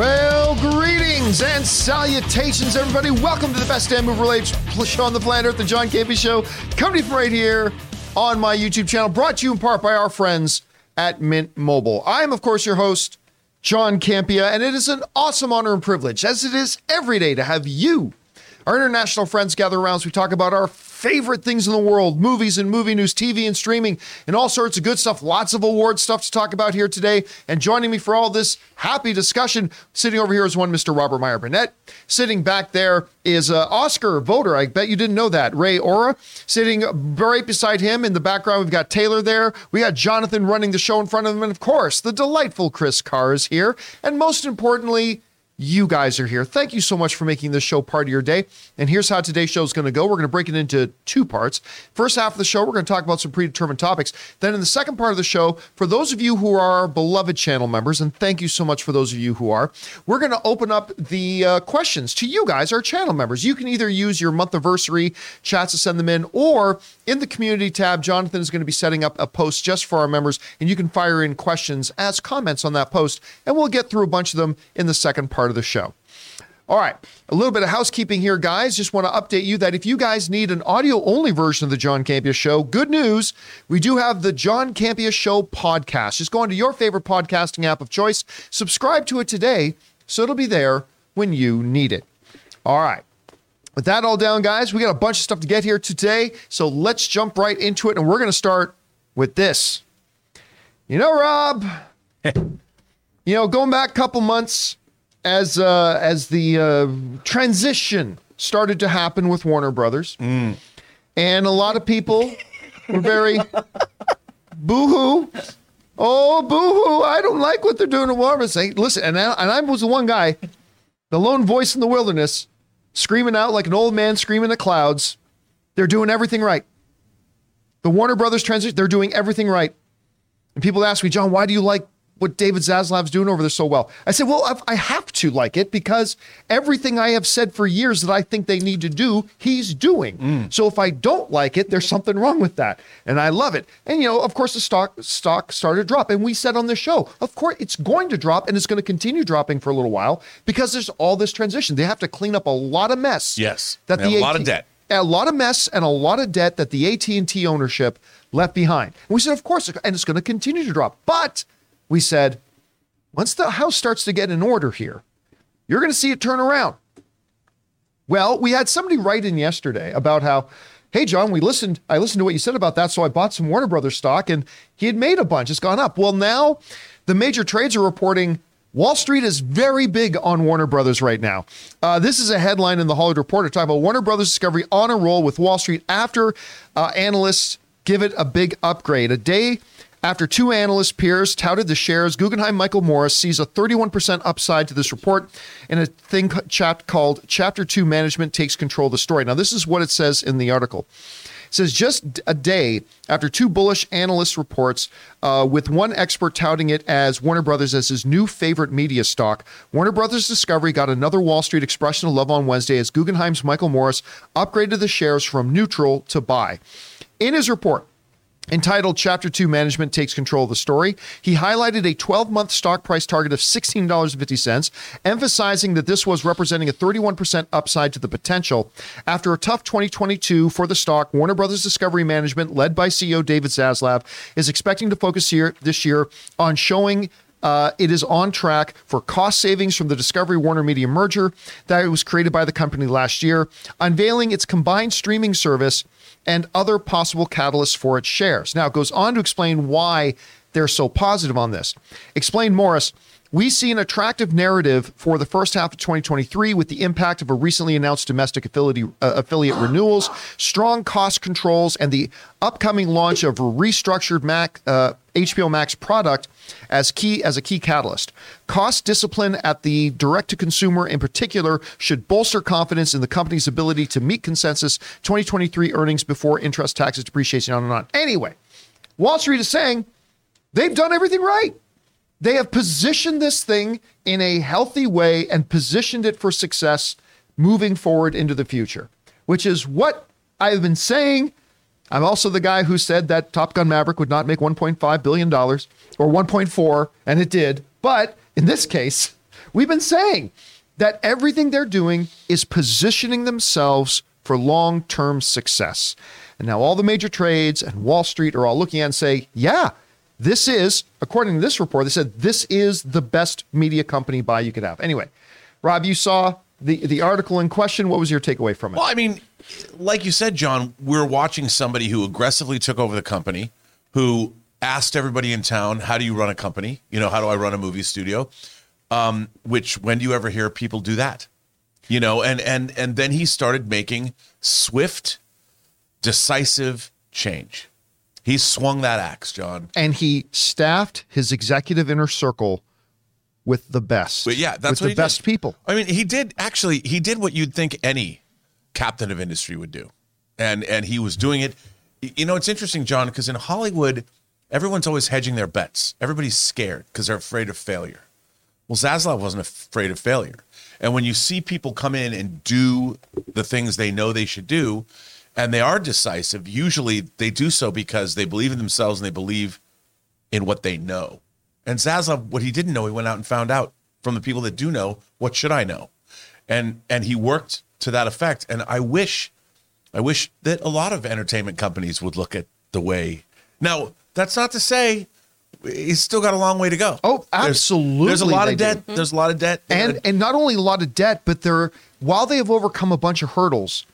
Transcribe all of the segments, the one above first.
Well, greetings and salutations, everybody. Welcome to the best damn move related show on the planet Earth, the John Campea Show, coming from right here on my YouTube channel, brought to you in part by our friends at Mint Mobile. I am, of course, your host, John Campea, and it is an awesome honor and privilege, as it is every day, to have you, our international friends, gather around as we talk about our favorite things in the world movies and movie news, TV and streaming, and all sorts of good stuff. Lots of award stuff to talk about here today. And joining me for all this happy discussion, sitting over here is one Mr. Robert Meyer Burnett. Sitting back there is uh, Oscar voter. I bet you didn't know that. Ray Ora. Sitting right beside him in the background, we've got Taylor there. We got Jonathan running the show in front of him. And of course, the delightful Chris Carr is here. And most importantly, you guys are here. Thank you so much for making this show part of your day. And here's how today's show is going to go. We're going to break it into two parts. First half of the show, we're going to talk about some predetermined topics. Then in the second part of the show, for those of you who are our beloved channel members, and thank you so much for those of you who are, we're going to open up the uh, questions to you guys, our channel members. You can either use your month anniversary chats to send them in, or in the community tab, Jonathan is going to be setting up a post just for our members, and you can fire in questions as comments on that post, and we'll get through a bunch of them in the second part of the show. All right, a little bit of housekeeping here, guys. Just want to update you that if you guys need an audio only version of the John Campea Show, good news. We do have the John Campea Show podcast. Just go into your favorite podcasting app of choice, subscribe to it today, so it'll be there when you need it. All right. With that all down, guys, we got a bunch of stuff to get here today. So let's jump right into it. And we're going to start with this. You know, Rob, you know, going back a couple months, as uh, as the uh, transition started to happen with Warner Brothers, Mm. and a lot of people were very boo-hoo. Oh, boo-hoo! I don't like what they're doing to Warner. Brothers. Say, listen, and I, and I was the one guy, the lone voice in the wilderness, screaming out like an old man screaming at clouds. They're doing everything right. The Warner Brothers transition, they're doing everything right. And people ask me, John, why do you like what David Zaslav's doing over there so well? I said, well, I've, I have to like it because everything I have said for years that I think they need to do, he's doing. Mm. So if I don't like it, there's something wrong with that. And I love it. And, you know, of course, the stock stock started to drop. And we said on the show, of course, it's going to drop and it's going to continue dropping for a little while because there's all this transition. They have to clean up a lot of mess. Yes. That And the a lot of debt. a lot of mess and a lot of debt that the AT&T ownership left behind. And we said, of course, and it's going to continue to drop. But we said, once the house starts to get in order here, you're going to see it turn around. Well, we had somebody write in yesterday about how, hey, John, we listened. I listened to what you said about that, so I bought some Warner Brothers stock, and he had made a bunch. It's gone up. Well, now the major trades are reporting Wall Street is very big on Warner Brothers right now. Uh, this is a headline in the Hollywood Reporter talking about Warner Brothers Discovery on a roll with Wall Street after uh, analysts give it a big upgrade. A day after two analyst peers touted the shares, Guggenheim Michael Morris sees a 31% upside to this report in a thing called Chapter 2 Management Takes Control of the Story. Now, this is what it says in the article. It says just a day after two bullish analyst reports, uh, with one expert touting it as Warner Brothers as his new favorite media stock, Warner Brothers Discovery got another Wall Street expression of love on Wednesday as Guggenheim's Michael Morris upgraded the shares from neutral to buy. In his report, entitled Chapter 2 Management Takes Control of the Story. He highlighted a 12 month stock price target of $16.50, emphasizing that this was representing a 31% upside to the potential. After a tough 2022 for the stock, Warner Brothers Discovery Management, led by CEO David Zaslav, is expecting to focus here this year on showing uh, it is on track for cost savings from the Discovery Warner Media merger that was created by the company last year, unveiling its combined streaming service and other possible catalysts for its shares. Now, it goes on to explain why they're so positive on this. Explain Morris. We see an attractive narrative for the first half of 2023 with the impact of a recently announced domestic affiliate, uh, affiliate renewals, strong cost controls, and the upcoming launch of a restructured Mac, uh, HBO Max product as key as a key catalyst. Cost discipline at the direct to consumer in particular should bolster confidence in the company's ability to meet consensus 2023 earnings before interest, taxes, depreciation, on and on. Anyway, Wall Street is saying they've done everything right. They have positioned this thing in a healthy way and positioned it for success moving forward into the future, which is what I've been saying. I'm also the guy who said that Top Gun Maverick would not make $1.5 billion or 1.4, and it did. But in this case, We've been saying that everything they're doing is positioning themselves for long term success. And now all the major trades and Wall Street are all looking at and say, yeah, this is, according to this report, they said this is the best media company buy you could have. Anyway, Rob, you saw the, the article in question. What was your takeaway from it? Well, I mean, like you said, John, we're watching somebody who aggressively took over the company, who asked everybody in town, "How do you run a company? You know, how do I run a movie studio?" Um, which when do you ever hear people do that? You know, and and and then he started making swift, decisive change. He swung that axe, John. and he staffed his executive inner circle with the best. But yeah, that's the he best did. people. I mean, he did actually. He did what you'd think any captain of industry would do, and and he was doing it. You know, it's interesting, John, because in Hollywood, everyone's always hedging their bets. Everybody's scared because they're afraid of failure. Well, Zaslav wasn't afraid of failure, and when you see people come in and do the things they know they should do, and they are decisive, usually they do so because they believe in themselves and they believe in what they know. And Zaslav, what he didn't know, he went out and found out from the people that do know. What should I know? And and he worked to that effect. And I wish, I wish that a lot of entertainment companies would look at the way. Now, that's not to say he's still got a long way to go. Oh, absolutely There's, a lot of do. debt. There's a lot of debt. and and not only a lot of debt, but they're while they have overcome a bunch of hurdles,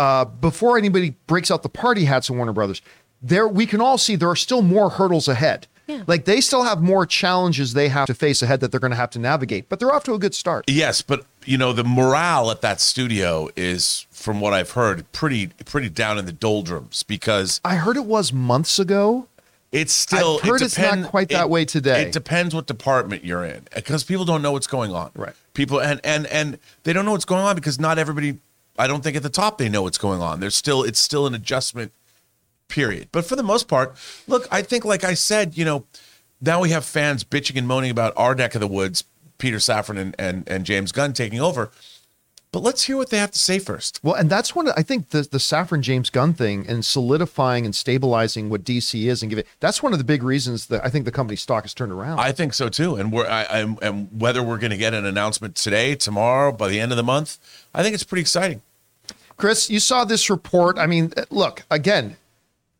uh, before anybody breaks out the party hats in Warner Brothers, there we can all see there are still more hurdles ahead. Like they still have more challenges they have to face ahead that they're going to have to navigate, but they're off to a good start. Yes, but you know the morale at that studio is, from what I've heard, pretty pretty down in the doldrums because I heard it was months ago. It's still. I've heard it it's not quite that it- way today. It depends what department you're in, because people don't know what's going on. Right. People and and and they don't know what's going on because not everybody. I don't think at the top they know what's going on. There's still it's still an adjustment period. But for the most part, look, I think like I said, you know, now we have fans bitching and moaning about our neck of the woods, Peter Safran and and, and James Gunn taking over. But let's hear what they have to say first. Well, and that's one. of- I think the the Safran James Gunn thing and solidifying and stabilizing what DC is and give it. That's one of the big reasons that I think the company stock has turned around. I think so too. And we're I, I'm, and whether we're going to get an announcement today, tomorrow, by the end of the month, I think it's pretty exciting. Chris, you saw this report. I mean, look again,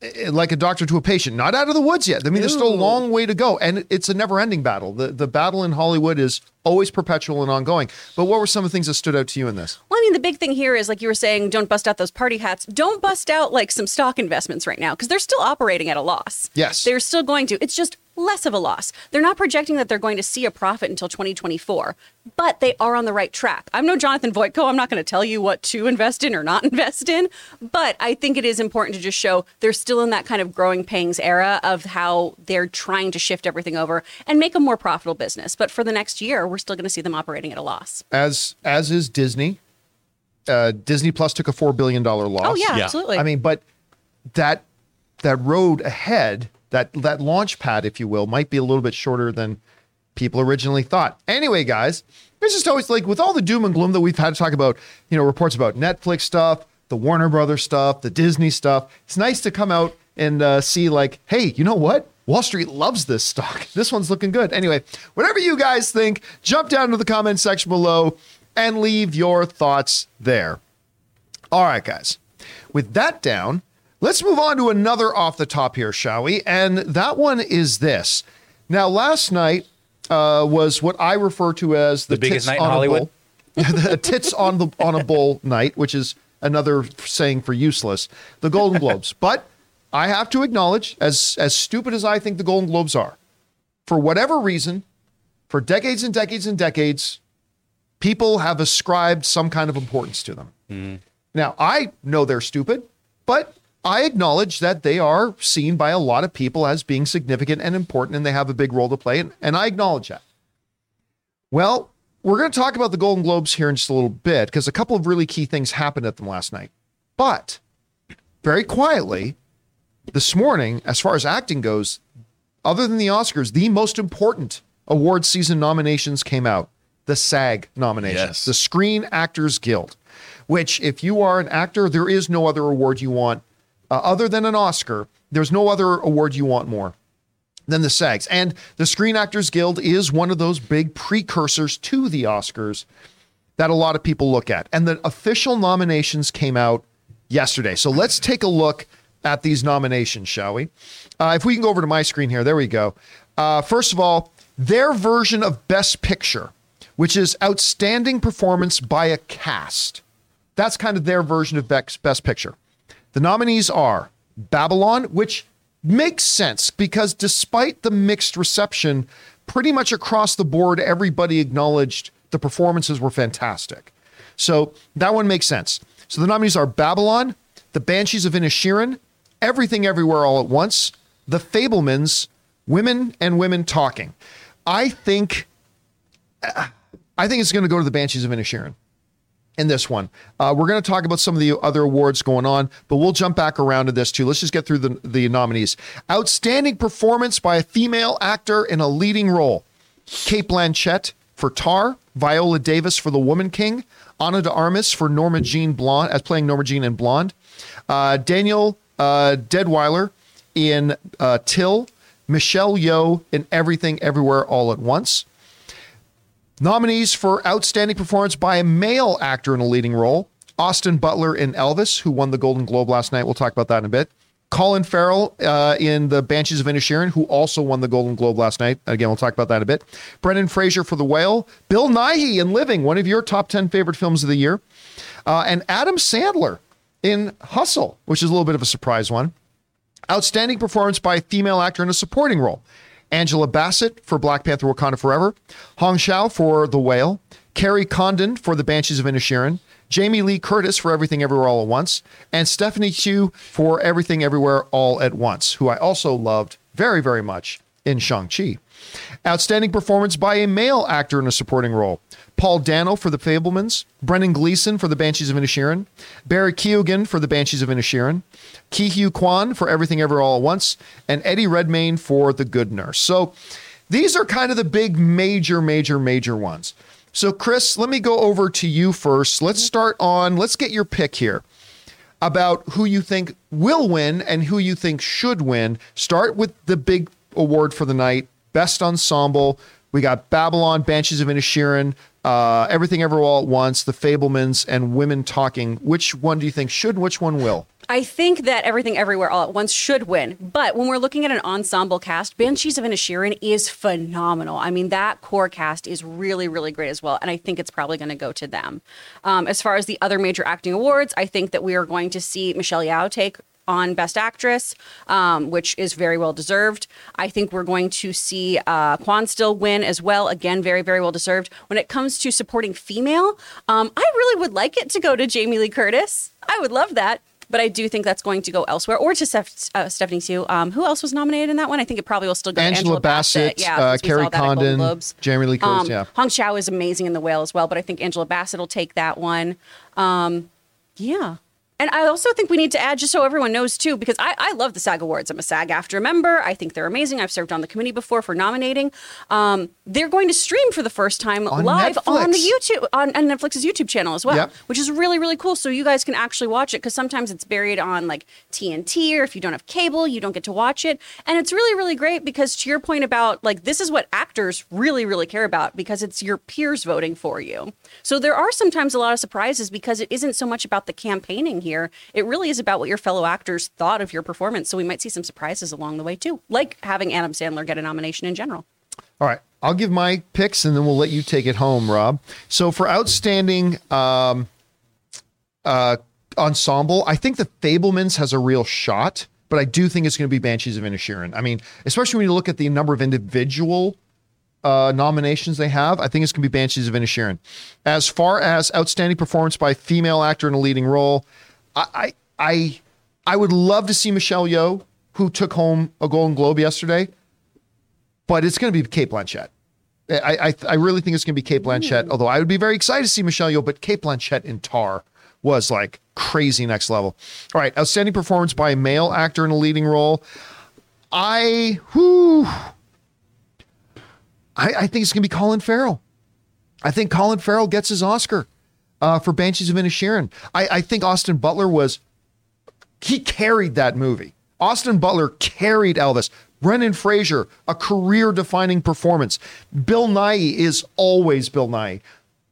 eh, like a doctor to a patient, not out of the woods yet. I mean, there's still a long way to go, and it's a never-ending battle. the The battle in Hollywood is always perpetual and ongoing. But what were some of the things that stood out to you in this? Well, I mean, the big thing here is like you were saying, don't bust out those party hats. Don't bust out like some stock investments right now because they're still operating at a loss. Yes. They're still going to. It's just less of a loss. They're not projecting that they're going to see a profit until 2024, but they are on the right track. I'm no Jonathan Voitko. I'm not going to tell you what to invest in or not invest in, but I think it is important to just show they're still in that kind of growing pangs era of how they're trying to shift everything over and make a more profitable business. But for the next year, we're still going to see them operating at a loss. As as is Disney. Uh, Disney Plus took a four billion dollar loss. Oh, yeah, Yeah. absolutely. I mean, but that that road ahead, that that launch pad, if you will, might be a little bit shorter than people originally thought. Anyway, guys, it's just always like with all the doom and gloom that we've had to talk about, you know, reports about Netflix stuff, the Warner Brothers stuff, the Disney stuff. It's nice to come out and uh, see like, hey, you know what? Wall Street loves this stock. This one's looking good. Anyway, whatever you guys think, jump down to the comment section below and leave your thoughts there. All right, guys. With that down, let's move on to another off the top here, shall we? And that one is this. Now, last night uh, was what I refer to as the, The biggest tits night in on a Hollywood? the tits on the on a bowl night, which is another saying for useless. The Golden Globes, but I have to acknowledge, as as stupid as I think the Golden Globes are, for whatever reason, for decades and decades and decades, people have ascribed some kind of importance to them. Now, I know they're stupid, but I acknowledge that they are seen by a lot of people as being significant and important, and they have a big role to play, and, and I acknowledge that. Well, we're going to talk about the Golden Globes here in just a little bit because a couple of really key things happened at them last night. But very quietly, this morning, as far as acting goes, other than the Oscars, the most important award season nominations came out the SAG nominations, Yes. the Screen Actors Guild, which, if you are an actor, there is no other award you want uh, other than an Oscar. There's no other award you want more. than the SAGs. And the Screen Actors Guild is one of those big precursors to the Oscars that a lot of people look at. And the official nominations came out yesterday. So let's take a look at these nominations, shall we? Uh, if we can go over to my screen here, there we go. Uh, first of all, their version of Best Picture, which is outstanding performance by a cast. That's kind of their version of Best Picture. The nominees are Babylon, which makes sense because despite the mixed reception, pretty much across the board, everybody acknowledged the performances were fantastic. So that one makes sense. So the nominees are Babylon, The Banshees of Inisherin, Everything Everywhere All at Once, The Fabelmans, Women and Women Talking. I think I think it's going to go to The Banshees of Inisherin in this one. Uh, we're going to talk about some of the other awards going on, but we'll jump back around to this too. Let's just get through the, the nominees. Outstanding performance by a female actor in a leading role. Cate Blanchett for Tar, Viola Davis for The Woman King, Ana de Armas for Norma Jean Blonde as playing Norma Jean in Blonde, uh, Daniel uh, Deadwyler in uh, Till, Michelle Yeoh in Everything Everywhere All at Once. Nominees for Outstanding Performance by a Male Actor in a Leading Role Austin Butler in Elvis, who won the Golden Globe last night. We'll talk about that in a bit. Colin Farrell uh, in The Banshees of Inisherin, who also won the Golden Globe last night. Again, we'll talk about that in a bit. Brendan Fraser for The Whale. Bill Nighy in Living, one of your top 10 favorite films of the year. Uh, and Adam Sandler in Hustle, which is a little bit of a surprise one. Outstanding performance by a female actor in a supporting role. Angela Bassett for Black Panther Wakanda Forever, Hong Chau for The Whale, Kerry Condon for The Banshees of Inisherin, Jamie Lee Curtis for Everything Everywhere All at Once, and Stephanie Hsu for Everything Everywhere All at Once, who I also loved very, very much in Shang-Chi. Outstanding performance by a male actor in a supporting role. Paul Dano for The Fabelmans, Brendan Gleeson for The Banshees of Inisherin, Barry Keoghan for The Banshees of Inisherin, Huy Quan for Everything Ever All at Once, and Eddie Redmayne for The Good Nurse. So these are kind of the big major, major, major ones. So Chris, let me go over to you first. Let's start on, let's get your pick here about who you think will win and who you think should win. Start with the big award for the night, Best Ensemble. We got Babylon, Banshees of Inisherin, uh, Everything Ever All at Once, The Fabelmans, and Women Talking. Which one do you think should? Which one will? I think that Everything Everywhere All at Once should win. But when we're looking at an ensemble cast, Banshees of Inisherin is phenomenal. I mean, that core cast is really, really great as well. And I think it's probably going to go to them. Um, as far as the other major acting awards, I think that we are going to see Michelle Yeoh take on Best Actress, um, which is very well deserved. I think we're going to see uh, Quan still win as well. Again, very, very well deserved. When it comes to supporting female, um, I really would like it to go to Jamie Lee Curtis. I would love that. But I do think that's going to go elsewhere or to Steph- uh, Stephanie Hsu. Um, who else was nominated in that one? I think it probably will still go Angela, to Angela Bassett, Bassett. Yeah, uh, since we saw Kerry that at Golden Condon. Jamie Lee Curtis. Um, yeah. Hong Chau is amazing in The Whale as well, but I think Angela Bassett will take that one. Um, yeah. And I also think we need to add, just so everyone knows too, because I, I love the SAG Awards. I'm a SAG-AFTRA member. I think they're amazing. I've served on the committee before for nominating. Um, they're going to stream for the first time On live on the YouTube on, on Netflix's YouTube channel as well, Yep. which is really really cool. So you guys can actually watch it because sometimes it's buried on like TNT or if you don't have cable, you don't get to watch it. And it's really really great because to your point about like this is what actors really really care about because it's your peers voting for you. So there are sometimes a lot of surprises because it isn't so much about the campaigning here. It really is about what your fellow actors thought of your performance. So we might see some surprises along the way too, like having Adam Sandler get a nomination in general. All right. I'll give my picks and then we'll let you take it home, Rob. So for outstanding um, uh, ensemble, I think the Fabelmans has a real shot, but I do think it's going to be Banshees of Inisherin. I mean, especially when you look at the number of individual uh, nominations they have, I think it's going to be Banshees of Inisherin. As far as outstanding performance by female actor in a leading role, I, I, I, would love to see Michelle Yeoh, who took home a Golden Globe yesterday but it's going to be Cate Blanchett. I, I I really think it's going to be Cate Blanchett. Hmm. Although I would be very excited to see Michelle Yeoh, but Cate Blanchett in Tar was like crazy next level. All right, outstanding performance by a male actor in a leading role. I who I, I think it's going to be Colin Farrell. I think Colin Farrell gets his Oscar uh, for Banshees of Inisherin. I, I think Austin Butler was he carried that movie. Austin Butler carried Elvis. Brendan Fraser, a career defining performance. Bill Nighy is always Bill Nighy.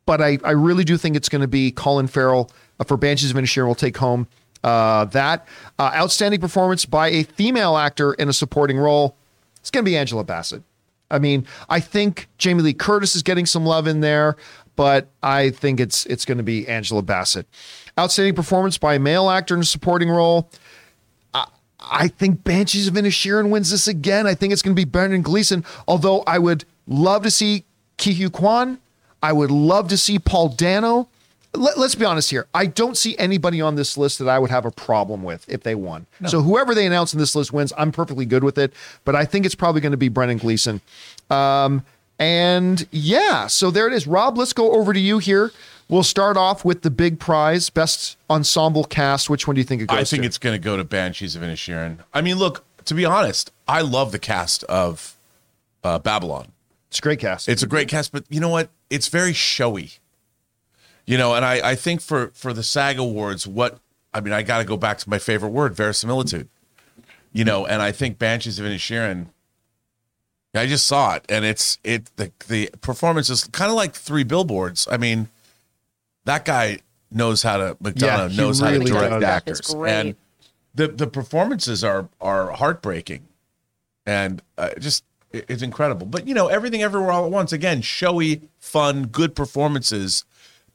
But I, I really do think it's going to be Colin Farrell uh, for Banshees of Inisherin will take home uh, that. Uh, outstanding performance by a female actor in a supporting role. It's going to be Angela Bassett. I mean, I think Jamie Lee Curtis is getting some love in there, but I think it's it's going to be Angela Bassett. Outstanding performance by a male actor in a supporting role. I, I think Banshees of Inisherin wins this again. I think it's going to be Brendan Gleeson. Although I would love to see Ke Quan. I would love to see Paul Dano. Let, us be honest here. I don't see anybody on this list that I would have a problem with if they won. No. So whoever they announce in this list wins. I'm perfectly good with it. But I think it's probably going to be Brendan Gleeson. Um, and yeah, so there it is. Rob, let's go over to you here. We'll start off with the big prize, best ensemble cast. Which one do you think it goes I think to? it's going to go to Banshees of Inisherin. I mean, look, to be honest, I love the cast of uh, Babylon. It's a great cast. It's a great cast, but you know what? It's very showy. You know, and I, I think for for the SAG Awards, what I mean, I got to go back to my favorite word, verisimilitude. You know, and I think Banshees of Inisherin. I just saw it, and it's it the the performance is kind of like three billboards. I mean, that guy knows how to McDonagh Yeah, knows how to really direct does. actors, and the the performances are are heartbreaking, and uh, just it's incredible. But you know, everything everywhere all at once again, showy, fun, good performances.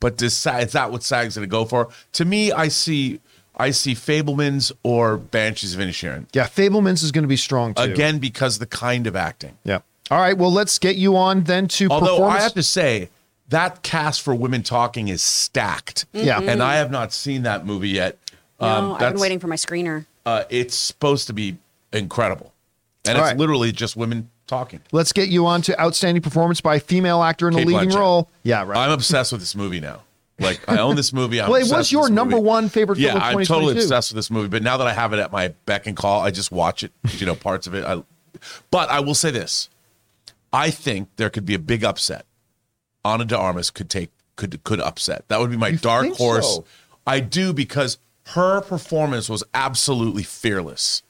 But does, Sa- is that what SAG's going to go for? To me, I see I see Fabelmans or Banshees of Inisherin yeah, Fabelmans is going to be strong too. again because the kind of acting. Yeah. All right. Well, let's get you on then to Although performance. I have to say that cast for women talking is stacked. Yeah. and I have not seen that movie yet. No, Um, I've been waiting for my screener. Uh, it's supposed to be incredible, and All it's right. literally just women talking. Let's get you on to outstanding performance by a female actor in a leading Blanchett. role. Yeah, right. I'm obsessed with this movie now. Like I own this movie. I'm well, it was your number movie. one favorite film Yeah, I'm totally obsessed with this movie. But now that I have it at my beck and call, I just watch it. You know, parts of it. I, but I will say this: I think there could be a big upset. Ana de Armas could take could could upset. That would be my You dark horse. so? I do because her performance was absolutely fearless.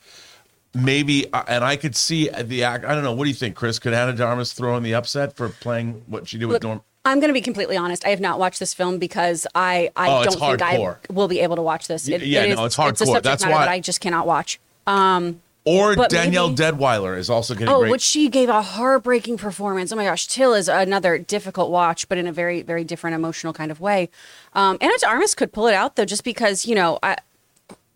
Maybe, uh, and I could see the act. I don't know. What do you think, Chris? Could Ana de Armas throw in the upset for playing what she did with Look, Norm? I'm going to be completely honest. I have not watched this film because I, I Oh, don't think I will be able to watch this. It, yeah, it is, no, it's It's a hardcore. subject That's matter why- that I just cannot watch. Um, Or Danielle maybe- Deadwyler is also getting oh, great. which she gave a heartbreaking performance. Oh my gosh, Till is another difficult watch, but in a very, very different emotional kind of way. Um, Ana de Armas could pull it out though, just because you know. I,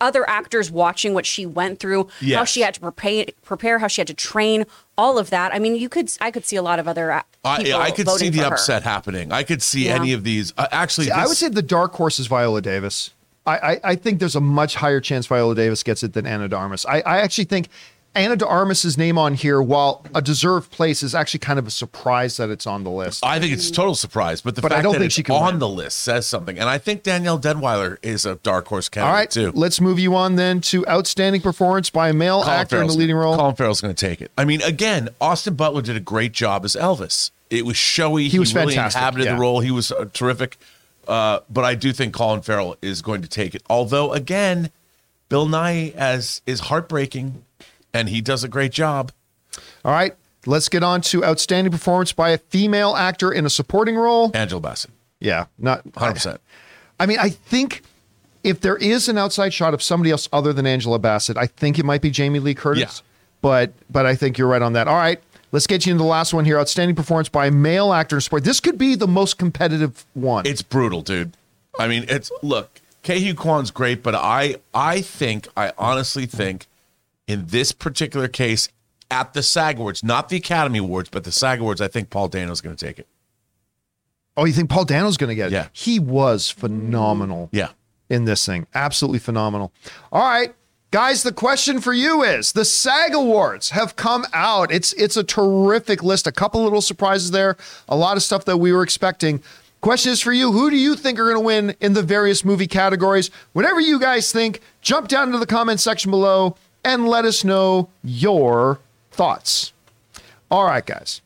other actors watching what she went through, how she had to prepare, prepare, how she had to train, all of that. I mean, you could, I could see a lot of other uh, I, I could see the for her. upset happening. I could see Yeah. any of these. Uh, actually, See, I would say the dark horse is Viola Davis. I, I, I think there's a much higher chance Viola Davis gets it than Ana de Armas. I, I actually think Ana de Armas's name on here, while a deserved place, is actually kind of a surprise that it's on the list. I think it's a total surprise, but the But I fact don't that think it's she can on win. the list says something. And I think Danielle Deadwyler is a dark horse candidate right, too. let's move you on then to outstanding performance by a male Colin actor in the leading role. Colin Farrell's going to take it. I mean, again, Austin Butler did a great job as Elvis. It was showy. He was really fantastic, inhabited yeah. the role. He was uh, terrific. Uh, but I do think Colin Farrell is going to take it. Although, again, Bill Nighy as is heartbreaking, and he does a great job. All right, let's get on to outstanding performance by a female actor in a supporting role. Angela Bassett, Yeah, not hundred percent. I mean, I think if there is an outside shot of somebody else other than Angela Bassett, I think it might be Jamie Lee Curtis. Yeah. But but I think you're right on that. All right, let's get you into the last one here. Outstanding performance by a male actor in sport. This could be the most competitive one. It's brutal, dude. I mean, it's look, Ke Huy Quan's great, but I I think I honestly think in this particular case at the SAG Awards, not the Academy Awards, but the SAG Awards, I think Paul Dano's going to take it. oh, you think Paul Dano's going to get it? Yeah. He was phenomenal. Yeah. in this thing. Absolutely phenomenal. All right. Guys, the question for you is the SAG Awards have come out. It's it's a terrific list. A couple little surprises there, a lot of stuff that we were expecting. Question is for you. Who do you think are going to win in the various movie categories? Whatever you guys think, jump down into the comment section below and let us know your thoughts. All right, guys.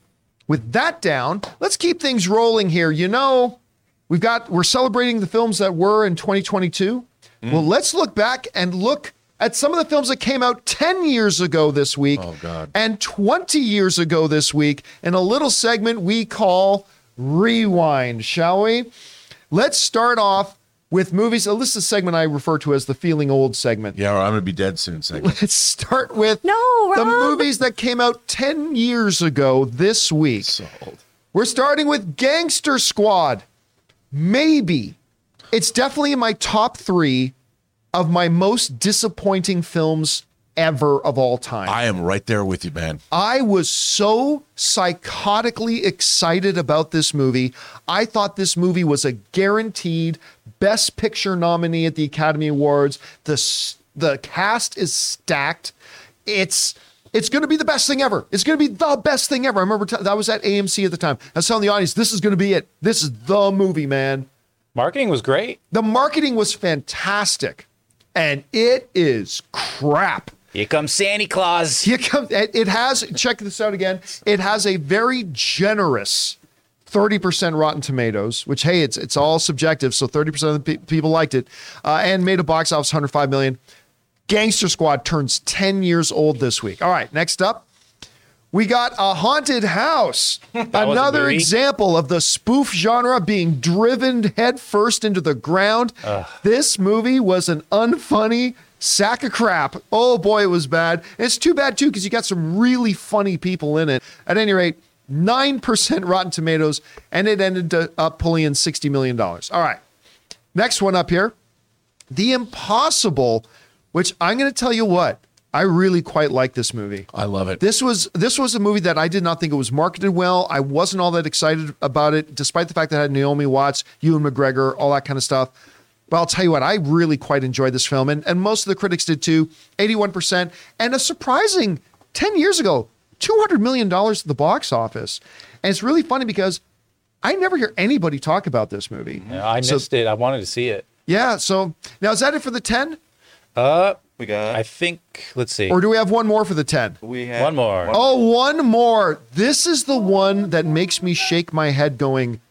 With that down, let's keep things rolling here. You know, we've got we're celebrating the films that were in 2022. Mm-hmm. Well, let's look back and look at some of the films that came out 10 years ago this week Oh, God. and 20 years ago this week in a little segment we call Rewind, shall we? Let's start off with movies. uh, This is a segment I refer to as the Feeling Old segment. Yeah, or I'm gonna be dead soon. Segment. Let's start with No, the Rob. movies that came out 10 years ago this week. so old. We're starting with Gangster Squad. Maybe. It's definitely in my top three of my most disappointing films ever of all time. I am right there with you, man. I was so psychotically excited about this movie. I thought this movie was a guaranteed Best Picture nominee at the Academy Awards. The the cast is stacked. It's it's going to be the best thing ever. It's going to be the best thing ever. I remember t- that was at AMC at the time. I was telling the audience, "This is going to be it. This is the movie, man." Marketing was great. The marketing was fantastic, and it is crap. Here comes Santa Claus. Here comes it has check this out again. It has a very generous 30% Rotten Tomatoes, which hey, it's it's all subjective, so 30% of the pe- people liked it, uh, and made a box office 105 million. Gangster Squad turns 10 years old this week. All right, next up, we got a haunted house. Another example of the spoof genre being driven headfirst into the ground. This movie was an unfunny sack of crap. Oh boy, it was bad. And it's too bad too because you got some really funny people in it. At any rate, 9% Rotten Tomatoes, and it ended up pulling in $60 million. All right. Next one up here The Impossible, which I'm going to tell you what, I really quite like this movie. I love it. This was this was a movie that I did not think it was marketed well. I wasn't all that excited about it, despite the fact that it had Naomi Watts, Ewan McGregor, all that kind of stuff. But I'll tell you what, I really quite enjoyed this film, and, and most of the critics did too. 81%, and a surprising 10 years ago, $200 million at the box office. And it's really funny because I never hear anybody talk about this movie. Yeah, I So- missed it. I wanted to see it. Yeah, so now is that it for the 10? Uh, We got. I think. Let's see. Or do we have one more for the 10? we have One more. Oh, one more. This is the one that makes me shake my head going,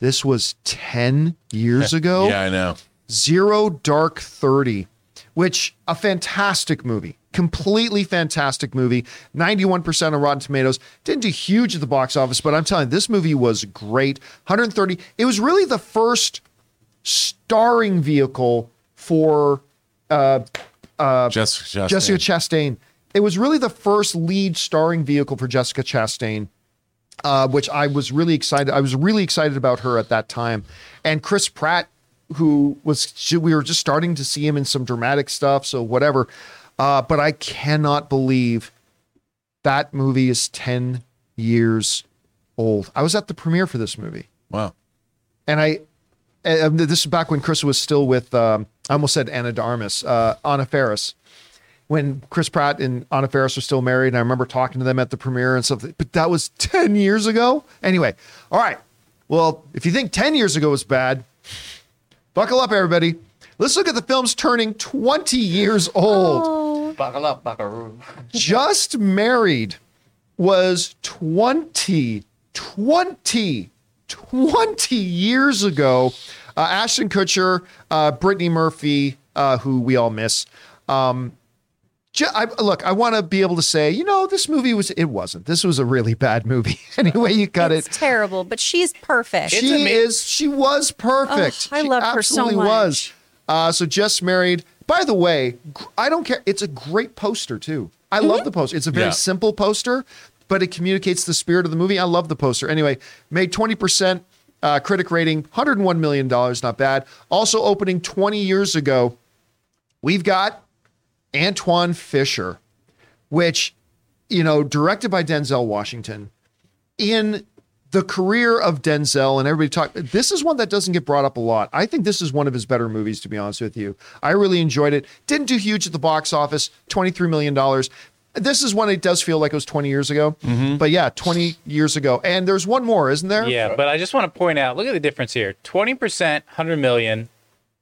this was 10 years ago. Yeah, I know. Zero Dark 30, which a fantastic movie. Completely fantastic movie. 91% on Rotten Tomatoes. Didn't do huge at the box office, but I'm telling you, this movie was great. 130. It was really the first starring vehicle for Jessica Chastain. Jessica Chastain. It was really the first lead starring vehicle for Jessica Chastain, uh, which I was really excited. I was really excited about her at that time, and Chris Pratt, who was we were just starting to see him in some dramatic stuff. So whatever, uh, but I cannot believe that movie is ten years old. I was at the premiere for this movie Wow. and I, and this is back when Chris was still with, um, I almost said Ana de Armas, uh, Anna Faris. When Chris Pratt and Anna Faris were still married, and I remember talking to them at the premiere and stuff. But that was ten years ago. Anyway, all right. Well, if you think ten years ago was bad, buckle up, everybody. Let's look at the films turning twenty years old. Buckle up, buckaroo. Just Married was 20, 20, 20 years ago. Uh, Ashton Kutcher, uh, Brittany Murphy, uh, who we all miss. Um, ju- I, look, I want to be able to say, you know, this movie was, it wasn't. This was a really bad movie. anyway, you cut It's it. terrible, but she's perfect. She ama- is, she was perfect. Ugh, I She love her so absolutely much. was. Uh, so just married. By the way, I don't care. It's a great poster too. I Mm-hmm. love the poster. It's a very Yeah. simple poster, but it communicates the spirit of the movie. I love the poster. Anyway, made twenty percent uh, critic rating, hundred and one million dollars. Not bad. Also opening twenty years ago. We've got Antwone Fisher, which you know, directed by Denzel Washington. In the career of Denzel and everybody talk this is one that doesn't get brought up a lot. I think this is one of his better movies to be honest with you. I really enjoyed it. Didn't do huge at the box office, 23 million dollars. This is one it does feel like it was 20 years ago. Mm-hmm. But yeah, 20 years ago. And there's one more, isn't there? Yeah, but I just want to point out look at the difference here 20%, 100 million,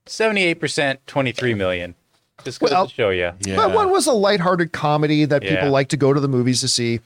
78%, 23 million. Just goes Well- to show you. Yeah. But one was a lighthearted comedy that Yeah. people like to go to the movies to see.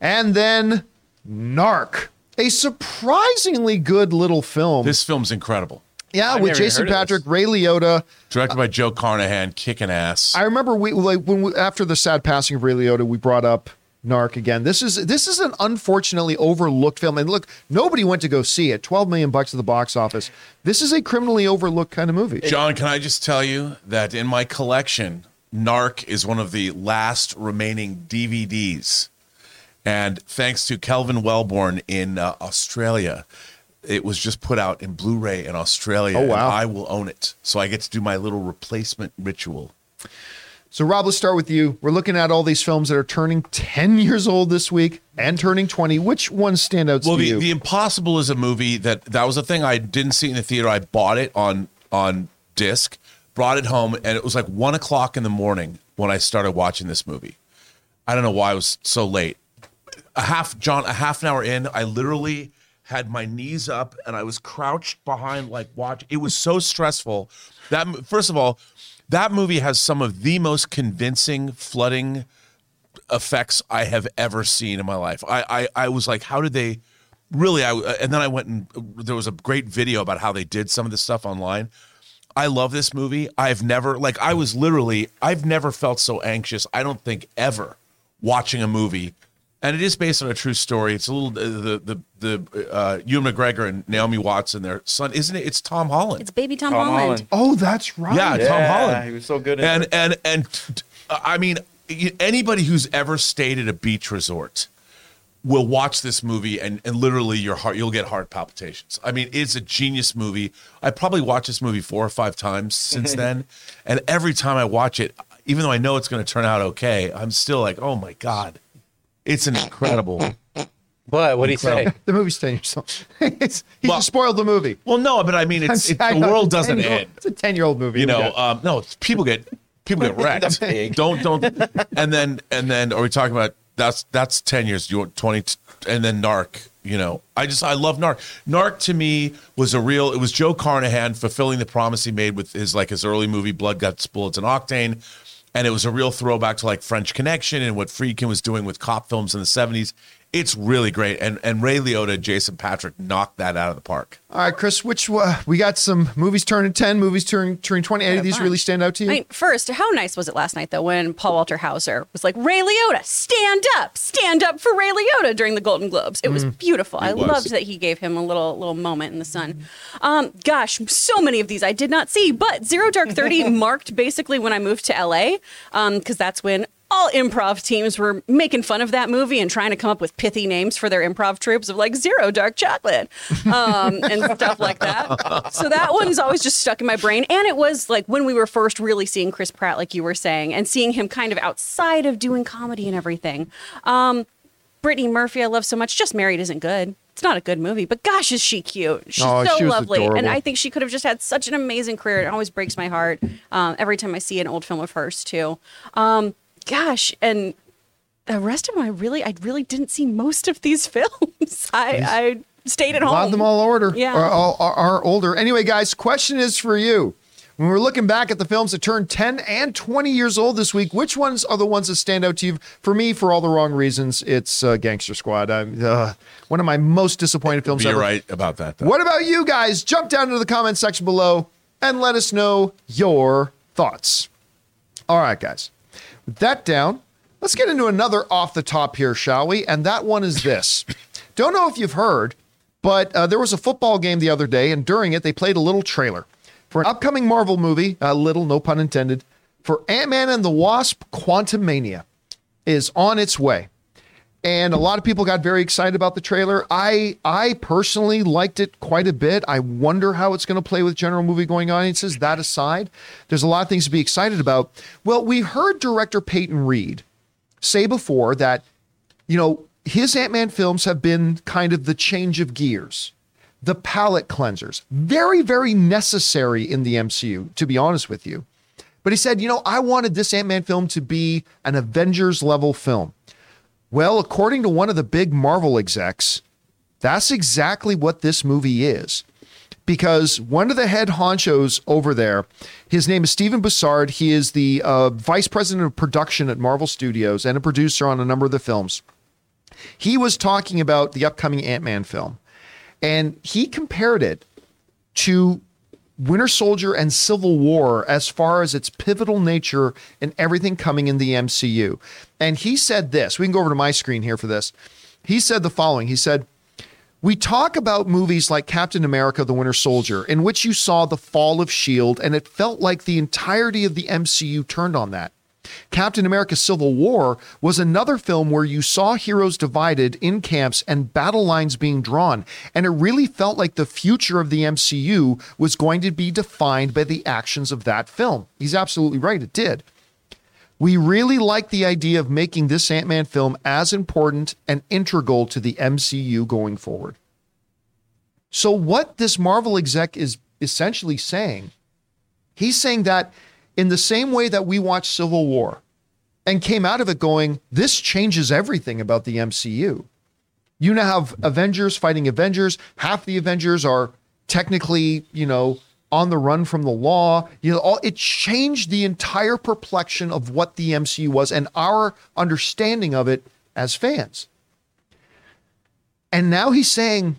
And then Narc, a surprisingly good little film. This film's incredible. Yeah, I've with Jason Patric. Ray Liotta. Directed uh, by Joe Carnahan, kicking ass. I remember we like when we, after the sad passing of Ray Liotta, we brought up Narc again. This is this is an unfortunately overlooked film, and look, nobody went to go see it. Twelve million bucks at the box office. This is a criminally overlooked kind of movie. John, can I just tell you that in my collection, Narc is one of the last remaining DVDs. And thanks to Kelvin Wellborn in uh, Australia, it was just put out in Blu ray in Australia. Oh, wow. I will own it. So I get to do my little replacement ritual. So, Rob, let's start with you. We're looking at all these films that are turning ten years old this week and turning twenty. Which ones stand out Well, to the, you? the Impossible is a movie that that was a thing I didn't see in the theater. I bought it on on disc, brought it home, and it was like one o'clock in the morning when I started watching this movie. I don't know why I was so late. A half, John, a half an hour in, I literally had my knees up and I was crouched behind, like watch. It was so stressful. That first of all, that movie has some of the most convincing flooding effects I have ever seen in my life. I, I, I was like, how did they really? I and then I went and there was a great video about how they did some of this stuff online. I love this movie. I've never like I was literally I've never felt so anxious. I don't think ever watching a movie, and it is based on a true story. It's a little the the the uh, Ewan McGregor and Naomi Watts and their son, isn't it? It's Tom Holland. It's baby Tom, Tom Holland. Holland. oh, that's right. Yeah, Tom Holland. he was so good in And it. and and I mean, anybody who's ever stayed at a beach resort will watch this movie and and literally your heart you'll get heart palpitations. I mean, it's a genius movie. I probably watched this movie four or five times since then, and every time I watch it, even though I know it's going to turn out okay, I'm still like, oh my god, it's an incredible. But what do you say? The movie's ten years old. it's, he Well- just spoiled the movie. Well, no, but I mean, it's, it's the world it's doesn't end. It's a ten-year-old movie. you We know got um no people get people get wrecked pig. don't don't and then and then are we talking about that's that's 10 years you want 20 t- and then narc you know i just i love narc narc to me was a real it was joe carnahan fulfilling the promise he made with his like his early movie blood guts bullets and octane and it was a real throwback to like french connection and what friedkin was doing with cop films in the 70s it's really great and and ray liotta and jason patric knocked that out of the park All right, Chris. Which uh, we got some movies turning ten, movies turning turning twenty. Any of these fun. really stand out to you? I mean, first, how nice was it last night though when Paul Walter Hauser was like, "Ray Liotta, stand up, stand up for Ray Liotta" during the Golden Globes. It was beautiful. I was. loved that he gave him a little little moment in the sun. Um, gosh, so many of these I did not see, but Zero Dark Thirty marked basically when I moved to LA because that's when. All improv teams were making fun of that movie and trying to come up with pithy names for their improv troupes of like Zero Dark Chocolate um, and stuff like that. So that one's always just stuck in my brain. And it was like when we were first really seeing Chris Pratt, like you were saying, and seeing him kind of outside of doing comedy and everything. Um, Brittany Murphy, I love so much. Just Married isn't good. It's not a good movie, but gosh, is she cute? She's Oh, so she lovely, and. I think she could have just had such an amazing career. It always breaks my heart um, every time I see an old film of hers too. Um, gosh, and the rest of them, I really, I really didn't see most of these films. I, I stayed at A home. lot of them all order. Yeah. Are, are, are older. Anyway, guys, question is for you. When we're looking back at the films that turned 10 and 20 years old this week, which ones are the ones that stand out to you? For me, for all the wrong reasons, it's uh, Gangster Squad. I'm, uh, one of my most disappointed films you're ever. right about that though. What about you guys? Jump down into the comment section below and let us know your thoughts. All right, guys. With that down, let's get into another off the top here, shall we? And that one is this. Don't know if you've heard, but uh, there was a football game the other day, and during it, they played a little trailer for an upcoming Marvel movie, a little, no pun intended, for Ant Man and the Wasp Quantumania is on its way and a lot of people got very excited about the trailer. I I personally liked it quite a bit. I wonder how it's going to play with general movie going audiences. That aside, there's a lot of things to be excited about. Well, we heard director Peyton Reed say before that you know his Ant-Man films have been kind of the change of gears, the palate cleansers. Very very necessary in the MCU to be honest with you. But he said, you know, I wanted this Ant-Man film to be an Avengers level film. Well, according to one of the big Marvel execs, that's exactly what this movie is. Because one of the head honchos over there, his name is Stephen Broussard. He is the uh, vice president of production at Marvel Studios and a producer on a number of the films. He was talking about the upcoming Ant Man film, and he compared it to Winter Soldier and Civil War as far as its pivotal nature and everything coming in the MCU. And he said this. We can go over to my screen here for this. He said the following. He said, we talk about movies like Captain America the Winter Soldier, in which you saw the fall of S.H.I.E.L.D., and it felt like the entirety of the MCU turned on that. Captain America Civil War was another film where you saw heroes divided in camps and battle lines being drawn, and it really felt like the future of the MCU was going to be defined by the actions of that film. He's absolutely right, it did. We really like the idea of making this Ant Man film as important and integral to the MCU going forward. So, what this Marvel exec is essentially saying, he's saying that in the same way that we watched Civil War and came out of it going, this changes everything about the MCU. You now have Avengers fighting Avengers. Half the Avengers are technically, you know, on the run from the law. You know, all, it changed the entire perplexion of what the MCU was and our understanding of it as fans. And now he's saying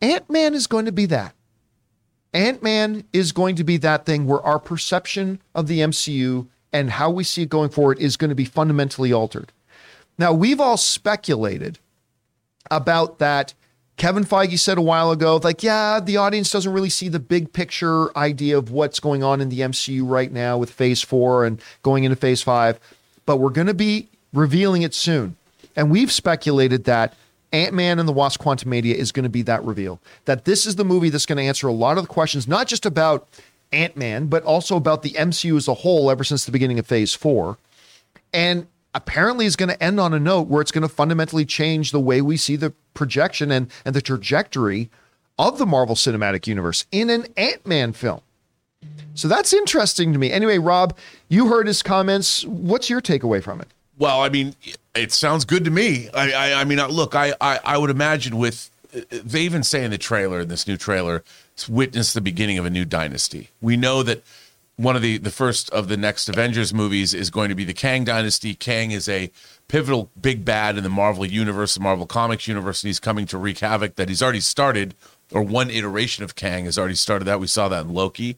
Ant Man is going to be that. Ant Man is going to be that thing where our perception of the MCU and how we see it going forward is going to be fundamentally altered. Now, we've all speculated about that. Kevin Feige said a while ago, like, yeah, the audience doesn't really see the big picture idea of what's going on in the MCU right now with phase four and going into phase five, but we're going to be revealing it soon. And we've speculated that Ant Man and the Wasp Quantumania is going to be that reveal. That this is the movie that's going to answer a lot of the questions, not just about Ant Man, but also about the MCU as a whole ever since the beginning of phase four. And apparently is going to end on a note where it's going to fundamentally change the way we see the projection and, and the trajectory of the Marvel Cinematic Universe in an Ant Man film. So that's interesting to me. Anyway, Rob, you heard his comments. What's your takeaway from it? Well, I mean, it sounds good to me. I, I, I mean, look, I, I, I would imagine with they even say in the trailer, in this new trailer, it's witness the beginning of a new dynasty. We know that one of the the first of the next Avengers movies is going to be the Kang dynasty. Kang is a pivotal big bad in the Marvel universe, the Marvel Comics universe, and he's coming to wreak havoc. That he's already started, or one iteration of Kang has already started. That we saw that in Loki.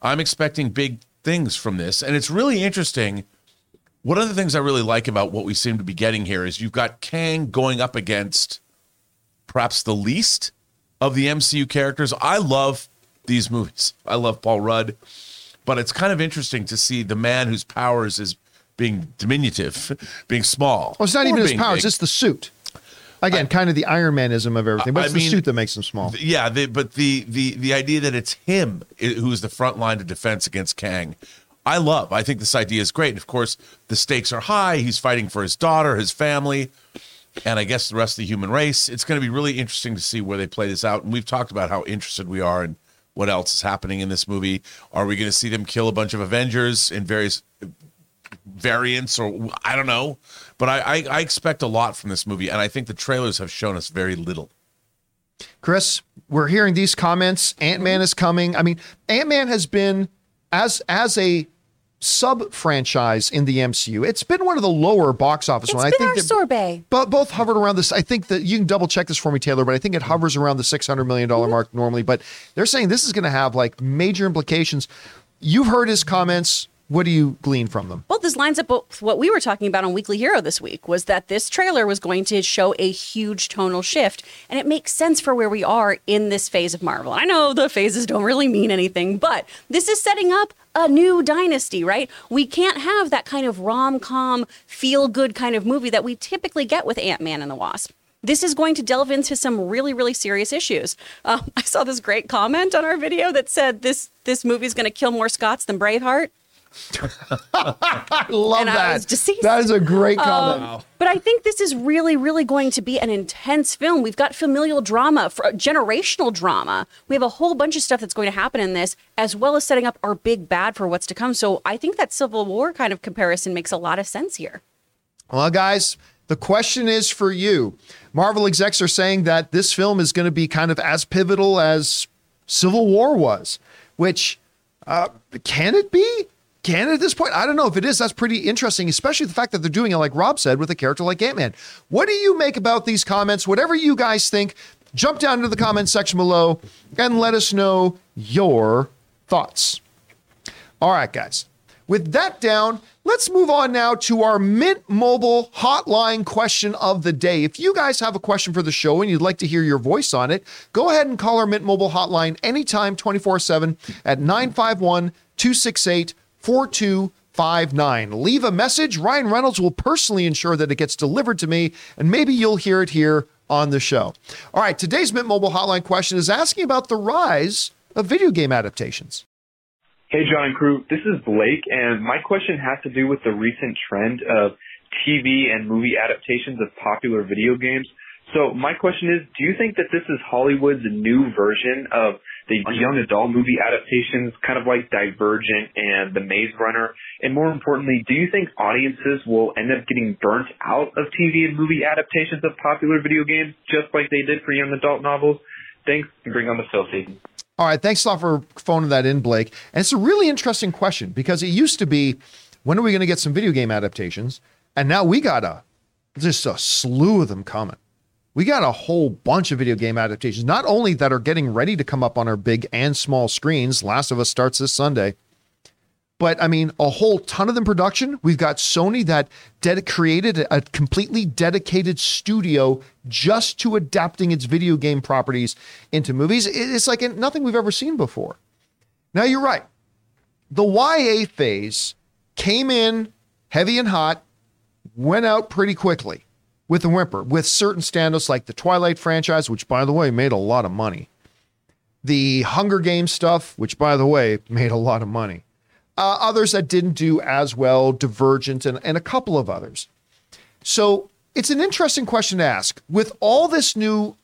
I'm expecting big things from this, and it's really interesting one of the things I really like about what we seem to be getting here is you've got Kang going up against perhaps the least of the MCU characters. I love these movies. I love Paul Rudd, but it's kind of interesting to see the man whose powers is being diminutive, being small. Well, it's not even his powers; big. it's the suit. Again, kind of the Iron Manism of everything, but I it's mean, the suit that makes him small. Yeah, the, but the the the idea that it's him who's the front line of defense against Kang, I love. I think this idea is great. And of course, the stakes are high. He's fighting for his daughter, his family, and I guess the rest of the human race. It's going to be really interesting to see where they play this out. And we've talked about how interested we are in what else is happening in this movie. Are we going to see them kill a bunch of Avengers in various variants or I don't know. But I, I, I expect a lot from this movie, and I think the trailers have shown us very little. Chris, we're hearing these comments. Ant Man is coming. I mean, Ant Man has been as as a sub franchise in the MCU. It's been one of the lower box office It's ones. I think our that- sorbet. But both hovered around this. I think that you can double check this for me, Taylor. But I think it hovers around the six hundred million dollar mm-hmm. mark normally. But they're saying this is going to have like major implications. You've heard his comments. What do you glean from them? Well, this lines up with what we were talking about on Weekly Hero this week was that this trailer was going to show a huge tonal shift, and it makes sense for where we are in this phase of Marvel. I know the phases don't really mean anything, but this is setting up a new dynasty, right? We can't have that kind of rom com, feel good kind of movie that we typically get with Ant Man and the Wasp. This is going to delve into some really, really serious issues. Um, I saw this great comment on our video that said this this movie is going to kill more Scots than Braveheart. I love And I that. was deceased. That is a great comment. But I think this is really, really going to be an intense film. We've got familial drama, for generational drama. We have a whole bunch of stuff that's going to happen in this, as well as setting up our big bad for what's to come. So I think that Civil War kind of comparison makes a lot of sense here. Well, guys, the question is for you. Marvel execs are saying that this film is going to be kind of as pivotal as Civil War was, which uh, can it be? Can at this point? I don't know if it is. That's pretty interesting, especially the fact that they're doing it, like Rob said, with a character like Ant Man. What do you make about these comments? Whatever you guys think, jump down into the comment section below and let us know your thoughts. All right, guys. With that down, let's move on now to our Mint Mobile hotline question of the day. If you guys have a question for the show and you'd like to hear your voice on it, go ahead and call our Mint Mobile hotline anytime 24 7 at 951 268 4259. Leave a message. Ryan Reynolds will personally ensure that it gets delivered to me, and maybe you'll hear it here on the show. All right, today's Mint Mobile hotline question is asking about the rise of video game adaptations. Hey, John and crew. This is Blake, and my question has to do with the recent trend of TV and movie adaptations of popular video games. So my question is, do you think that this is Hollywood's new version of the young adult movie adaptations, kind of like Divergent and The Maze Runner? And more importantly, do you think audiences will end up getting burnt out of TV and movie adaptations of popular video games, just like they did for young adult novels? Thanks, and bring on the filthy. All right, thanks a lot for phoning that in, Blake. And it's a really interesting question because it used to be, when are we going to get some video game adaptations? And now we got a just a slew of them coming. We got a whole bunch of video game adaptations, not only that are getting ready to come up on our big and small screens. Last of Us starts this Sunday. But I mean, a whole ton of them production. We've got Sony that ded- created a completely dedicated studio just to adapting its video game properties into movies. It's like nothing we've ever seen before. Now, you're right. The YA phase came in heavy and hot, went out pretty quickly with a whimper, with certain standouts like the Twilight franchise, which, by the way, made a lot of money. The Hunger Games stuff, which, by the way, made a lot of money. Uh, others that didn't do as well, Divergent, and, and a couple of others. So it's an interesting question to ask. With all this new,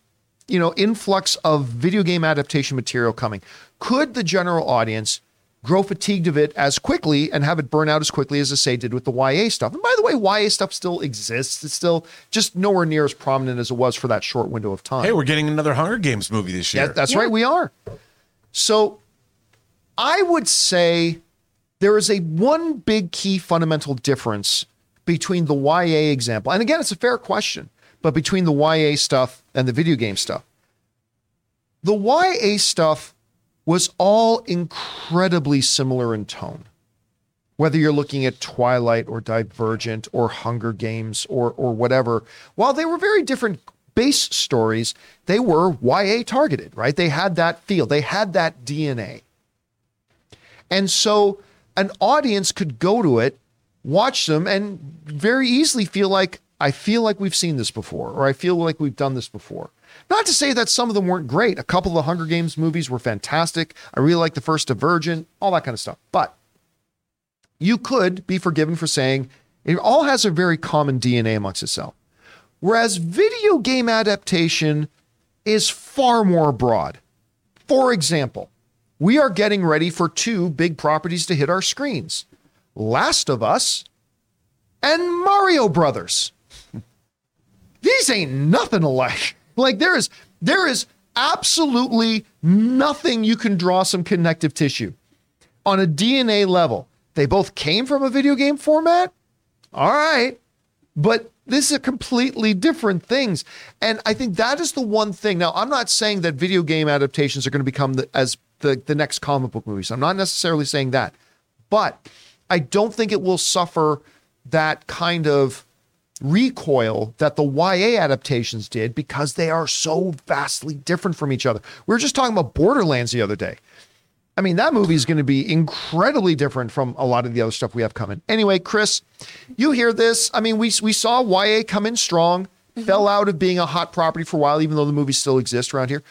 you know, influx of video game adaptation material coming, could the general audience grow fatigued of it as quickly and have it burn out as quickly as the say did with the YA stuff? And by the way, YA stuff still exists. It's still just nowhere near as prominent as it was for that short window of time. Hey, we're getting another Hunger Games movie this year. Yeah, that's right, we are. So I would say there is a one big key fundamental difference between the YA example. And again, it's a fair question, but between the YA stuff and the video game stuff. The YA stuff was all incredibly similar in tone. Whether you're looking at Twilight or Divergent or Hunger Games or or whatever, while they were very different base stories, they were YA targeted, right? They had that feel, they had that DNA. And so an audience could go to it, watch them, and very easily feel like, I feel like we've seen this before, or I feel like we've done this before. Not to say that some of them weren't great. A couple of the Hunger Games movies were fantastic. I really like the first Divergent, all that kind of stuff. But you could be forgiven for saying it all has a very common DNA amongst itself. Whereas video game adaptation is far more broad. For example, we are getting ready for two big properties to hit our screens Last of Us and Mario Brothers. These ain't nothing alike. Like there is there is absolutely nothing you can draw some connective tissue on a DNA level. They both came from a video game format. All right. But this is a completely different things. And I think that is the one thing. Now, I'm not saying that video game adaptations are going to become the, as the, the next comic book movies. I'm not necessarily saying that. But I don't think it will suffer that kind of recoil that the YA adaptations did because they are so vastly different from each other. We were just talking about Borderlands the other day. I mean, that movie is going to be incredibly different from a lot of the other stuff we have coming. Anyway, Chris, you hear this. I mean, we, we saw YA come in strong, mm-hmm. fell out of being a hot property for a while, even though the movies still exist around here.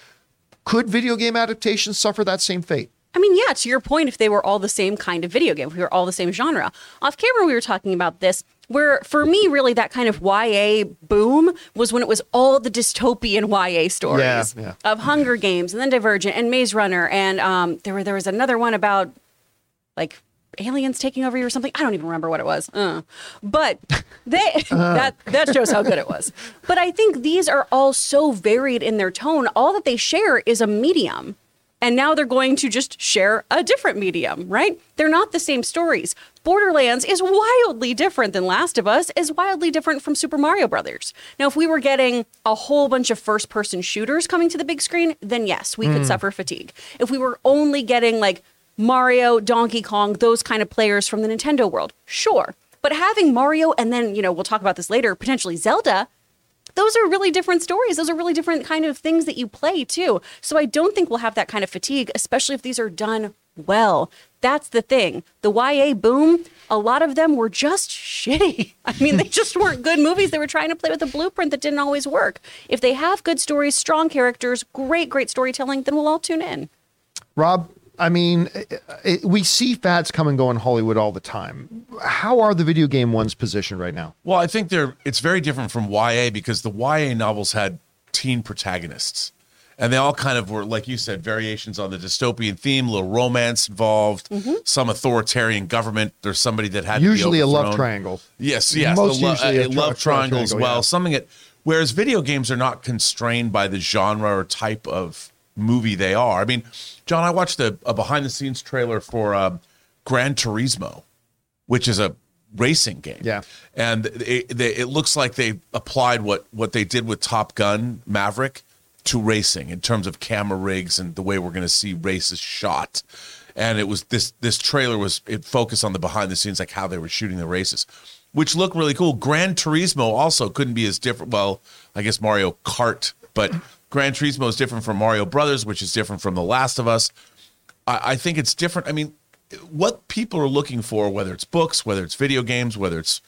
Could video game adaptations suffer that same fate? I mean, yeah, to your point, if they were all the same kind of video game, if we were all the same genre. Off camera, we were talking about this, where for me, really, that kind of YA boom was when it was all the dystopian YA stories Yeah, yeah. of Hunger Games and then Divergent and Maze Runner. And um, there, were, there was another one about like aliens taking over you or something. I don't even remember what it was. Uh. But they that that shows how good it was. But I think these are all so varied in their tone. All that they share is a medium. and now they're going to just share a different medium, right? They're not the same stories. Borderlands is wildly different than Last of Us, is wildly different from Super Mario Brothers. Now, if we were getting a whole bunch of first person shooters coming to the big screen, then yes, we could hmm. suffer fatigue. If we were only getting like Mario, Donkey Kong, those kind of players from the Nintendo world, sure. But having Mario and then, you know, we'll talk about this later, potentially Zelda, those are really different stories. Those are really different kind of things that you play too. So I don't think we'll have that kind of fatigue, especially if these are done well. That's the thing. The YA boom, a lot of them were just shitty. I mean, they just weren't good movies. They were trying to play with a blueprint that didn't always work. If they have good stories, strong characters, great, great storytelling, then we'll all tune in. Rob, I mean, it, it, we see fads come and go in Hollywood all the time. How are the video game ones positioned right now? Well, I think they're it's very different from YA because the YA novels had teen protagonists. And they all kind of were, like you said, variations on the dystopian theme, a little romance involved, some authoritarian government. There's somebody that had to be Usually a love triangle. Yes, yes, Most a, lo- usually a a tri- love triangle as well. yeah. Something that, whereas video games are not constrained by the genre or type of movie they are. I mean, John, I watched a, a behind the scenes trailer for uh, Gran Turismo, which is a racing game. Yeah. and it, they, it looks like they applied what what they did with Top Gun Maverick to racing in terms of camera rigs and the way we're going to see races shot. And it was this this trailer was it focused on the behind the scenes, like how they were shooting the races, which looked really cool. Gran Turismo also couldn't be as different. Well, I guess Mario Kart, but Gran Turismo is different from Mario Brothers, which is different from The Last of Us. I, I think it's different. I mean, what people are looking for, whether it's books, whether it's video games, whether it's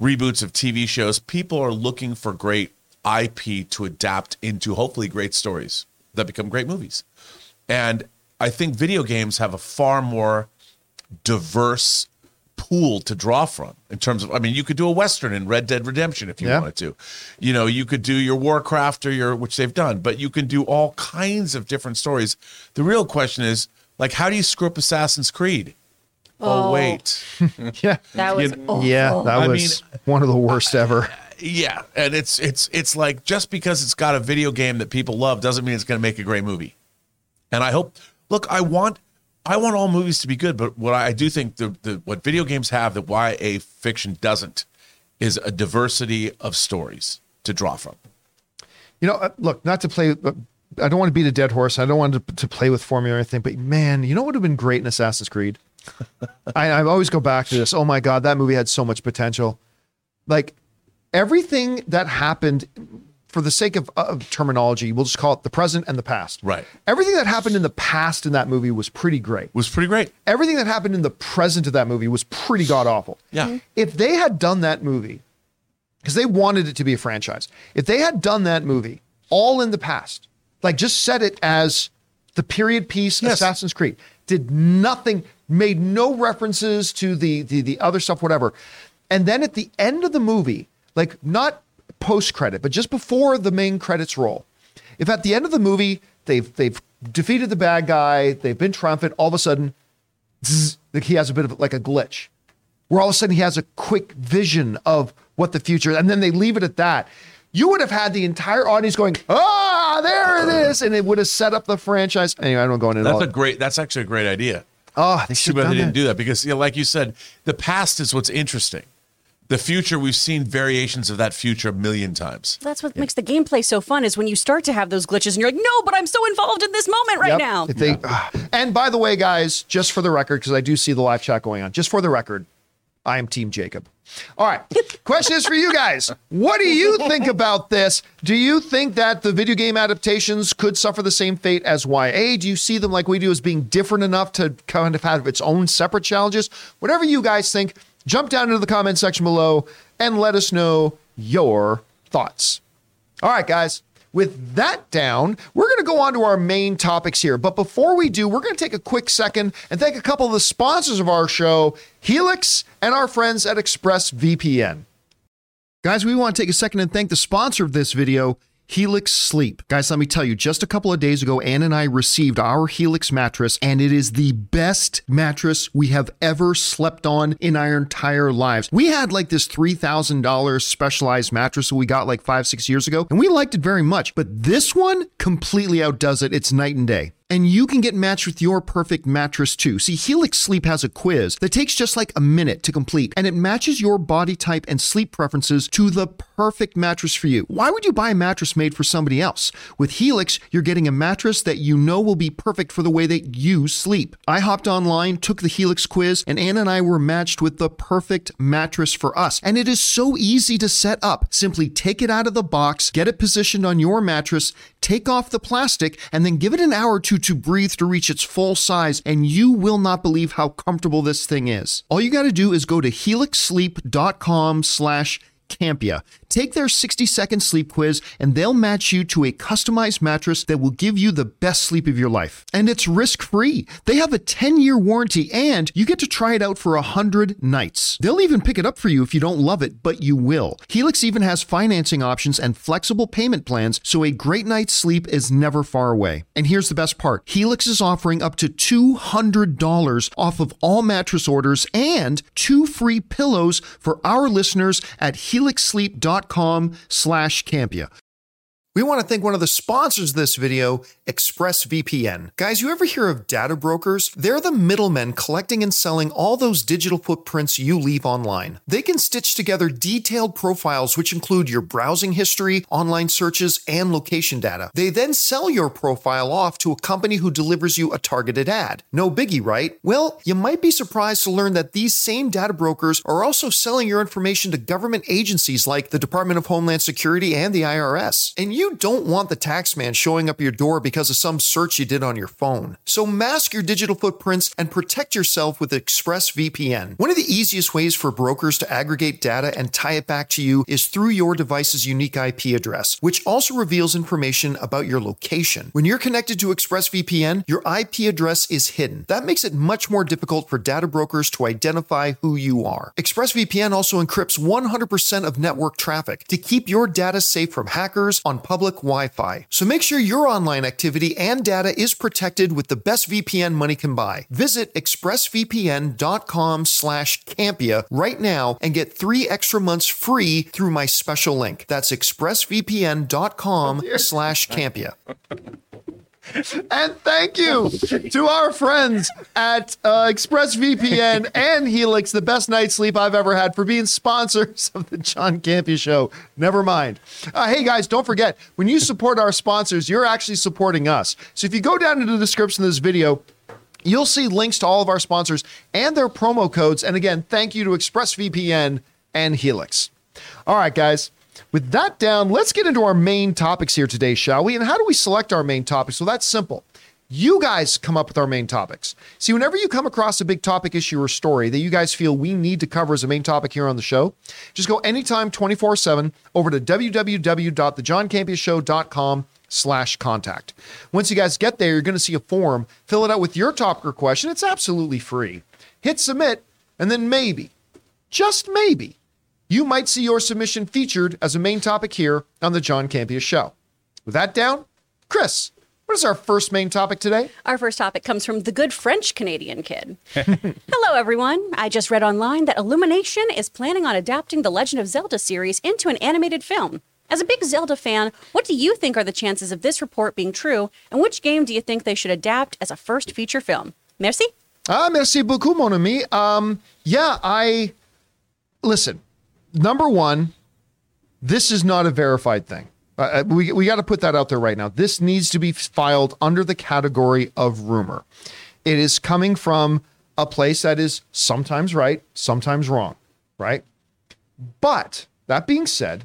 reboots of TV shows, people are looking for great IP to adapt into hopefully great stories that become great movies. And I think video games have a far more diverse pool to draw from in terms of I mean you could do a western in Red Dead Redemption if you Yeah. wanted to. You know, you could do your Warcraft or your which they've done, but you can do all kinds of different stories. The real question is like how do you screw up Assassin's Creed? Oh, Oh. wait. Yeah. That was You know, awful. Yeah, that I was one of the worst ever. Yeah, and it's it's it's like just because it's got a video game that people love doesn't mean it's going to make a great movie. And I hope. Look, I want I want all movies to be good, but what I do think the, the what video games have that YA fiction doesn't is a diversity of stories to draw from. You know, uh, look, not to play, uh, I don't want to beat a dead horse. I don't want to, to play with formula or anything, but man, you know what would have been great in Assassin's Creed? I, I always go back to this. Oh my God, that movie had so much potential. Like everything that happened, for the sake of, of terminology, we'll just call it the present and the past. Right. Everything that happened in the past in that movie was pretty great. was pretty great. Everything that happened in the present of that movie was pretty god awful. Yeah. Mm-hmm. If they had done that movie, because they wanted it to be a franchise, if they had done that movie all in the past, like just set it as the period piece Yes. Assassin's Creed, did nothing, made no references to the, the the other stuff, whatever. And then at the end of the movie, like not post credit, but just before the main credits roll, if at the end of the movie they've they've defeated the bad guy, they've been triumphant, all of a sudden zzz, like he has a bit of like a glitch where all of a sudden he has a quick vision of what the future and then they leave it at that you would have had the entire audience going ah there it is and it would have set up the franchise anyway i don't go into That's all a great that's actually a great idea. oh they Too should bad have they didn't that. do that because, you know, like you said, the past is what's interesting. The future, we've seen variations of that future a million times. That's what makes the gameplay so fun is when you start to have those glitches and you're like, no, but I'm so involved in this moment right Yep. now. If they, ah. and by the way, guys, just for the record, because I do see the live chat going on, just for the record, I am Team Jacob. All right. Question is for you guys. What do you think about this? Do you think that the video game adaptations could suffer the same fate as YA? Do you see them like we do as being different enough to kind of have its own separate challenges? Whatever you guys think, jump down into the comment section below and let us know your thoughts. All right, guys. With that down, we're going to go on to our main topics here. But before we do, we're going to take a quick second and thank a couple of the sponsors of our show, Helix and our friends at ExpressVPN. Guys, we want to take a second and thank the sponsor of this video, Helix Sleep. Guys, let me tell you, just a couple of days ago, Ann and I received our Helix mattress, and it is the best mattress we have ever slept on in our entire lives. We had like this $3,000 specialized mattress that we got like five, six years ago, and we liked it very much, but this one completely outdoes it. It's night and day. And you can get matched with your perfect mattress too. See, Helix Sleep has a quiz that takes just like a minute to complete, and it matches your body type and sleep preferences to the perfect mattress for you. Why would you buy a mattress made for somebody else? With Helix, you're getting a mattress that you know will be perfect for the way that you sleep. I hopped online, took the Helix quiz, and Anna and I were matched with the perfect mattress for us. And it is so easy to set up. Simply take it out of the box, get it positioned on your mattress, take off the plastic, and then give it an hour or two to breathe to reach its full size, and you will not believe how comfortable this thing is. All you got to do is go to helixsleep.com slash Campea. Take their 60 second sleep quiz and they'll match you to a customized mattress that will give you the best sleep of your life. And it's risk free. They have a 10 year warranty and you get to try it out for 100 nights. They'll even pick it up for you if you don't love it, but you will. Helix even has financing options and flexible payment plans, so a great night's sleep is never far away. And here's the best part Helix is offering up to $200 off of all mattress orders and two free pillows for our listeners at helixsleep.com slash Campea. We want to thank one of the sponsors of this video, ExpressVPN. Guys, you ever hear of data brokers? They're the middlemen collecting and selling all those digital footprints you leave online. They can stitch together detailed profiles which include your browsing history, online searches, and location data. They then sell your profile off to a company who delivers you a targeted ad. No biggie, right? Well, you might be surprised to learn that these same data brokers are also selling your information to government agencies like the Department of Homeland Security and the IRS. And you don't want the taxman showing up your door because of some search you did on your phone. So mask your digital footprints and protect yourself with ExpressVPN. One of the easiest ways for brokers to aggregate data and tie it back to you is through your device's unique IP address, which also reveals information about your location. When you're connected to ExpressVPN, your IP address is hidden. That makes it much more difficult for data brokers to identify who you are. ExpressVPN also encrypts 100% of network traffic to keep your data safe from hackers on public Wi-Fi. So make sure your online activity and data is protected with the best VPN money can buy. Visit expressvpn.com slash Campea right now and get three extra months free through my special link. That's expressvpn.com oh, slash Campea. And thank you to our friends at uh, ExpressVPN and Helix, the best night's sleep I've ever had, for being sponsors of the John Campea Show. Never mind. Uh, hey guys, don't forget when you support our sponsors, you're actually supporting us. So if you go down into the description of this video, you'll see links to all of our sponsors and their promo codes. And again, thank you to ExpressVPN and Helix. All right, guys. With that down, let's get into our main topics here today, shall we? And how do we select our main topics? Well, that's simple. You guys come up with our main topics. See, whenever you come across a big topic, issue, or story that you guys feel we need to cover as a main topic here on the show, just go anytime 24 7 over to www.thejohncampeashow.com slash contact. Once you guys get there, you're going to see a form. Fill it out with your topic or question. It's absolutely free. Hit submit, and then maybe, just maybe, you might see your submission featured as a main topic here on the John Campea Show. With that down, Chris, what is our first main topic today? Our first topic comes from the good French Canadian kid. Hello, everyone. I just read online that Illumination is planning on adapting the Legend of Zelda series into an animated film. As a big Zelda fan, what do you think are the chances of this report being true, and which game do you think they should adapt as a first feature film? Merci. Ah, merci beaucoup, mon ami. Um, yeah, I listen. Number one, this is not a verified thing. Uh, we we got to put that out there right now. This needs to be filed under the category of rumor. It is coming from a place that is sometimes right, sometimes wrong, right? But that being said,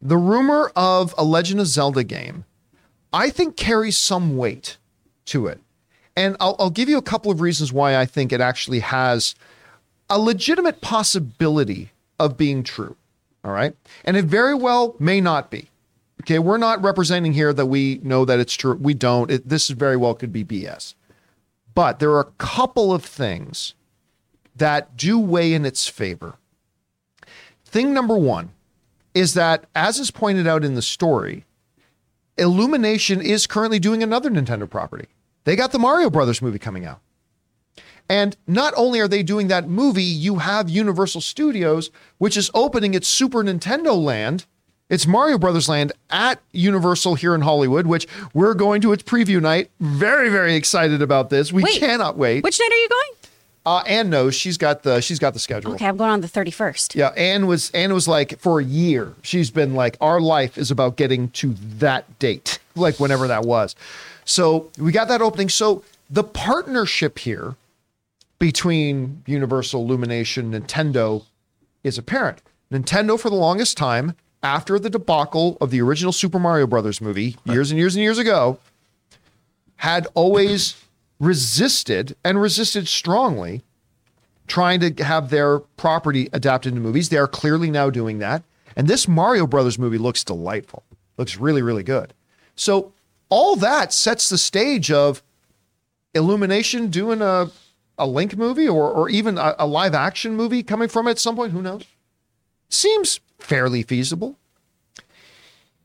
the rumor of a Legend of Zelda game, I think carries some weight to it. And I'll, I'll give you a couple of reasons why I think it actually has a legitimate possibility of being true. All right. And it very well may not be. Okay. We're not representing here that we know that it's true. We don't. It, this very well could be BS. But there are a couple of things that do weigh in its favor. Thing number one is that, as is pointed out in the story, Illumination is currently doing another Nintendo property. They got the Mario Brothers movie coming out. And not only are they doing that movie, you have Universal Studios, which is opening its Super Nintendo land It's Mario Brothers Land at Universal here in Hollywood, which we're going to its preview night. Very, very excited about this. We Wait, cannot wait. Which night are you going? uh, Anne knows she's got the she's got the schedule. Okay, I'm going on the 31st. Yeah, Anne was Anne was like for a year. She's been like our life is about getting to that date, like whenever that was. So we got that opening. So the partnership here between Universal, Illumination, Nintendo is apparent. Nintendo for the longest time after the debacle of the original Super Mario Brothers movie years and years and years ago had always resisted and resisted strongly trying to have their property adapted into movies. They are clearly now doing that. And this Mario Brothers movie looks delightful. Looks really, really good. So all that sets the stage of Illumination doing a, a Link movie or, or even a, a live action movie coming from it at some point. Who knows? Seems fairly feasible.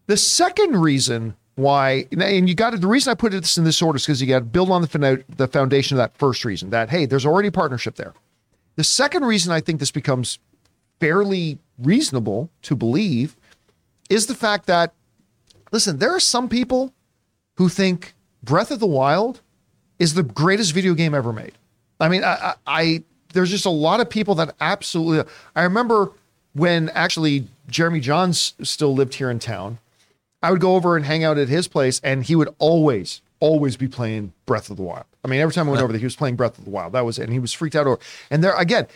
The second reason why, and you got to, the reason I put this in this order is because you got to build on the, the foundation of that first reason that, hey, there's already a partnership there. The second reason I think this becomes fairly reasonable to believe is the fact that, listen, there are some people who think Breath of the Wild is the greatest video game ever made. I mean, I, I, I there's just a lot of people that absolutely. I remember when actually Jeremy Jahns still lived here in town. I would go over and hang out at his place, and he would always, always be playing Breath of the Wild. I mean, every time I went over there, he was playing Breath of the Wild. That was it, and he was freaked out over. And there again,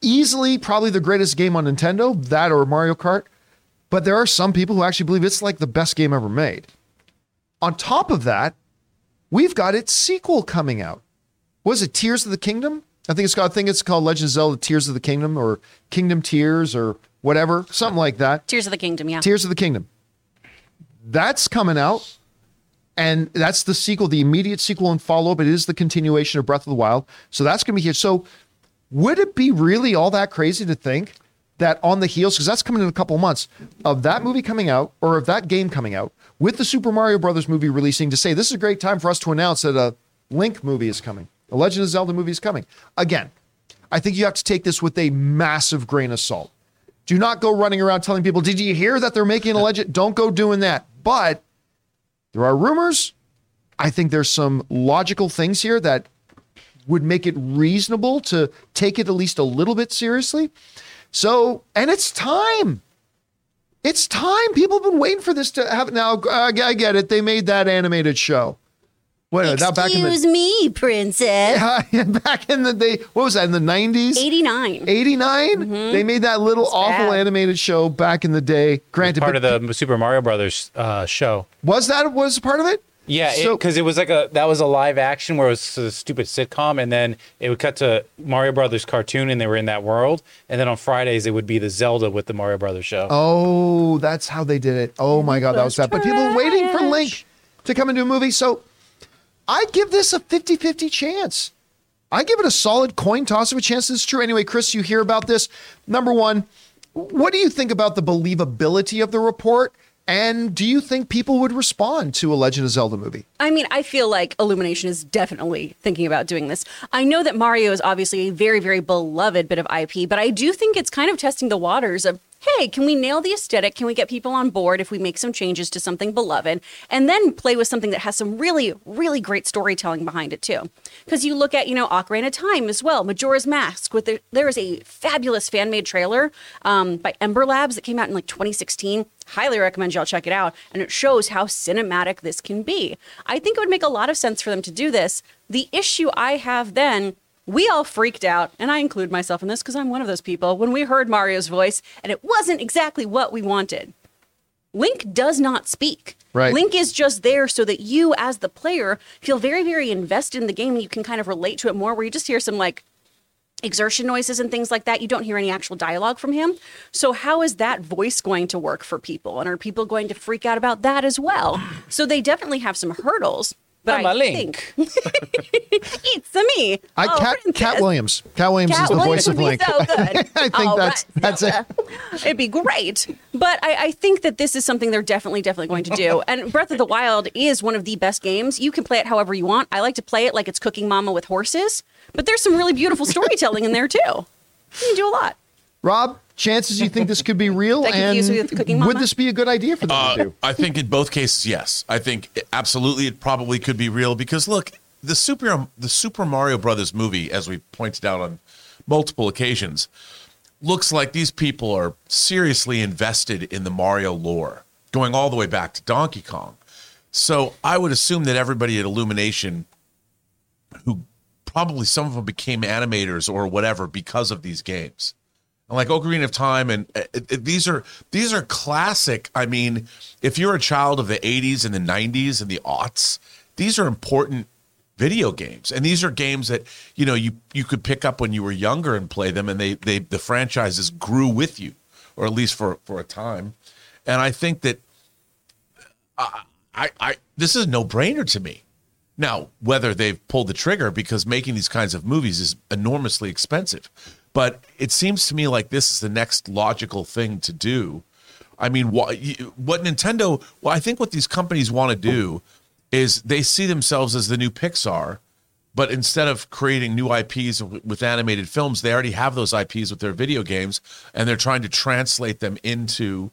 easily probably the greatest game on Nintendo, that or Mario Kart. But there are some people who actually believe it's like the best game ever made. On top of that, we've got its sequel coming out. Was it Tears of the Kingdom? I think it's called. I think it's called Legend of Zelda: Tears of the Kingdom or Kingdom Tears or whatever, something like that. Tears of the Kingdom, yeah. Tears of the Kingdom. That's coming out. And that's the sequel, the immediate sequel and follow up. It is the continuation of Breath of the Wild. So that's going to be here. So would it be really all that crazy to think that on the heels, because that's coming in a couple months, of that movie coming out or of that game coming out with the Super Mario Brothers movie releasing to say this is a great time for us to announce that a Link movie is coming, a Legend of Zelda movie is coming. Again, I think you have to take this with a massive grain of salt. Do not go running around telling people, did you hear that they're making a legend? Don't go doing that. But there are rumors. I think there's some logical things here that would make it reasonable to take it at least a little bit seriously. So, and it's time. It's time. People have been waiting for this to happen. Now, I get it. They made that animated show. Wait, now back in the Excuse me, princess. Yeah, back in the day, what was that in the 90s? 89. 89? They made that little awful bad. animated show back in the day. Granted, Part but of the Super Mario Brothers uh, show. was that was part of it? Yeah, So- because it, was like a that was a live action where it was a stupid sitcom, and then it would cut to Mario Brothers cartoon, and they were in that world. And then on Fridays it would be the Zelda with the Mario Brothers show. Oh, that's how they did it. Oh my god, that was that. But people were waiting for Link to come into a movie. So I give this a 50-50 chance. I give it a solid coin toss of a chance is true. Anyway, Chris, you hear about this. Number one, what do you think about the believability of the report? And do you think people would respond to a Legend of Zelda movie? I mean, I feel like Illumination is definitely thinking about doing this. I know that Mario is obviously a very, very beloved bit of IP, but I do think it's kind of testing the waters of hey, can we nail the aesthetic? Can we get people on board if we make some changes to something beloved and then play with something that has some really, really great storytelling behind it too? Because you look at, you know, Ocarina of Time as well, Majora's Mask, with the, there is a fabulous fan made trailer um, by Ember Labs that came out in like 2016 highly recommend y'all check it out and it shows how cinematic this can be i think it would make a lot of sense for them to do this the issue i have then we all freaked out and i include myself in this because i'm one of those people when we heard mario's voice and it wasn't exactly what we wanted link does not speak Right. link is just there so that you as the player feel very very invested in the game you can kind of relate to it more where you just hear some like exertion noises and things like that. You don't hear any actual dialogue from him. So how is that voice going to work for people? And are people going to freak out about that as well? So they definitely have some hurdles. But I'm I a Link. think it's me. I oh, Cat, princess. Katt Williams. Katt Williams Cat is the Williams voice of be Link. so good. I think All that's right, that's it. It'd be great. But I, I think that this is something they're definitely, definitely going to do. And Breath of the Wild is one of the best games. You can play it however you want. I like to play it like it's Cooking Mama with horses, but there's some really beautiful storytelling in there too. You can do a lot. Rob, chances you think this could be real? Did and you with Cooking would this be a good idea for them to Uh, do? I think in both cases, yes. I think it- absolutely it probably could be real because look, the Super the Super Mario Brothers movie, as we pointed out on multiple occasions, looks like these people are seriously invested in the Mario lore, going all the way back to Donkey Kong. So I would assume that everybody at Illumination, who probably some of them became animators or whatever because of these games, and like Ocarina of Time, and uh, uh, these are these are classic. I mean, if you're a child of the '80s and the '90s and the aughts, these are important video games, and these are games that you know you you could pick up when you were younger and play them, and they they the franchises grew with you, or at least for for a time. And I think that I I, I this is no brainer to me. Now, whether they've pulled the trigger because making these kinds of movies is enormously expensive, but it seems to me like this is the next logical thing to do. I mean, what what Nintendo? Well, I think what these companies want to do is they see themselves as the new Pixar, but instead of creating new IPs with animated films, they already have those IPs with their video games, and they're trying to translate them into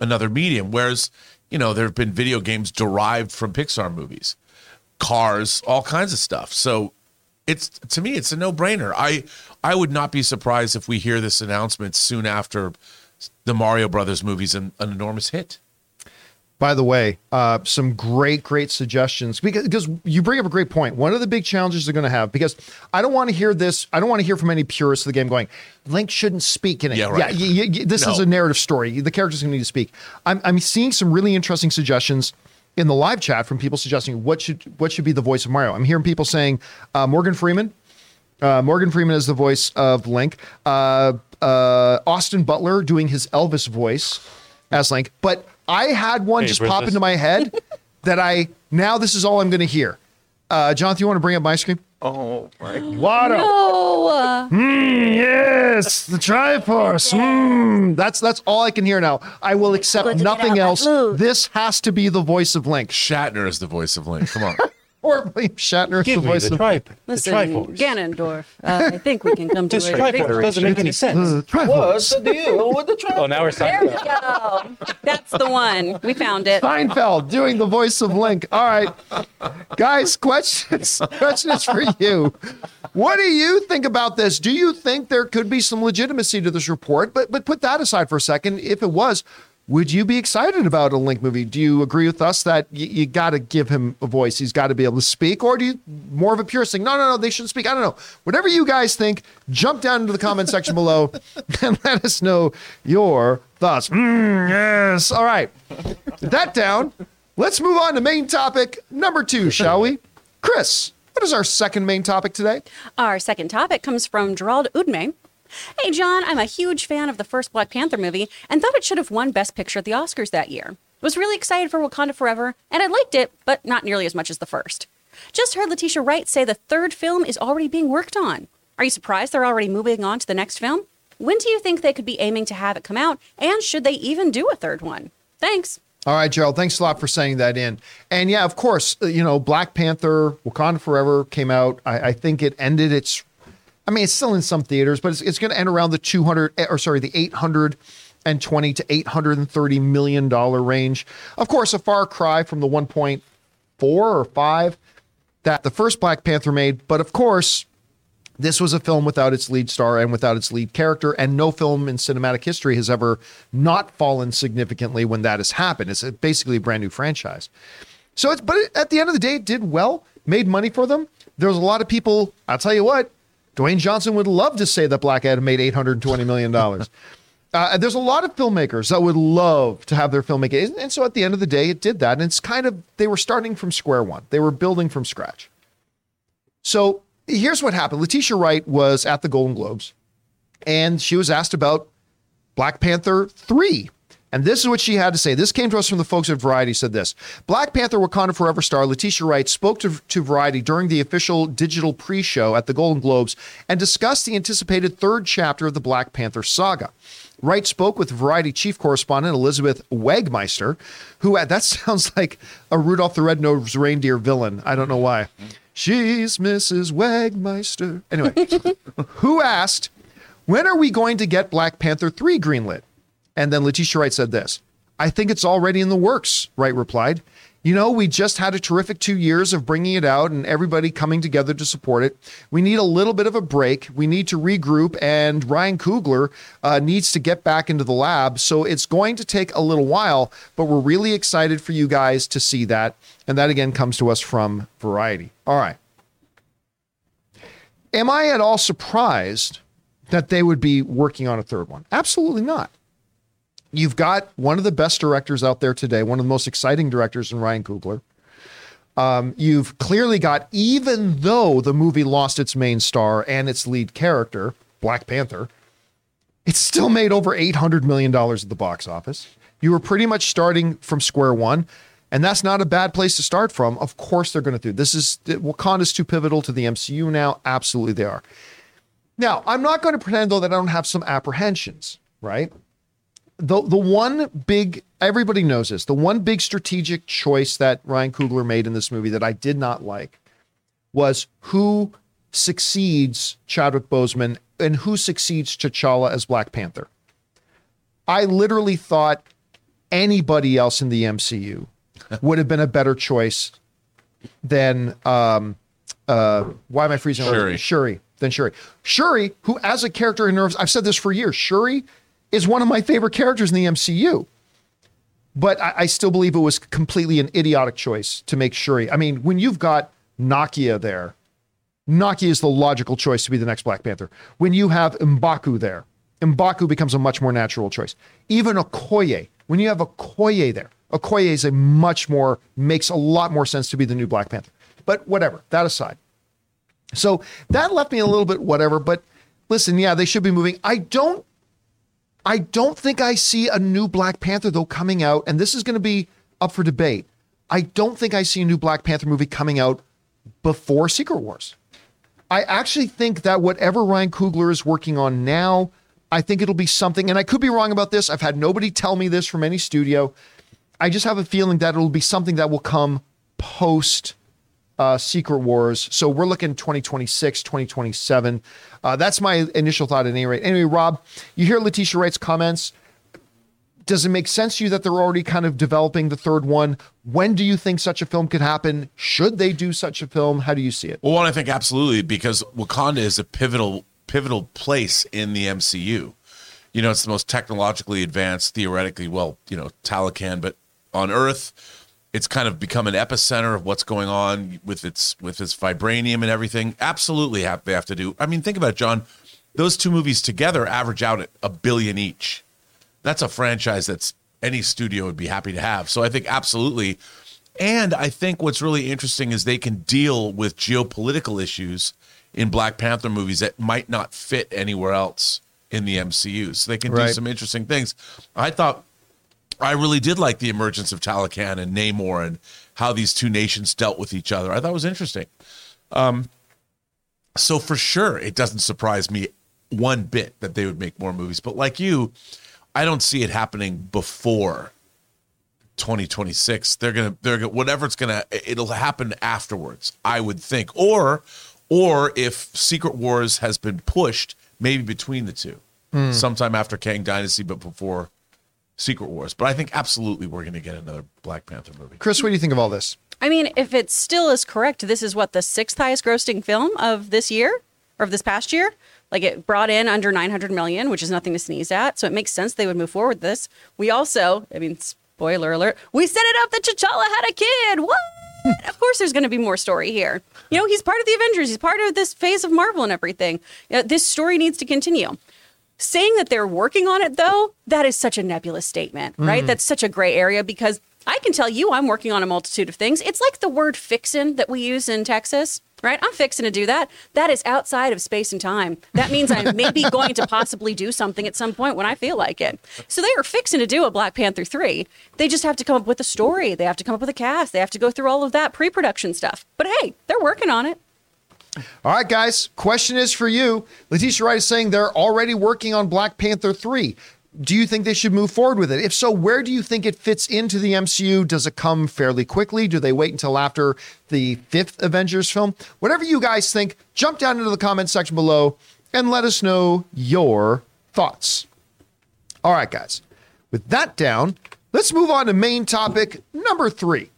another medium. Whereas, you know, there have been video games derived from Pixar movies, cars, all kinds of stuff. So it's to me, it's a no brainer. I I would not be surprised if we hear this announcement soon after the Mario Brothers movies an, an enormous hit. By the way, uh, some great, great suggestions because, because you bring up a great point. One of the big challenges they're going to have because I don't want to hear this. I don't want to hear from any purists of the game going, Link shouldn't speak in it. Yeah, right. y- y- y- this is a narrative story. The characters going to need to speak. I'm, I'm seeing some really interesting suggestions in the live chat from people suggesting what should what should be the voice of Mario. I'm hearing people saying uh, Morgan Freeman. Uh, Morgan Freeman is the voice of Link. Uh, uh, Austin Butler doing his Elvis voice as Link. But I had one Hey, just pop into my head that I now this is all I'm going to hear. Uh, Jonathan, you want to bring up my screen? Oh my Water. Oh, Yes, the Triforce. Mm, that's that's all I can hear now. I will accept Good to get nothing else. This has to be the voice of Link. Shatner is the voice of Link. Come on. Or William Shatner is Give the me voice the of tri- the listen, Triforce. Ganondorf. Uh, I think we can come to This a Triforce big doesn't make any sense. the Triforce. What's the deal with the Oh, now we're There signing we go. That's the one. We found it. Seinfeld doing the voice of Link. All right, guys, questions. Questions for you. What do you think about this? Do you think there could be some legitimacy to this report? But but put that aside for a second. If it was, would you be excited about a Link movie? Do you agree with us that y- you got to give him a voice? He's got to be able to speak, or do you more of a pure thing? No, no, no. They shouldn't speak. I don't know. Whatever you guys think, jump down into the comment section below and let us know your thoughts. Mm, yes. All right. That down, let's move on to main topic number two, shall we? Chris, what is our second main topic today? Our second topic comes from Gerald Udme. Hey, John, I'm a huge fan of the first Black Panther movie and thought it should have won Best Picture at the Oscars that year. Was really excited for Wakanda Forever, and I liked it, but not nearly as much as the first. Just heard Letitia Wright say the third film is already being worked on. Are you surprised they're already moving on to the next film? When do you think they could be aiming to have it come out, and should they even do a third one? Thanks. All right, Gerald, thanks a lot for saying that in. And yeah, of course, uh, you know, Black Panther, Wakanda Forever came out. I, I think it ended its, I mean, it's still in some theaters, but it's, it's going to end around the 200, eh, or sorry, the 820 to 830 million dollar range. Of course, a far cry from the 1.4 or 5 that the first Black Panther made. But of course, this was a film without its lead star and without its lead character, and no film in cinematic history has ever not fallen significantly when that has happened. It's basically a brand new franchise. So it's, but at the end of the day, it did well, made money for them. There was a lot of people. I'll tell you what, Dwayne Johnson would love to say that Black Adam made eight hundred twenty million dollars. Uh, there's a lot of filmmakers that would love to have their film make. And so at the end of the day, it did that. And it's kind of, they were starting from square one. They were building from scratch. So here's what happened. Letitia Wright was at the Golden Globes and she was asked about Black Panther 3. And this is what she had to say. This came to us from the folks at Variety said this. Black Panther Wakanda Forever star Letitia Wright spoke to, to Variety during the official digital pre-show at the Golden Globes and discussed the anticipated third chapter of the Black Panther saga. Wright spoke with Variety chief correspondent Elizabeth Wagmeister, who uh, that sounds like a Rudolph the Red-Nosed Reindeer villain. I don't know why. She's Mrs. Wagmeister. Anyway, who asked, When are we going to get Black Panther 3 greenlit? And then Letitia Wright said this I think it's already in the works, Wright replied. You know, we just had a terrific two years of bringing it out and everybody coming together to support it. We need a little bit of a break. We need to regroup, and Ryan Coogler uh, needs to get back into the lab. So it's going to take a little while, but we're really excited for you guys to see that. And that again comes to us from Variety. All right. Am I at all surprised that they would be working on a third one? Absolutely not. You've got one of the best directors out there today, one of the most exciting directors in Ryan Coogler. Um, you've clearly got, even though the movie lost its main star and its lead character, Black Panther, it's still made over $800 million at the box office. You were pretty much starting from square one, and that's not a bad place to start from. Of course, they're going to do this. Is Wakanda's too pivotal to the MCU now? Absolutely, they are. Now, I'm not going to pretend though that I don't have some apprehensions, right? The the one big everybody knows this the one big strategic choice that Ryan Coogler made in this movie that I did not like was who succeeds Chadwick Boseman and who succeeds T'Challa as Black Panther. I literally thought anybody else in the MCU would have been a better choice than um uh why am I freezing Shuri. Shuri than Shuri. Shuri, who as a character in nerves, I've said this for years, Shuri is one of my favorite characters in the MCU. But I, I still believe it was completely an idiotic choice to make Shuri. I mean, when you've got Nakia there, Nakia is the logical choice to be the next Black Panther. When you have Mbaku there, Mbaku becomes a much more natural choice. Even Okoye, when you have Okoye there, Okoye is a much more, makes a lot more sense to be the new Black Panther. But whatever, that aside. So that left me a little bit whatever, but listen, yeah, they should be moving. I don't I don't think I see a new Black Panther though coming out, and this is going to be up for debate. I don't think I see a new Black Panther movie coming out before Secret Wars. I actually think that whatever Ryan Coogler is working on now, I think it'll be something, and I could be wrong about this. I've had nobody tell me this from any studio. I just have a feeling that it'll be something that will come post uh, Secret Wars. So we're looking 2026, 2027. Uh, that's my initial thought at any rate. Anyway, Rob, you hear Letitia Wright's comments. Does it make sense to you that they're already kind of developing the third one? When do you think such a film could happen? Should they do such a film? How do you see it? Well, one, I think absolutely because Wakanda is a pivotal pivotal place in the MCU. You know, it's the most technologically advanced, theoretically, well, you know, Talokan, but on Earth, it's kind of become an epicenter of what's going on with its with its vibranium and everything. Absolutely, have they have to do. I mean, think about it, John. Those two movies together average out at a billion each. That's a franchise that's any studio would be happy to have. So I think absolutely. And I think what's really interesting is they can deal with geopolitical issues in Black Panther movies that might not fit anywhere else in the MCU. So they can do some interesting things. I thought I really did like the emergence of Talokan and Namor and how these two nations dealt with each other. I thought it was interesting. Um, so for sure, it doesn't surprise me one bit that they would make more movies. But like you, I don't see it happening before 2026. They're gonna, they're gonna, whatever it's gonna, it'll happen afterwards. I would think, or, or if Secret Wars has been pushed, maybe between the two, sometime after Kang Dynasty, but before Secret Wars. But I think absolutely we're gonna get another Black Panther movie. Chris, what do you think of all this? I mean, if it still is correct, this is what the sixth highest grossing film of this year or of this past year. Like it brought in under 900 million, which is nothing to sneeze at. So it makes sense they would move forward with this. We also, I mean, spoiler alert, we set it up that T'Challa had a kid. What? of course, there's going to be more story here. You know, he's part of the Avengers. He's part of this phase of Marvel and everything. You know, this story needs to continue. Saying that they're working on it, though, that is such a nebulous statement, right? Mm. That's such a gray area because I can tell you I'm working on a multitude of things. It's like the word fixin' that we use in Texas, right? I'm fixing to do that. That is outside of space and time. That means I'm maybe going to possibly do something at some point when I feel like it. So they are fixing to do a Black Panther 3. They just have to come up with a story. They have to come up with a cast. They have to go through all of that pre production stuff. But hey, they're working on it. All right, guys. Question is for you. Letitia Wright is saying they're already working on Black Panther 3. Do you think they should move forward with it? If so, where do you think it fits into the MCU? Does it come fairly quickly? Do they wait until after the fifth Avengers film? Whatever you guys think, jump down into the comment section below and let us know your thoughts. All right, guys. With that down, let's move on to main topic number three.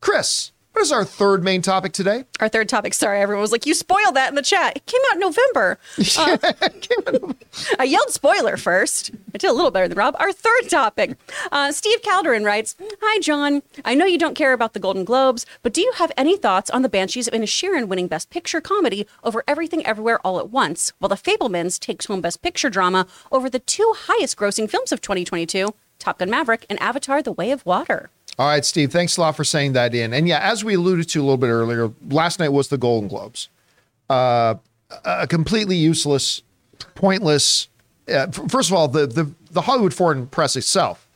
Chris, what is our third main topic today? Our third topic. Sorry, everyone was like, "You spoiled that in the chat." It came out in November. Uh, I yelled spoiler first. I did a little better than Rob. Our third topic. Uh, Steve Calderon writes, "Hi, John. I know you don't care about the Golden Globes, but do you have any thoughts on the Banshees of Inisherin winning Best Picture comedy over Everything Everywhere All at Once, while The Fabelmans takes home Best Picture drama over the two highest-grossing films of 2022, Top Gun: Maverick and Avatar: The Way of Water?" All right, Steve, thanks a lot for saying that in. And yeah, as we alluded to a little bit earlier, last night was the Golden Globes. Uh, a completely useless, pointless. Uh, first of all, the, the the Hollywood Foreign Press itself,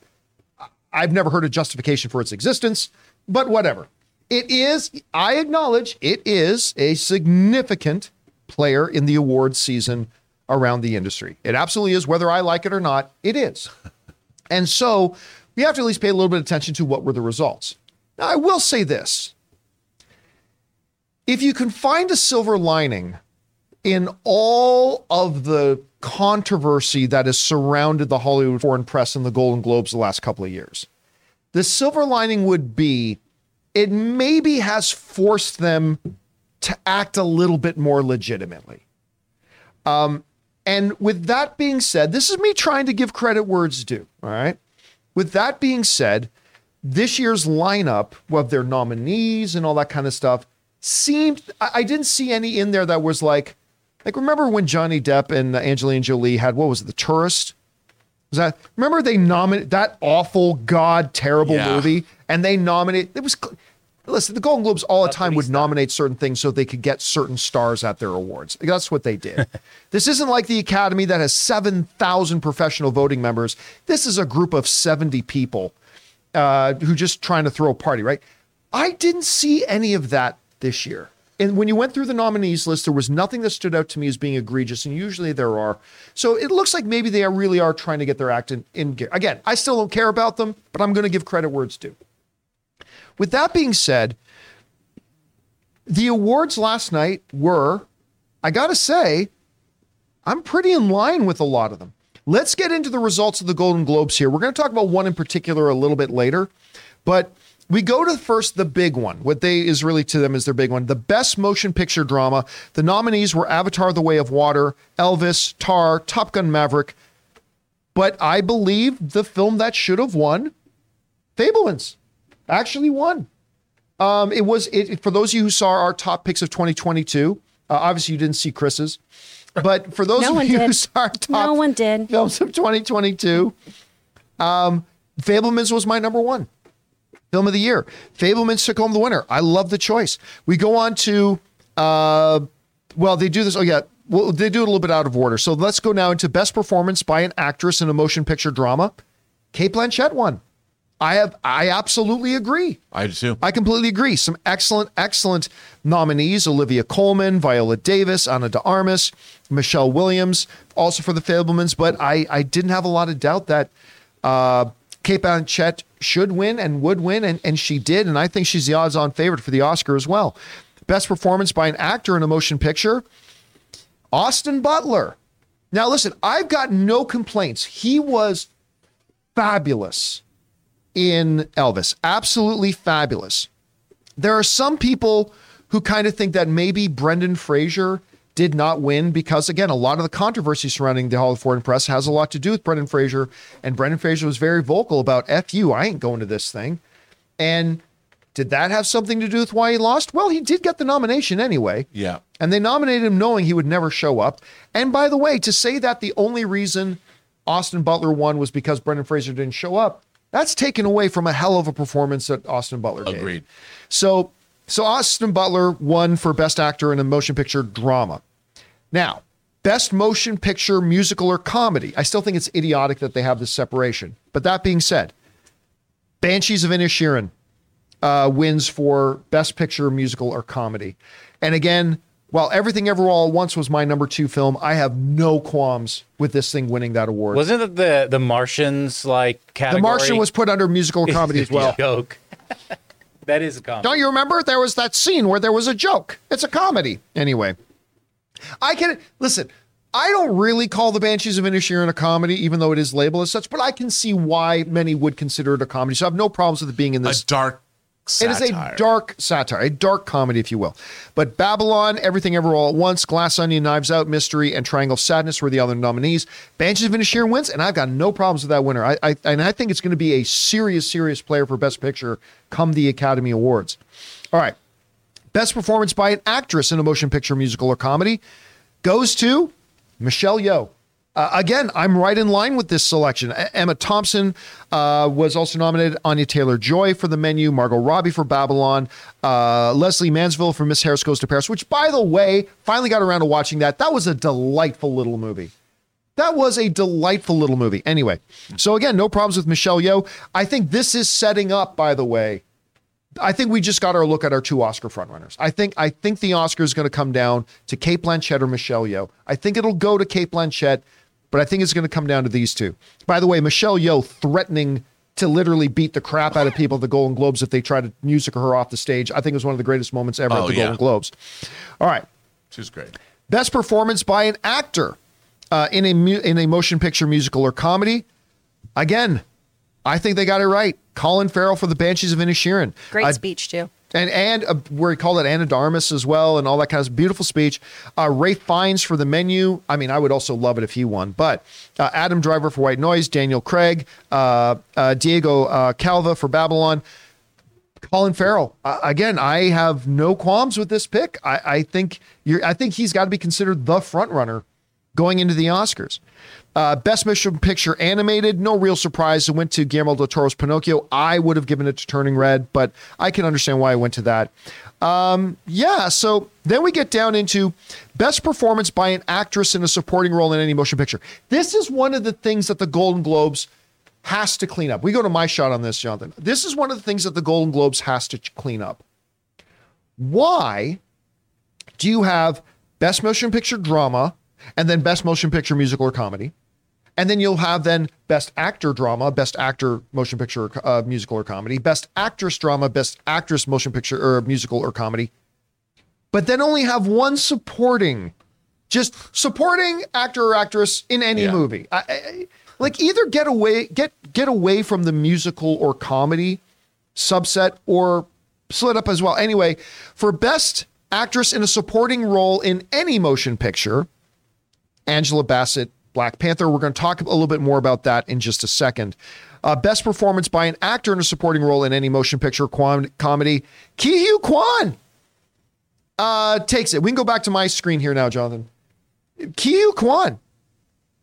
I've never heard a justification for its existence, but whatever. It is, I acknowledge, it is a significant player in the awards season around the industry. It absolutely is, whether I like it or not, it is. And so we have to at least pay a little bit of attention to what were the results. Now, I will say this if you can find a silver lining in all of the controversy that has surrounded the Hollywood Foreign Press and the Golden Globes the last couple of years, the silver lining would be it maybe has forced them to act a little bit more legitimately. Um, and with that being said, this is me trying to give credit where it's due. All right. With that being said, this year's lineup of their nominees and all that kind of stuff seemed I, I didn't see any in there that was like like remember when Johnny Depp and Angelina Jolie had what was it, the tourist? Was that remember they nominated that awful god terrible Yeah. movie and they nominated it was listen the Golden Globes all the time would nominate certain things so they could get certain stars at their awards. That's what they did. this isn't like the Academy that has 7,000 professional voting members. This is a group of 70 people uh, who just trying to throw a party, right? I didn't see any of that this year. And when you went through the nominees list, there was nothing that stood out to me as being egregious, and usually there are. So it looks like maybe they really are trying to get their act in, in gear. Again, I still don't care about them, but I'm going to give credit where it's due. With that being said, the awards last night were, I got to say, I'm pretty in line with a lot of them. Let's get into the results of the Golden Globes here. We're going to talk about one in particular a little bit later, but we go to first the big one. What they is really to them is their big one. The best motion picture drama. The nominees were Avatar: The Way of Water, Elvis, Tar, Top Gun: Maverick. But I believe the film that should have won, Fabelmans, actually won. Um, it was it, for those of you who saw our top picks of 2022. Uh, obviously, you didn't see Chris's, but for those No of you who saw our top No one did. films of 2022, um, Fabelmans was my number one film of the year. Fabelmans took home the winner. I love the choice. We go on to, uh, well, they do this. Oh yeah, well they do it a little bit out of order. So let's go now into best performance by an actress in a motion picture drama. Cate Blanchett won. I have. I absolutely agree. I do too. I completely agree. Some excellent, excellent nominees: Olivia Colman, Viola Davis, Ana de Armas, Michelle Williams, also for the Fabelmans. But I, I didn't have a lot of doubt that uh, Cate Blanchett should win and would win, and, and she did. And I think she's the odds-on favorite for the Oscar as well. Best performance by an actor in a motion picture: Austin Butler. Now, listen, I've got no complaints. He was fabulous in Elvis. Absolutely fabulous. There are some people who kind of think that maybe Brendan Fraser did not win because, again, a lot of the controversy surrounding the Hall Hollywood Foreign Press has a lot to do with Brendan Fraser. And Brendan Fraser was very vocal about F you, I ain't going to this thing. And did that have something to do with why he lost? Well, he did get the nomination anyway. Yeah. And they nominated him knowing he would never show up. And by the way, to say that the only reason Austin Butler won was because Brendan Fraser didn't show up, that's taken away from a hell of a performance that Austin Butler gave. Agreed. So, so Austin Butler won for Best Actor in a Motion Picture Drama. Now, Best Motion Picture Musical or Comedy. I still think it's idiotic that they have this separation. But that being said, Banshees of Inisherin uh, wins for Best Picture Musical or Comedy. And again, while Everything Ever All at Once was my number two film, I have no qualms with this thing winning that award. Wasn't it the the Martians like category? the Martian was put under musical comedy as well. Joke. that is a comedy. Don't you remember? There was that scene where there was a joke. It's a comedy. Anyway, I can listen. I don't really call the Banshees of Inisherin a comedy, even though it is labeled as such, but I can see why many would consider it a comedy. So I have no problems with it being in this A this. Dark It is a dark satire, a dark comedy, if you will. But Babylon, Everything Ever All at Once, Glass Onion, Knives Out, Mystery, and Triangle of Sadness were the other nominees. Banshees of Inisherin wins, and I've got no problems with that winner. I, I and I think it's going to be a serious, serious player for Best Picture come the Academy Awards. All right. Best performance by an actress in a motion picture, musical, or comedy goes to Michelle Yeoh. Uh, again, I'm right in line with this selection. Emma Thompson uh, was also nominated. Anya Taylor Joy for The Menu. Margot Robbie for Babylon. Uh, Lesley Manville for Miss Harris Goes to Paris, which, by the way, finally got around to watching that. That was a delightful little movie. That was a delightful little movie. Anyway, so again, no problems with Michelle Yeoh. I think this is setting up, by the way, I think we just got our look at our two Oscar frontrunners. I think I think the Oscar is going to come down to Cate Blanchett or Michelle Yeoh. I think it'll go to Cate Blanchett, but I think it's going to come down to these two. By the way, Michelle Yeoh threatening to literally beat the crap out of people at the Golden Globes if they try to music her off the stage. I think it was one of the greatest moments ever Oh, at the yeah. Golden Globes. All right. She was great. Best performance by an actor uh, in a mu- in a motion picture, musical, or comedy. Again, I think they got it right. Colin Farrell for the Banshees of Inisherin. Great Uh, speech too. And and uh, where he called it Anadarmus as well, and all that kind of beautiful speech. Uh, Ralph Fiennes for the menu. I mean, I would also love it if he won. But uh, Adam Driver for White Noise, Daniel Craig, uh, uh, Diego uh, Calva for Babylon. Colin Farrell. Again, I have no qualms with this pick. I, I think. I think he's got to be considered the front runner going into the Oscars. Uh, Best Motion Picture Animated, no real surprise. It went to Guillermo del Toro's Pinocchio. I would have given it to Turning Red, but I can understand why I went to that. Um, yeah, so then we get down into Best Performance by an Actress in a Supporting Role in Any Motion Picture. This is one of the things that the Golden Globes has to clean up. We go to my shot on this, Jonathan. This is one of the things that the Golden Globes has to clean up. Why do you have Best Motion Picture Drama and then Best Motion Picture Musical or Comedy? And then you'll have then Best Actor Drama, Best Actor Motion Picture uh, Musical or Comedy, Best Actress Drama, Best Actress Motion Picture or Musical or Comedy. But then only have one supporting, just supporting actor or actress in any Yeah. movie. I, I, like either get away, get get away from the musical or comedy subset or split up as well. Anyway, for Best Actress in a Supporting Role in any motion picture, Angela Bassett, Black Panther. We're going to talk a little bit more about that in just a second. Uh, best performance by an actor in a supporting role in any motion picture com- comedy. Ke Huy Quan uh, takes it. We can go back to my screen here now, Jonathan. Ke Huy Quan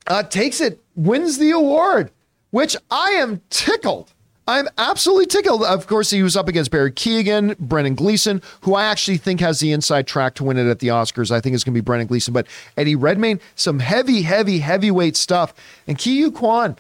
uh, takes it, wins the award, which I am tickled. I'm absolutely tickled. Of course, he was up against Barry Keoghan, Brendan Gleeson, who I actually think has the inside track to win it at the Oscars. I think it's going to be Brendan Gleeson, but Eddie Redmayne, some heavy, heavy, heavyweight stuff. And Ke Quan.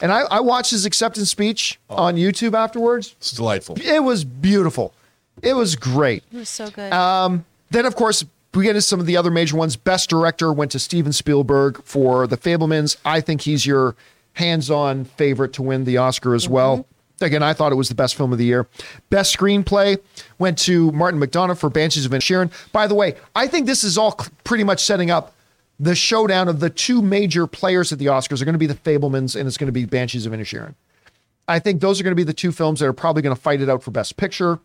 And I, I watched his acceptance speech on YouTube afterwards. It's delightful. It was beautiful. It was great. It was so good. Um, then, of course, we get into some of the other major ones. Best director went to Steven Spielberg for The Fabelmans. I think he's your hands-on favorite to win the Oscar as well. Again, I thought it was the best film of the year. Best screenplay went to Martin McDonagh for Banshees of Inisherin. By the way, I think this is all pretty much setting up the showdown of the two major players at the Oscars are going to be The Fabelmans and it's going to be Banshees of Inisherin. I think those are going to be the two films that are probably going to fight it out for Best Picture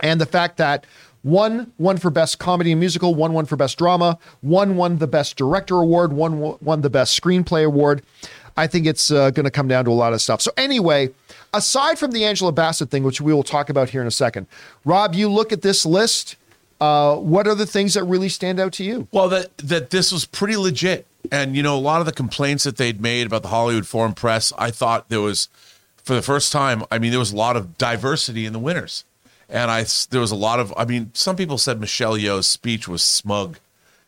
and the fact that one won for best comedy and musical, one won for best drama, one won the best director award, one wo- won the best screenplay award. I think it's uh, going to come down to a lot of stuff. So anyway, aside from the Angela Bassett thing, which we will talk about here in a second, Rob, you look at this list. Uh, what are the things that really stand out to you? Well, that that this was pretty legit, and you know a lot of the complaints that they'd made about the Hollywood Foreign Press, I thought there was, for the first time, I mean there was a lot of diversity in the winners, and I there was a lot of, I mean some people said Michelle Yeoh's speech was smug,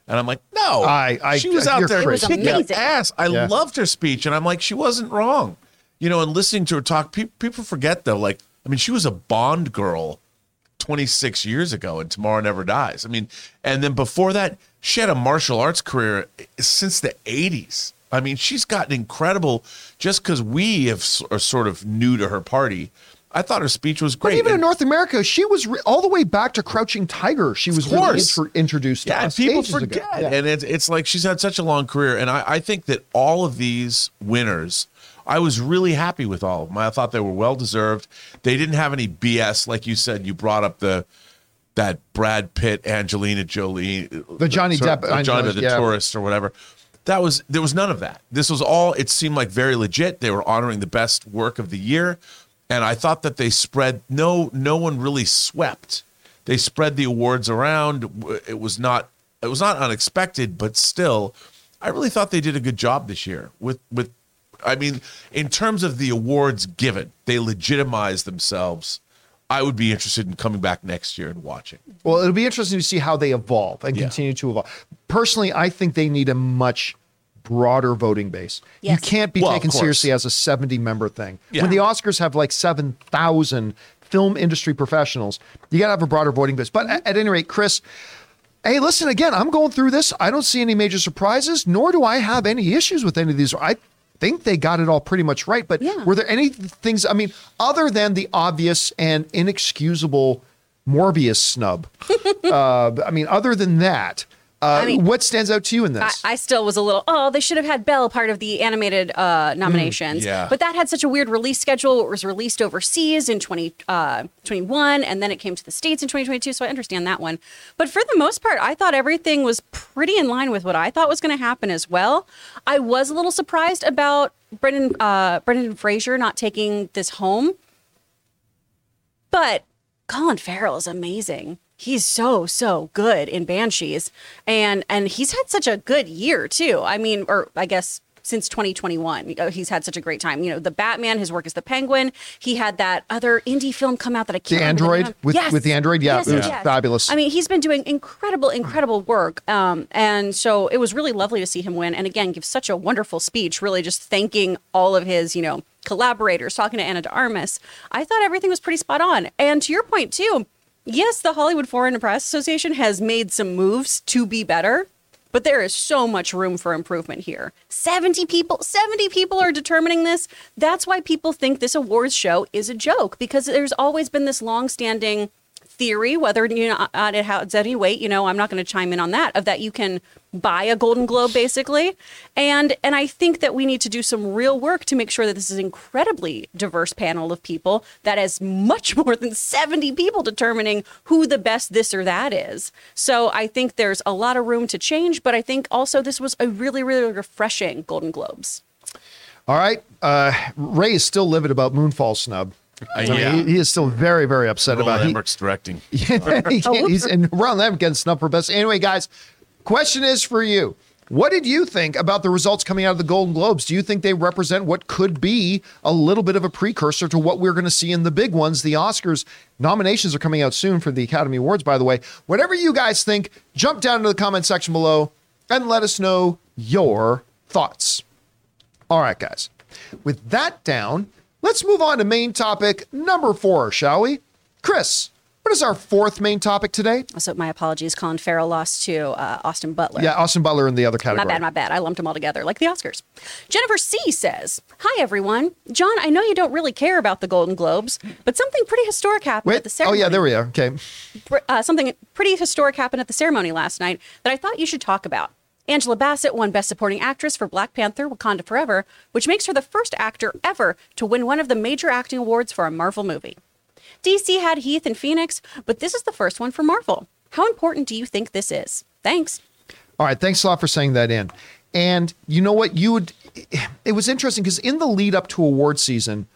and I'm like, no, I- I- she was you're out there kicking It amazing. ass. I Yeah. loved her speech, and I'm like, she wasn't wrong, you know. And listening to her talk, pe- people forget though, like I mean she was a Bond girl 26 years ago and Tomorrow Never Dies. I mean, and then before that, she had a martial arts career since the 80s. I mean, she's gotten incredible just because we have, are sort of new to her party. I thought her speech was But great. even in North America, she was re- all the way back to Crouching Tiger. She was really intro- introduced to yeah, us people forget, Yeah. and it's it's like she's had such a long career, and I, I think that all of these winners, I was really happy with all of them. I thought they were well deserved. They didn't have any BS, like you said. You brought up the that Brad Pitt, Angelina Jolie, The Johnny sorry, Depp, the Johnny the yeah. tourist or whatever. That was there was none of that. This was all. It seemed like very legit. They were honoring the best work of the year, and I thought that they spread. No, no one really swept. They spread the awards around. It was not. It was not unexpected, but still, I really thought they did a good job this year. With with, I mean, in terms of the awards given, they legitimize themselves. I would be interested in coming back next year and watching. Well, it'll be interesting to see how they evolve and Yeah. continue to evolve. Personally, I think they need a much broader voting base. You can't be Well, taken seriously as a 70 member thing. Yeah. When the Oscars have like 7,000 film industry professionals, you got to have a broader voting base. But at, at any rate, Chris, hey, listen, again, I'm going through this. I don't see any major surprises, nor do I have any issues with any of these. I think they got it all pretty much right. But Yeah. were there any things, I mean, other than the obvious and inexcusable Morbius snub? uh, I mean, other than that, uh, I mean- what stands out to you in this? I still was a little, oh, they should have had Belle part of the animated uh, nominations. yeah. But that had such a weird release schedule. It was released overseas in 2021, and then it came to the States in 2022. So I understand that one. But for the most part, I thought everything was pretty in line with what I thought was going to happen as well. I was a little surprised about Brendan, uh, Brendan Fraser not taking this home. But Colin Farrell is amazing. He's so so good in Banshees, and and he's had such a good year too. I mean, or I guess since 2021, uh, he's had such a great time. You know, the Batman, his work as the Penguin. He had that other indie film come out that I can't. The Android? With- with the Android? Yeah, Yes, it was yes. fabulous. I mean, he's been doing incredible, incredible work, um, and so it was really lovely to see him win. And again, give such a wonderful speech, really just thanking all of his, you know, collaborators, talking to Ana de Armas. I thought everything was pretty spot on. And to your point too, yes, the Hollywood Foreign Press Association has made some moves to be better. But there is so much room for improvement here. 70 people, 70 people are determining this. That's why people think this awards show is a joke because there's always been this long-standing theory, whether you know uh, it has any weight, you know, I'm not going to chime in on that, of that you can buy a Golden Globe basically, and and I think that we need to do some real work to make sure that this is an incredibly diverse panel of people that has much more than 70 people determining who the best this or that is. So I think there's a lot of room to change, but I think also this was a really really refreshing Golden Globes. All right. Uh, Ray is still livid about Moonfall snub. Uh, I mean, yeah. he, he is still very, very upset Roland about it. Emmerich's directing. He, he can't, he's and Ron Lemon getting snubbed for best. Anyway, guys, question is for you. What did you think about the results coming out of the Golden Globes? Do you think they represent what could be a little bit of a precursor to what we're going to see in the big ones, the Oscars? Nominations are coming out soon for the Academy Awards, by the way. Whatever you guys think, jump down into the comment section below and let us know your thoughts. All right, guys. With that down, let's move on to main topic number four, shall we? Chris, what is our fourth main topic today? So my apologies, Colin Farrell lost to uh, Austin Butler. Yeah, Austin Butler in the other category. My bad, my bad. I lumped them all together like the Oscars. Jennifer C says, Hi, everyone. John, I know you don't really care about the Golden Globes, but something pretty historic happened Wait. at the ceremony. Oh, yeah, there we are. Okay. Uh, something pretty historic happened at the ceremony last night that I thought you should talk about. Angela Bassett won Best Supporting Actress for Black Panther Wakanda Forever, which makes her the first actor ever to win one of the major acting awards for a Marvel movie. DC had Heath and Phoenix, but this is the first one for Marvel. How important do you think this is? Thanks. All right. Thanks a lot for saying that in. And you know what? You would. It was interesting because in the lead up to award season,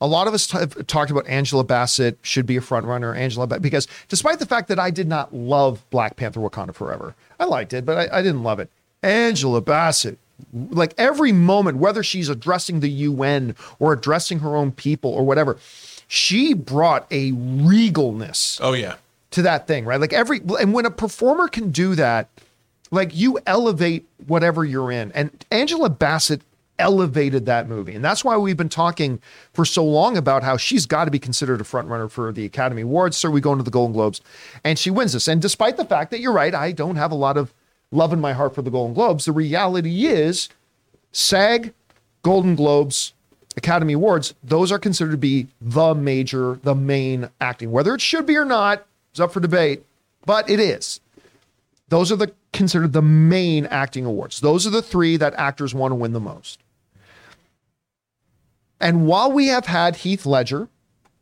a lot of us t- have talked about Angela Bassett should be a front runner. Angela, ba- because despite the fact that I did not love Black Panther: Wakanda Forever, I liked it, but I, I didn't love it. Angela Bassett, like every moment, whether she's addressing the UN or addressing her own people or whatever, she brought a regalness Oh yeah. to that thing, right? Like every and when a performer can do that, like you elevate whatever you're in. And Angela Bassett elevated that movie. And that's why we've been talking for so long about how she's got to be considered a front runner for the Academy Awards. So we go into the Golden Globes and she wins this. And despite the fact that you're right, I don't have a lot of love in my heart for the Golden Globes, the reality is SAG, Golden Globes, Academy Awards, those are considered to be the major, the main acting. Whether it should be or not is up for debate, but it is. Those are the considered the main acting awards. Those are the three that actors want to win the most. And while we have had Heath Ledger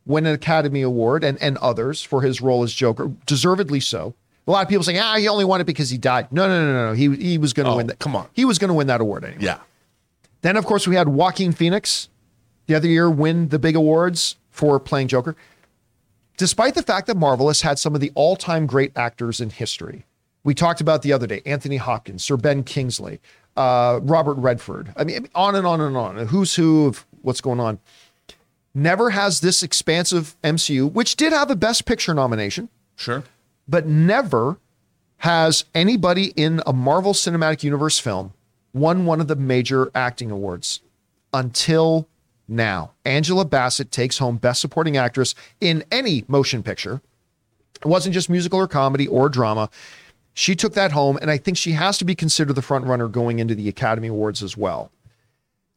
win an Academy Award and, and others for his role as Joker, deservedly so. A lot of people saying, ah, he only won it because he died. No, no, no, no, no. He, he was going to Oh, win that. come on. He was going to win that award anyway. Yeah. Then, of course, we had Joaquin Phoenix the other year win the big awards for playing Joker. Despite the fact that Marvel has had some of the all time great actors in history, we talked about the other day Anthony Hopkins, Sir Ben Kingsley, uh, Robert Redford. I mean, on and on and on. Who's who of what's going on. Never has this expansive MCU, which did have a Best Picture nomination, Sure. But never has anybody in a Marvel Cinematic Universe film won one of the major acting awards until now. Angela Bassett takes home Best Supporting Actress in any motion picture. It wasn't just musical or comedy or drama. She took that home, and I think she has to be considered the front runner going into the Academy Awards as well.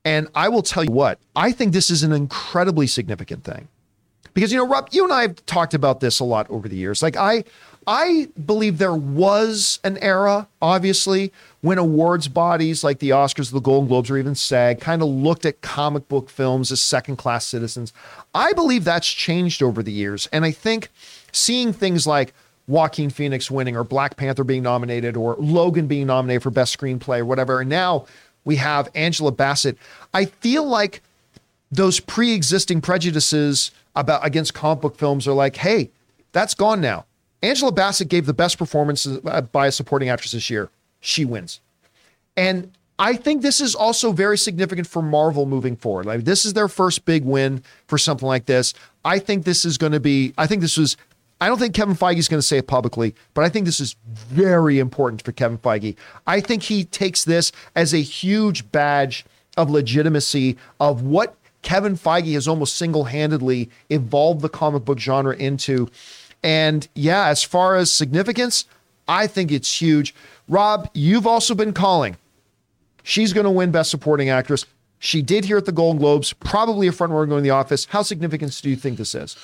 And I will tell you what, I think this is an incredibly significant thing because you know rob you and i have talked about this a lot over the years like i i believe there was an era obviously when awards bodies like the oscars the golden globes or even sag kind of looked at comic book films as second class citizens i believe that's changed over the years and i think seeing things like Joaquin Phoenix winning or Black Panther being nominated or Logan being nominated for best screenplay or whatever and now we have Angela Bassett I feel like those pre-existing prejudices about against comic book films are like, hey, that's gone now. Angela Bassett gave the best performance uh, by a supporting actress this year. She wins. And I think this is also very significant for Marvel moving forward. Like this is their first big win for something like this. I think this is going to be. I think this was. I don't think Kevin Feige is going to say it publicly, but I think this is very important for Kevin Feige. I think he takes this as a huge badge of legitimacy of what Kevin Feige has almost single handedly evolved the comic book genre into. And yeah, as far as significance, I think it's huge. Rob, you've also been calling. She's going to win Best Supporting Actress. She did here at the Golden Globes, probably a front runner going to the office. How significant do you think this is?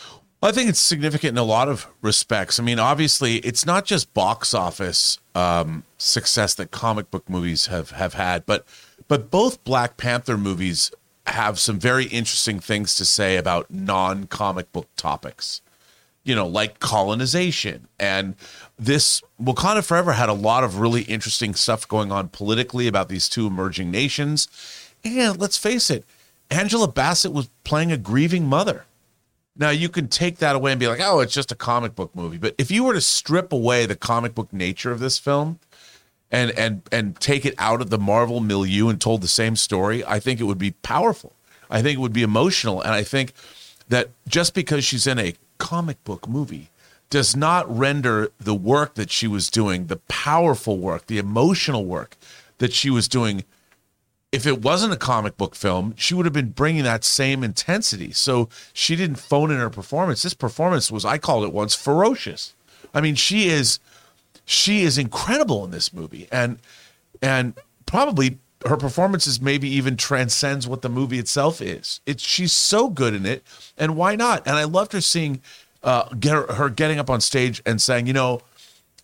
I think it's significant in a lot of respects. I mean, obviously, it's not just box office um, success that comic book movies have have had, but but both Black Panther movies have some very interesting things to say about non-comic book topics. You know, like colonization and this Wakanda Forever had a lot of really interesting stuff going on politically about these two emerging nations. And let's face it, Angela Bassett was playing a grieving mother. Now you can take that away and be like, "Oh, it's just a comic book movie." But if you were to strip away the comic book nature of this film and and and take it out of the Marvel milieu and told the same story, I think it would be powerful. I think it would be emotional, and I think that just because she's in a comic book movie does not render the work that she was doing, the powerful work, the emotional work that she was doing if it wasn't a comic book film, she would have been bringing that same intensity. So she didn't phone in her performance. This performance was, I called it once, ferocious. I mean, she is, she is incredible in this movie, and and probably her performances maybe even transcends what the movie itself is. It's she's so good in it, and why not? And I loved her seeing, uh, get her, her getting up on stage and saying, you know,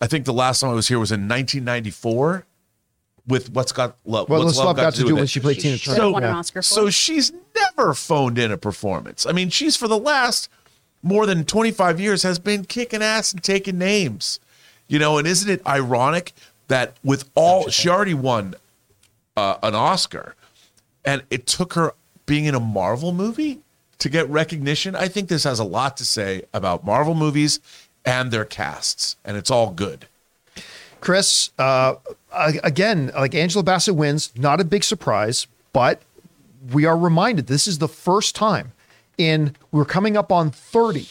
I think the last time I was here was in 1994 with what's got love. Well, what's What's Love got to do with when it? she played She Tina Turner. won an Yeah. So she's never phoned in a performance. I mean, she's for the last more than 25 years has been kicking ass and taking names. You know, and isn't it ironic that with all she already won uh, an Oscar and it took her being in a Marvel movie to get recognition? I think this has a lot to say about Marvel movies and their casts, and it's all good. Chris, uh, again, like Angela Bassett wins, not a big surprise, but we are reminded this is the first time in we're coming up on 30,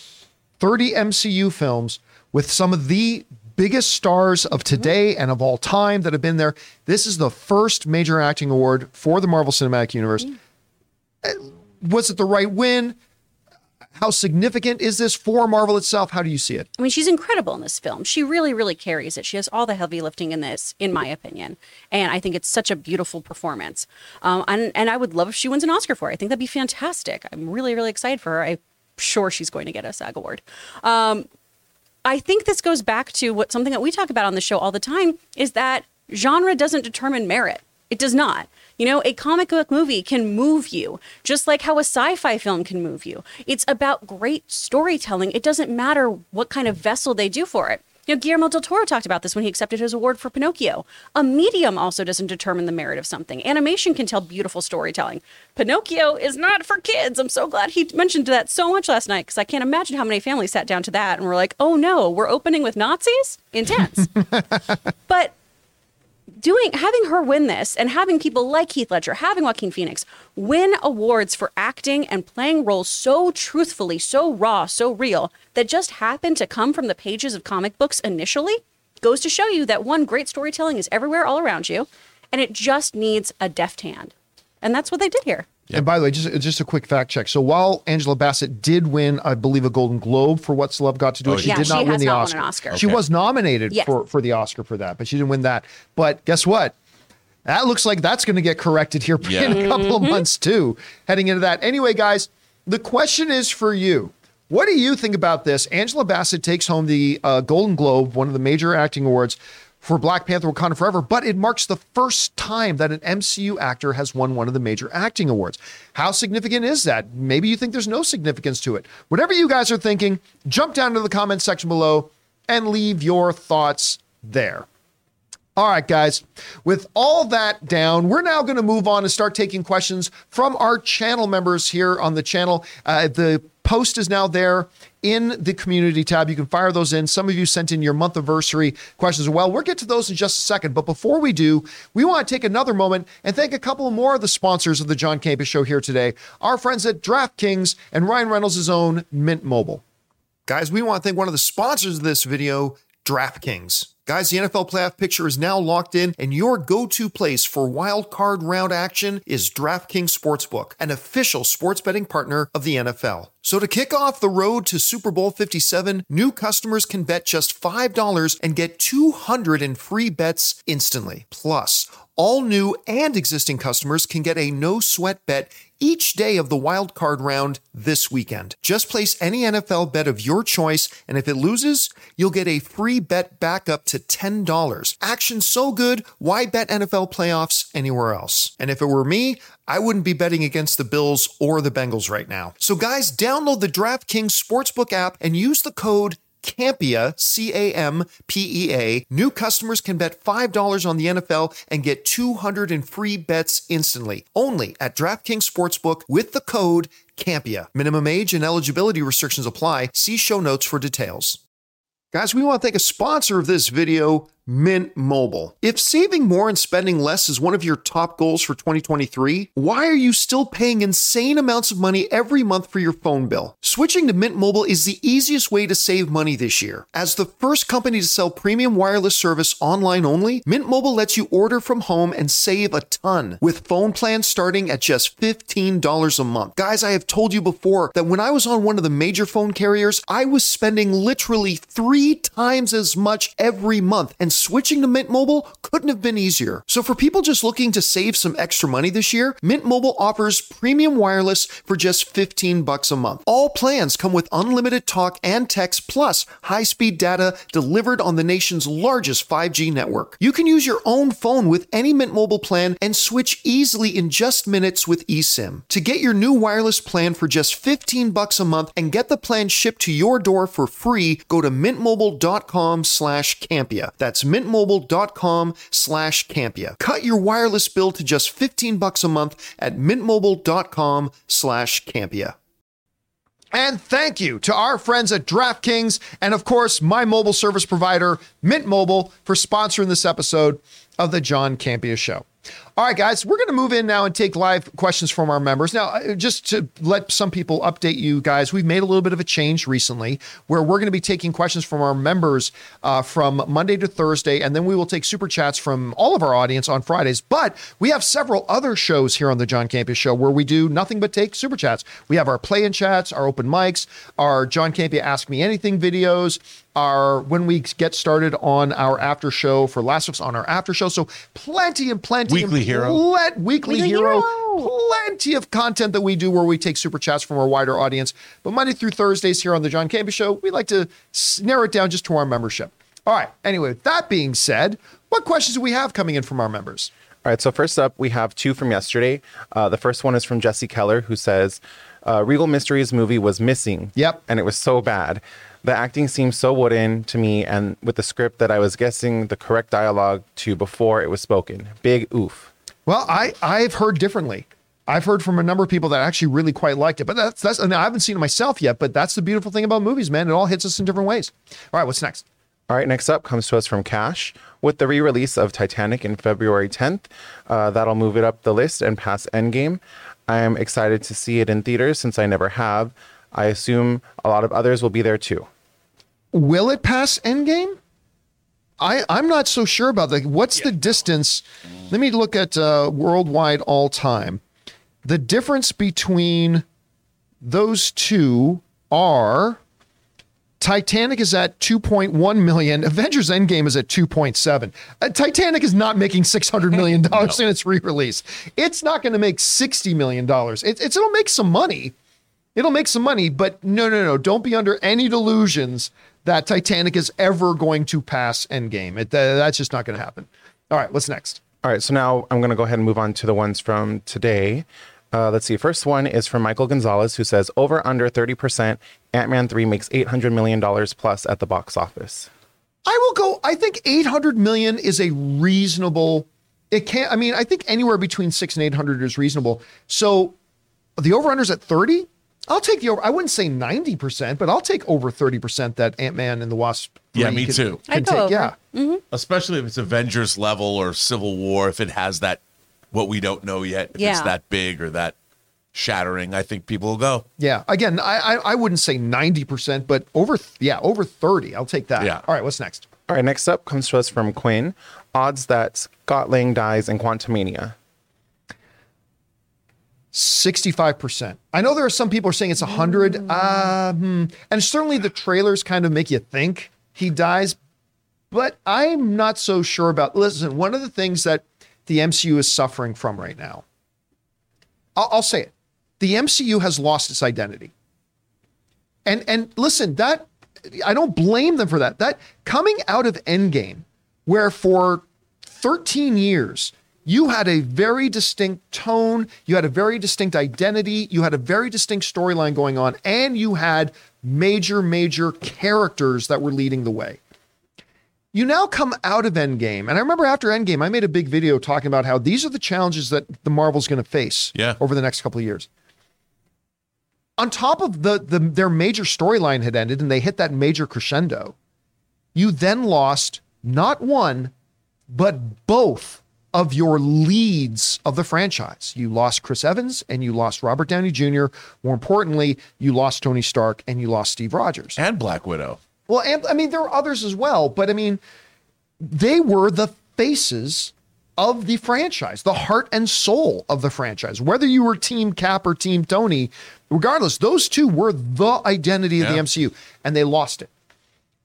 30 MCU films with some of the biggest stars of today and of all time that have been there. This is the first major acting award for the Marvel Cinematic Universe. Uh, Was it the right win? How significant is this for Marvel itself? How do you see it? I mean, she's incredible in this film. She really, really carries it. She has all the heavy lifting in this, in my opinion. And I think it's such a beautiful performance. Um, and, and I would love if she wins an Oscar for it. I think that'd be fantastic. I'm really, really excited for her. I'm sure she's going to get a SAG award. Um, I think this goes back to what something that we talk about on the show all the time is that genre doesn't determine merit. It does not. You know, a comic book movie can move you, just like how a sci fi film can move you. It's about great storytelling. It doesn't matter what kind of vessel they do for it. You know, Guillermo del Toro talked about this when he accepted his award for Pinocchio. A medium also doesn't determine the merit of something. Animation can tell beautiful storytelling. Pinocchio is not for kids. I'm so glad he mentioned that so much last night because I can't imagine how many families sat down to that and were like, oh no, we're opening with Nazis? Intense. but doing having her win this and having people like Heath Ledger, having Joaquin Phoenix win awards for acting and playing roles so truthfully, so raw, so real that just happened to come from the pages of comic books initially goes to show you that one great storytelling is everywhere all around you and it just needs a deft hand. And that's what they did here. And by the way, just just a quick fact check. So while Angela Bassett did win, I believe, a Golden Globe for What's Love Got to Do, Oh, she yeah, did she not win has the not won Oscar. an Oscar. She was nominated Yes. for for the Oscar for that, but she didn't win that. But guess what? That looks like that's going to get corrected here Yeah. in a couple of months too, heading into that. Anyway, guys, the question is for you. What do you think about this? Angela Bassett takes home the uh, Golden Globe, one of the major acting awards for Black Panther Wakanda Forever, but it marks the first time that an MCU actor has won one of the major acting awards. How significant is that? Maybe you think there's no significance to it. Whatever you guys are thinking, jump down to the comments section below and leave your thoughts there. All right, guys. With all that down, we're now going to move on and start taking questions from our channel members here on the channel. Uh, the post is now there in the community tab. You can fire those in. Some of you sent in your month anniversary questions as well. We'll get to those in just a second. But before we do, we want to take another moment and thank a couple more of the sponsors of the John Campea Show here today. Our friends at DraftKings and Ryan Reynolds' own Mint Mobile. Guys, we want to thank one of the sponsors of this video, DraftKings. Guys, the NFL playoff picture is now locked in, and your go to place for wild card round action is DraftKings Sportsbook, an official sports betting partner of the NFL. So to kick off the road to Super Bowl 57, new customers can bet just $5 and get 200 in free bets instantly. Plus, all new and existing customers can get a no sweat bet each day of the wild card round this weekend. Just place any NFL bet of your choice, and if it loses, you'll get a free bet back up to $10. Action so good, why bet NFL playoffs anywhere else? And if it were me, I wouldn't be betting against the Bills or the Bengals right now. So, guys, download the DraftKings Sportsbook app and use the code Campea, C A M P E A. New customers can bet $5 on the NFL and get 200 in free bets instantly. Only at DraftKings Sportsbook with the code Campea. Minimum age and eligibility restrictions apply. See show notes for details. Guys, we want to thank a sponsor of this video, Mint Mobile. If saving more and spending less is one of your top goals for 2023, why are you still paying insane amounts of money every month for your phone bill? Switching to Mint Mobile is the easiest way to save money this year. As the first company to sell premium wireless service online only, Mint Mobile lets you order from home and save a ton with phone plans starting at just $15 a month. Guys, I have told you before that when I was on one of the major phone carriers, I was spending literally three times as much every month, and switching to Mint Mobile couldn't have been easier. So for people just looking to save some extra money this year, Mint Mobile offers premium wireless for just 15 bucks a month. All plans come with unlimited talk and text plus high-speed data delivered on the nation's largest 5G network. You can use your own phone with any Mint Mobile plan and switch easily in just minutes with eSIM. To get your new wireless plan for just 15 bucks a month and get the plan shipped to your door for free, go to mintmobile.com slash Campea. Mintmobile.com slash Campea. Cut your wireless bill to just 15 bucks a month at mintmobile.com slash Campea. And thank you to our friends at DraftKings and, of course, my mobile service provider, Mint Mobile, for sponsoring this episode of the John Campea Show. All right, guys, we're going to move in now and take live questions from our members. Now, uh, just to let some people update you guys, we've made a little bit of a change recently where we're going to be taking questions from our members uh, from Monday to Thursday, and then we will take super chats from all of our audience on Fridays. But we have several other shows here on the John Campea Show where we do nothing but take super chats. We have our play in chats, our open mics, our John Campea Ask Me Anything videos, our when we get started on our after show for Last week's on our after show. So plenty and plenty Weekly and Hero. plen- weekly, Weekly hero, Hero. plenty of content that we do where we take super chats from our wider audience. But Monday through Thursdays here on the John Campea Show, we like to narrow it down just to our membership. All right. Anyway, with that being said, what questions do we have coming in from our members? All right, so first up, we have two from yesterday. Uh, the first one is from Jesse Keller, who says, uh, Regal Mysteries movie was missing. Yep. And it was so bad. The acting seemed so wooden to me, and with the script that I was guessing the correct dialogue to before it was spoken. Big oof. Well, I I've heard differently. I've heard from a number of people that actually really quite liked it, but that's that's. And I haven't seen it myself yet, but that's the beautiful thing about movies, man. It all hits us in different ways. All right, what's next? All right, next up comes to us from Cash. With the re release of Titanic in February 10th, uh, that'll move it up the list and pass Endgame. I am excited to see it in theaters since I never have. I assume a lot of others will be there too. Will it pass Endgame? I I'm not so sure about that. What's the distance? Let me look at uh, worldwide all time. The difference between those two are Titanic is at 2.1 million. Avengers Endgame is at 2.7. Uh, Titanic is not making 600 million dollars in its re-release. It's not going to make 60 million dollars. It, it's it'll make some money. It'll make some money, but no, no, no. Don't be under any delusions that Titanic is ever going to pass Endgame. It, uh, that's just not going to happen. All right, what's next? All right, so now I'm going to go ahead and move on to the ones from today. Uh, let's see. First one is from Michael Gonzalez, who says over under 30%, Ant Man 3 makes $800 million plus at the box office. I will go. I think 800 million is a reasonable. It can't. I mean, I think anywhere between six and 800 is reasonable. So the over unders at 30. I'll take the over. I wouldn't say 90 percent, but I'll take over 30 percent that Ant Man and the Wasp. Yeah, me can- too. can I'd go take. over. Yeah. Mm-hmm. Especially if it's Avengers level or Civil War, if it has that what we don't know yet, if it's that big or that shattering, I think people will go. Yeah. Again, I I, I wouldn't say 90 percent, but over. Yeah, over 30. I'll take that. Yeah. All right. What's next? All right, next up comes to us from Quinn. Odds that Scott Lang dies in Quantumania. 65%. I know there are some people are saying it's 100. Uh, hmm. And certainly the trailers kind of make you think he dies, but I'm not so sure about. Listen, one of the things that the MCU is suffering from right now, I'll, I'll say it the MCU has lost its identity. And and listen, that I don't blame them for that. That coming out of Endgame, where for 13 years you had a very distinct tone, you had a very distinct identity, you had a very distinct storyline going on, and you had major, major characters that were leading the way. You now come out of Endgame, and I remember after Endgame, I made a big video talking about how these are the challenges that the Marvel's going to face Yeah. over the next couple of years on top of the, the their major storyline had ended and they hit that major crescendo, you then lost not one, but both of your leads of the franchise. You lost Chris Evans and you lost Robert Downey Jr. More importantly, you lost Tony Stark and you lost Steve Rogers. And Black Widow. Well, and I mean, there were others as well, but I mean, they were the faces of the franchise, the heart and soul of the franchise. Whether you were Team Cap or Team Tony, regardless, those two were the identity of the MCU, and they lost it.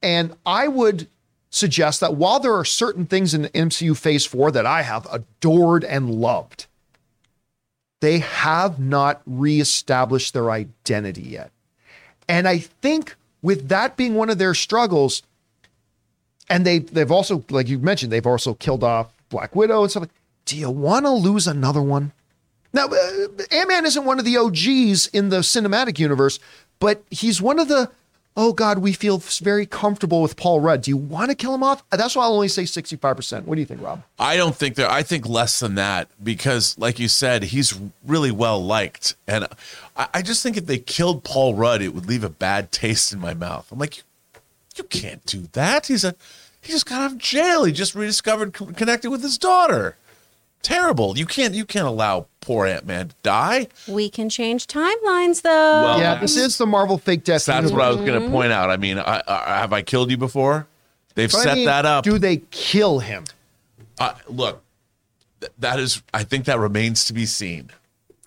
And I would suggest that while there are certain things in the MCU Phase 4 that I have adored and loved, they have not reestablished their identity yet. And I think with that being one of their struggles, and they they've also, like you mentioned, they've also killed off Black Widow and stuff. Like, do you want to lose another one? Now, uh, Ant Man isn't one of the OGs in the cinematic universe, but he's one of the. Oh God, we feel very comfortable with Paul Rudd. Do you want to kill him off? That's why I'll only say sixty-five percent. What do you think, Rob? I don't think there. I think less than that because, like you said, he's really well liked, and I, I just think if they killed Paul Rudd, it would leave a bad taste in my mouth. I'm like, you, you can't do that. He's a he just got out of jail. He just rediscovered co- connected with his daughter. Terrible. You can't you can't allow poor Ant Man to die. We can change timelines though. Well, yeah, this is the Marvel fake death. That's what I was Mm-hmm. going to point out. I mean, I, I, have I killed you before? They've But I set mean, that up. Do they kill him? Uh, look, th- that is. I think that remains to be seen.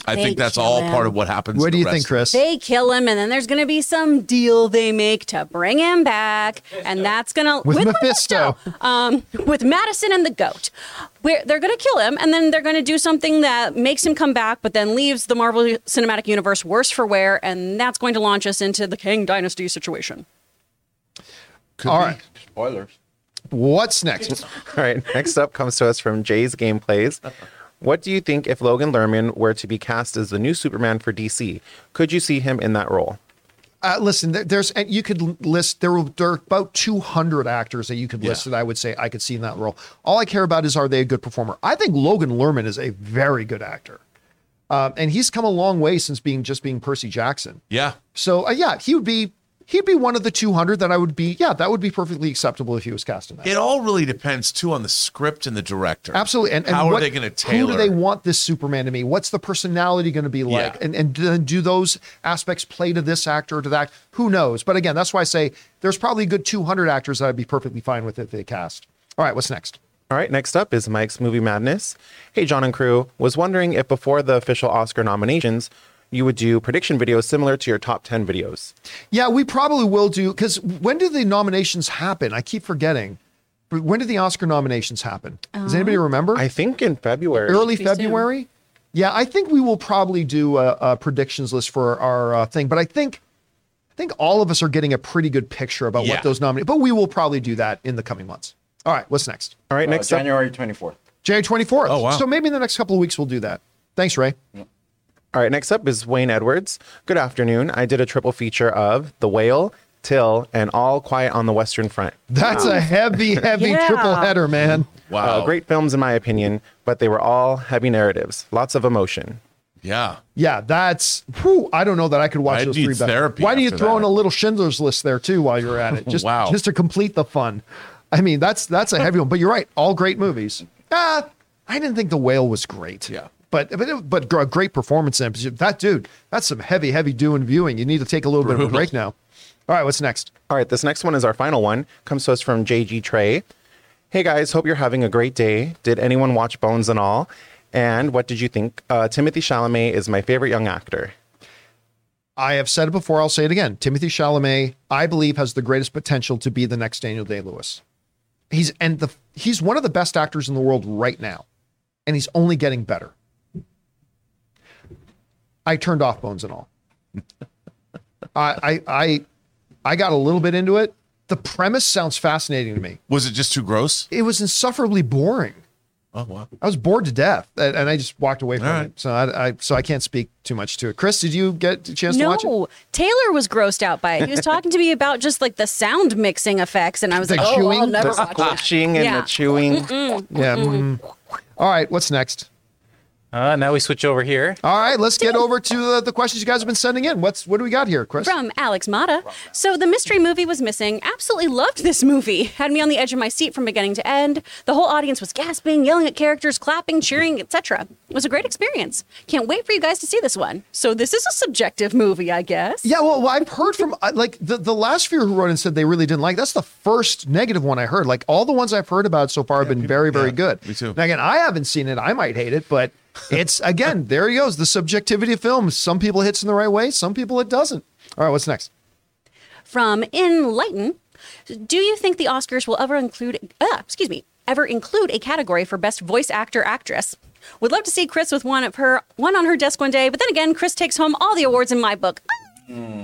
I They think that's all him. part of what happens. What do you think, Chris? they kill him, and then there's going to be some deal they make to bring him back, and that's going to With Mephisto. um, with Madison and the Goat. Where they're going to kill him, and then they're going to do something that makes him come back, but then leaves the Marvel Cinematic Universe worse for wear, and that's going to launch us into the Kang Dynasty situation. All right. Spoilers. What's next? All right, next up comes to us from Jay's Gameplays. What do you think if Logan Lerman were to be cast as the new Superman for DC? Could you see him in that role? Uh, listen, there's and you could list there were, there are about 200 actors that you could list Yeah. that I would say I could see in that role. All I care about is are they a good performer? I think Logan Lerman is a very good actor, um, and he's come a long way since being just being Percy Jackson. Yeah, So uh, yeah, he would be he'd be one of the 200 that I would be. Yeah, that would be perfectly acceptable if he was cast in that. it all really depends too on the script and the director. Absolutely. And, and how what- are they going to tell Who do they want this Superman to be? What's the personality going to be like? Yeah. And and do, do those aspects play to this actor or to that? Who knows? But again, that's why I say there's probably a good 200 actors that I'd be perfectly fine with if they cast. All right, what's next? All right, next up is Mike's Movie Madness. Hey, John and crew, was wondering if before the official Oscar nominations, you would do prediction videos similar to your top 10 videos. Yeah, we probably will do because when do the nominations happen? I keep forgetting. When did the Oscar nominations happen? Does anybody remember? I think in February. Early Be soon. February. Yeah, I think we will probably do a, a predictions list for our uh, thing, but I think I think all of us are getting a pretty good picture about Yeah. what those nominations. But we will probably do that in the coming months. All right, what's next? All right, Uh, next up. January 24th. January twenty fourth. Oh, wow. So maybe in the next couple of weeks we'll do that. Thanks, Ray. All right, next up is Wayne Edwards. Good afternoon. I did a triple feature of The Whale, Till, and All Quiet on the Western Front. That's a heavy, heavy Yeah. triple header, man. Wow, Uh, great films, in my opinion, but they were all heavy narratives, lots of emotion. Yeah, Yeah, that's. Whew, I don't know that I could watch I'd those need three. back. therapy Why do you after throw in a little Schindler's List there too while you're at it? Just, Wow. just to complete the fun. I mean, that's that's a heavy one. But you're right. All great movies. Ah, I didn't think The Whale was great. Yeah. But but but gr- great performance in it. That dude, that's some heavy heavy doing viewing. You need to take a little bit of a break now. All right, what's next? All right, this next one is our final one. Comes to us from JG Trey. Hey guys, hope you're having a great day. Did anyone watch Bones and All? And what did you think? Uh, Timothy Chalamet is my favorite young actor. I have said it before. I'll say it again. Timothy Chalamet, I believe, has the greatest potential to be the next Daniel Day Lewis. He's and the he's one of the best actors in the world right now, and he's only getting better. I turned off Bones and all. I I I I got a little bit into it. The premise sounds fascinating to me. was it just too gross? It was insufferably boring. Oh wow. I was bored to death, and and I just walked away from All it. So I, I so I can't speak too much to it. Chris, did you get a chance to watch it? No, Taylor was grossed out by it. He was talking to me about just like the sound mixing effects, and I was The like, "Oh, I'll chewing? never The watch that." squishing and Yeah. the chewing. Yeah. mm. All right. What's next? Uh, now we switch over here. All right. Let's get over to the, the questions you guys have been sending in. What's what do we got here, Chris? From Alex Mata. So the mystery movie was missing. Absolutely loved this movie. Had me on the edge of my seat from beginning to end. The whole audience was gasping, yelling at characters, clapping, cheering, etc. It was a great experience. Can't wait for you guys to see this one. So this is a subjective movie, I guess. Yeah. Well, I've heard from uh, like the the last few who wrote and said they really didn't like. That's the first negative one I heard. Like all the ones I've heard about so far have been very very yeah, good. me too. Now again, I haven't seen it. I might hate it, but it's again there he goes. The subjectivity of film. Some people hits in the right way. Some people it doesn't. All right. What's next? From Enlighten. Do you think the Oscars will ever include, uh, excuse me, ever include a category for best voice actor actress? Would love to see Chris with one of her one on her desk one day, but then again, Chris takes home all the awards in my book.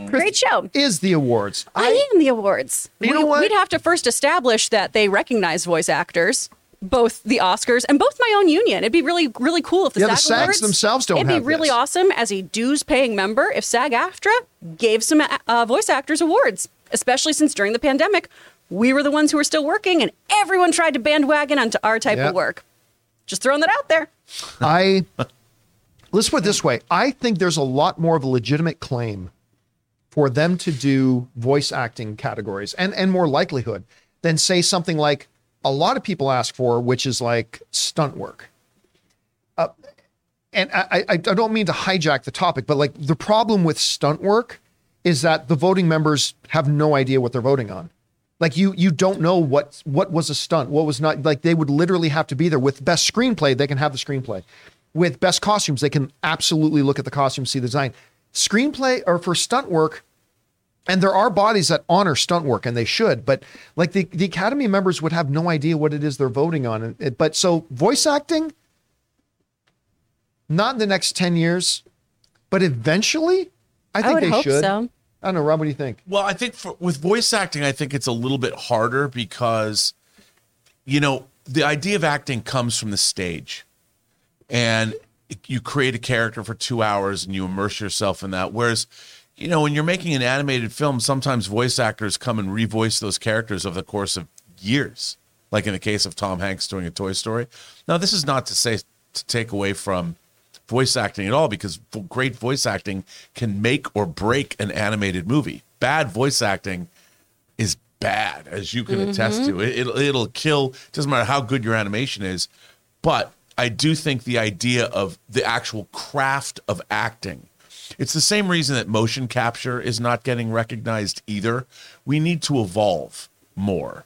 Great show. Is the awards? I, am the awards. You we, know what? We'd have to first establish that they recognize voice actors, both the Oscars and both my own union. It'd be really, really cool if the Yeah, the SAG SAGs awards, themselves don't It'd be really this. awesome as a dues-paying member if SAG-AFTRA gave some uh, voice actors awards, especially since during the pandemic we were the ones who were still working and everyone tried to bandwagon onto our type Yep. of work. Just throwing that out there. I let's put it this way. I think there's a lot more of a legitimate claim for them to do voice acting categories and and more likelihood than say something like a lot of people ask for, which is like stunt work. Uh, and I, I, I don't mean to hijack the topic, but like the problem with stunt work is that the voting members have no idea what they're voting on. Like you, you don't know what what was a stunt, what was not. Like they would literally have to be there. With best screenplay, they can have the screenplay. With best costumes, they can absolutely look at the costumes, see the design. Screenplay or for stunt work, and there are bodies that honor stunt work, and they should. But like the the Academy members would have no idea what it is they're voting on. And it- But so voice acting, not in the next ten years, but eventually, I think would they hope should. so. I don't know, Rob. What do you think? Well, I think for, with voice acting, I think it's a little bit harder because, you know, the idea of acting comes from the stage, and you create a character for two hours and you immerse yourself in that. Whereas, you know, when you're making an animated film, sometimes voice actors come and revoice those characters over the course of years, like in the case of Tom Hanks doing a Toy Story. Now, this is not to say to take away from voice acting at all because great voice acting can make or break an animated movie. Bad voice acting is bad, as you can attest to. Mm-hmm. It, it'll, it'll kill. Doesn't matter how good your animation is, but I do think the idea of the actual craft of acting. It's the same reason that motion capture is not getting recognized either. We need to evolve more.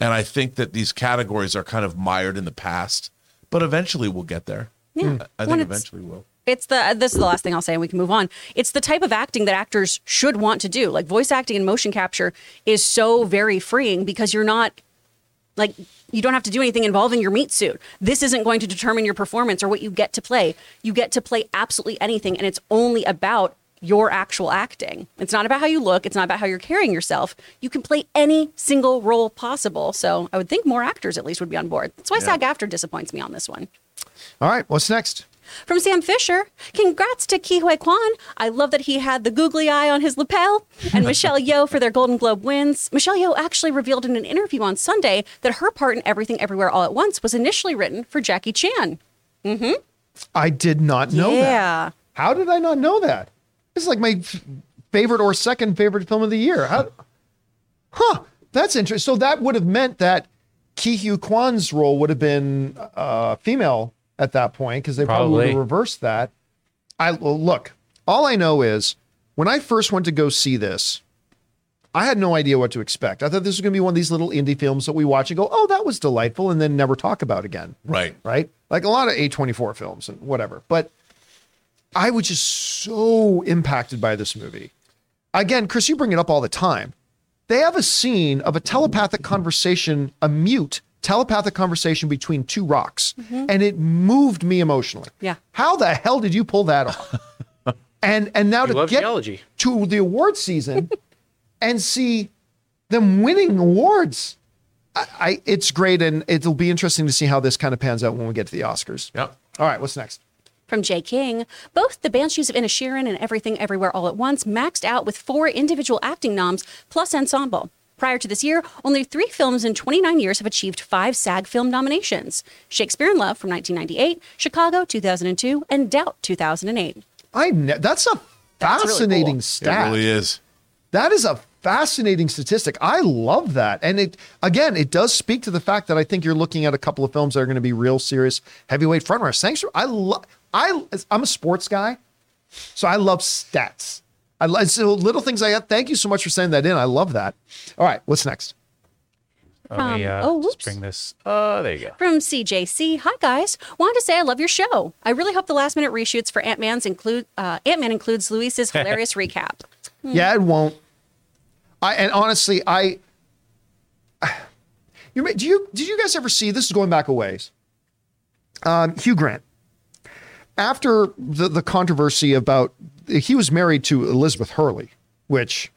And I think that these categories are kind of mired in the past, but eventually we'll get there. Yeah. I think eventually we'll. It's the uh, this is the last thing I'll say, and we can move on. It's the type of acting that actors should want to do. Like voice acting and motion capture is so very freeing because you're not like you don't have to do anything involving your meat suit. This isn't going to determine your performance or what you get to play. You get to play absolutely anything, and it's only about your actual acting. It's not about how you look. It's not about how you're carrying yourself. You can play any single role possible. So I would think more actors at least would be on board. That's why SAG-AFTRA disappoints me on this one. All right, what's next? From Sam Fisher, congrats to Ke Huy Quan. I love that he had the googly eye on his lapel. And Michelle Yeoh for their Golden Globe wins. Michelle Yeoh actually revealed in an interview on Sunday that her part in Everything Everywhere All at Once was initially written for Jackie Chan. Mm-hmm. I did not know that. yeah. How did I not know that? This is like my f- favorite or second favorite film of the year. How, huh? That's interesting. So that would have meant that Ke Huy Quan's role would have been uh, female at that point because they probably, would have Probably. reversed that. I well, look. All I know is when I first went to go see this, I had no idea what to expect. I thought this was going to be one of these little indie films that we watch and go, "Oh, that was delightful," and then never talk about again Right. right? Like a lot of A24 films and whatever. But I was just so impacted by this movie. Again, Chris, you bring it up all the time. They have a scene of a telepathic conversation, a mute telepathic conversation between two rocks, mm-hmm. and it moved me emotionally. Yeah. How the hell did you pull that off? and and now You to get geology. to the award season and see them winning awards. I, I it's great, and it'll be interesting to see how this kind of pans out when we get to the Oscars. Yep. All right, what's next? From Jay King, both The Banshees of Inisherin and Everything Everywhere All at Once maxed out with four individual acting noms plus ensemble. Prior to this year, only three films in 29 years have achieved five SAG film nominations Shakespeare in Love from 1998, Chicago 2002, and Doubt 2008. I ne- that's a That's really fascinating cool. It stat. really is. That is a fascinating statistic. I love that. And it again, it does speak to the fact that I think you're looking at a couple of films that are going to be real serious heavyweight frontrunners. Thanks I love I I'm a sports guy, so I love stats. I love so little things I that. Thank you so much for sending that in. I love that. All right, what's next? Let me Um, uh, oh, just whoops. bring this. Oh, there you go. From CJC, hi guys. Wanted to say I love your show. I really hope the last minute reshoots for Ant Man's include uh, Ant Man includes Luis's hilarious recap. Yeah, it won't. I and honestly, I. You may- do you did you guys ever see this is going back a ways? Um, Hugh Grant. After the the controversy about he was married to Elizabeth Hurley, which,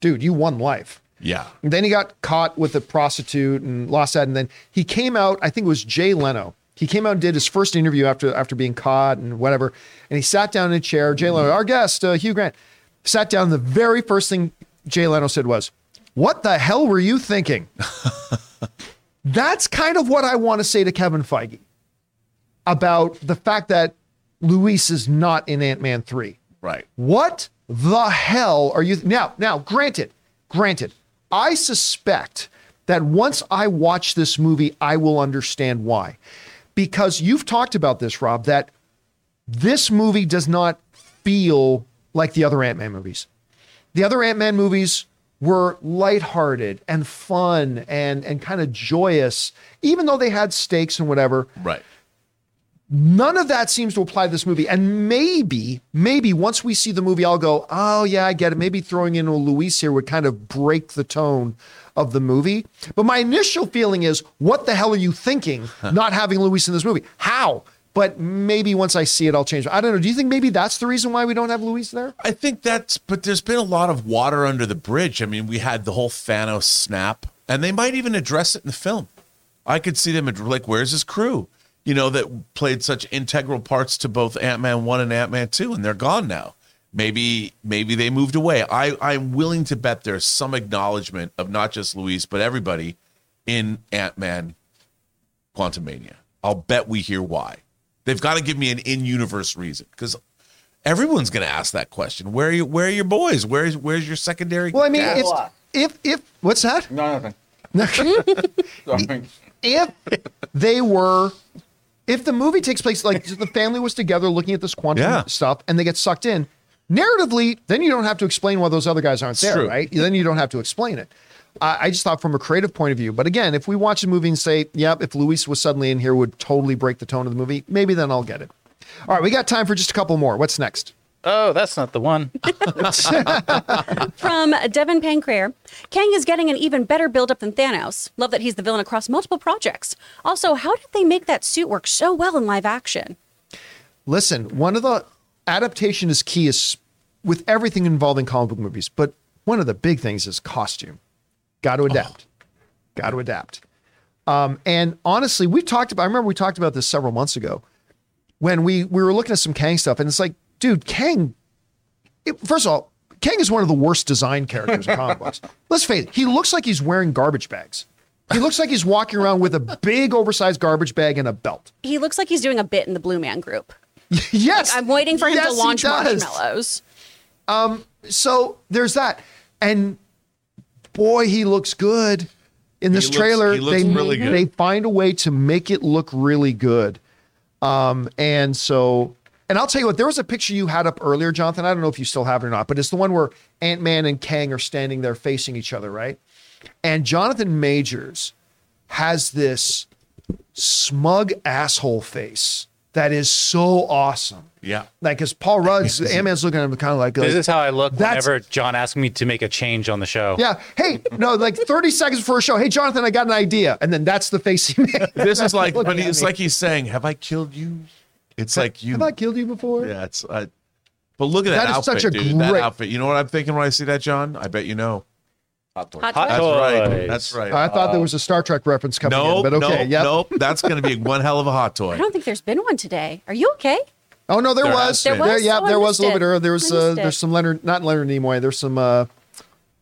dude, you won life. Yeah. And then he got caught with a prostitute and lost that. And then he came out, I think it was Jay Leno. He came out and did his first interview after after being caught and whatever. And he sat down in a chair. Jay Leno, our guest, uh, Hugh Grant, sat down. The very first thing Jay Leno said was, What the hell were you thinking? That's kind of what I want to say to Kevin Feige about the fact that Luis is not in Ant Man 3. Right. What the hell are you now? Now, granted, granted, I suspect that once I watch this movie, I will understand why. Because you've talked about this, Rob, that this movie does not feel like the other Ant Man movies. The other Ant Man movies were lighthearted and fun and and kind of joyous, even though they had stakes and whatever. Right. None of that seems to apply to this movie. And maybe, maybe once we see the movie, I'll go, oh, yeah, I get it. Maybe throwing in a Luis here would kind of break the tone of the movie. But my initial feeling is, what the hell are you thinking not having Luis in this movie? How? But maybe once I see it, I'll change. I don't know. Do you think maybe that's the reason why we don't have Luis there? I think that's, but there's been a lot of water under the bridge. I mean, we had the whole Thanos snap, and they might even address it in the film. I could see them like, where's his crew? You know, that played such integral parts to both Ant Man one and Ant Man two, and they're gone now. Maybe, maybe they moved away. I, I'm willing to bet there's some acknowledgement of not just Luis, but everybody in Ant Man Quantumania. I'll bet we hear why. They've got to give me an in-universe reason because everyone's going to ask that question. Where are you? Where are your boys? Where's Where's your secondary? Well, I mean, cast? it's, if if what's that? No, nothing. Sorry. if they were if the movie takes place like the family was together looking at this quantum Yeah. stuff and they get sucked in narratively then you don't have to explain why those other guys aren't there true. right then you don't have to explain it I I just thought from a creative point of view, but again, if we watch the movie and say, "Yep," if Luis was suddenly in here, would totally break the tone of the movie, maybe then I'll get it. All right, we got time for just a couple more. What's next? Oh, that's not the one. From Devin Pancrair, Kang is getting an even better build-up than Thanos. Love that he's the villain across multiple projects. Also, how did they make that suit work so well in live action? Listen, one of the adaptation is key is with everything involving comic book movies, but one of the big things is costume. Got to adapt. Got to adapt. Um, and honestly, we talked about. I remember we talked about this several months ago when we we were looking at some Kang stuff, and it's like, dude, Kang. It, first of all, Kang is one of the worst designed characters in comic books. Let's face it, he looks like he's wearing garbage bags. He looks like he's walking around with a big oversized garbage bag and a belt. He looks like he's doing a bit in the Blue Man Group. yes, I'm waiting for him Yes, to launch does. marshmallows. so there's that and boy he looks good in this looks- trailer he looks they really good. they find a way to make it look really good um and so and I'll tell you what there was a picture you had up earlier Jonathan I don't know if you still have it or not but it's the one where Ant-Man and Kang are standing there facing each other right and Jonathan Majors has this smug asshole face that is so awesome Yeah. like because Paul Rudd's Ant-Man's looking at him kind of like, This is how I look That's- whenever John asks me to make a change on the show. Yeah. Hey, no, like 30 seconds before a show. Hey, Jonathan, I got an idea. And then that's the face he made. This is like, Looking but at it's me. like he's saying, "Have I killed you?" It's like you. Have I killed you before? Yeah, it's. Uh, but look at that, That is outfit, such a dude. That outfit. You know what I'm thinking when I see that, John? I bet you know. Hot toy. Hot Hot toys. That's right. That's right. I thought there was a Star Trek reference coming nope, in, but okay. nope, yep. nope. That's going to be one hell of a hot toy. I don't think there's been one today. Are you okay? Oh no, there, There was. has been. There was? yeah, Oh, there was a little missed bit it. earlier. There was I uh, there's some Leonard, not Leonard Nimoy. There's some uh,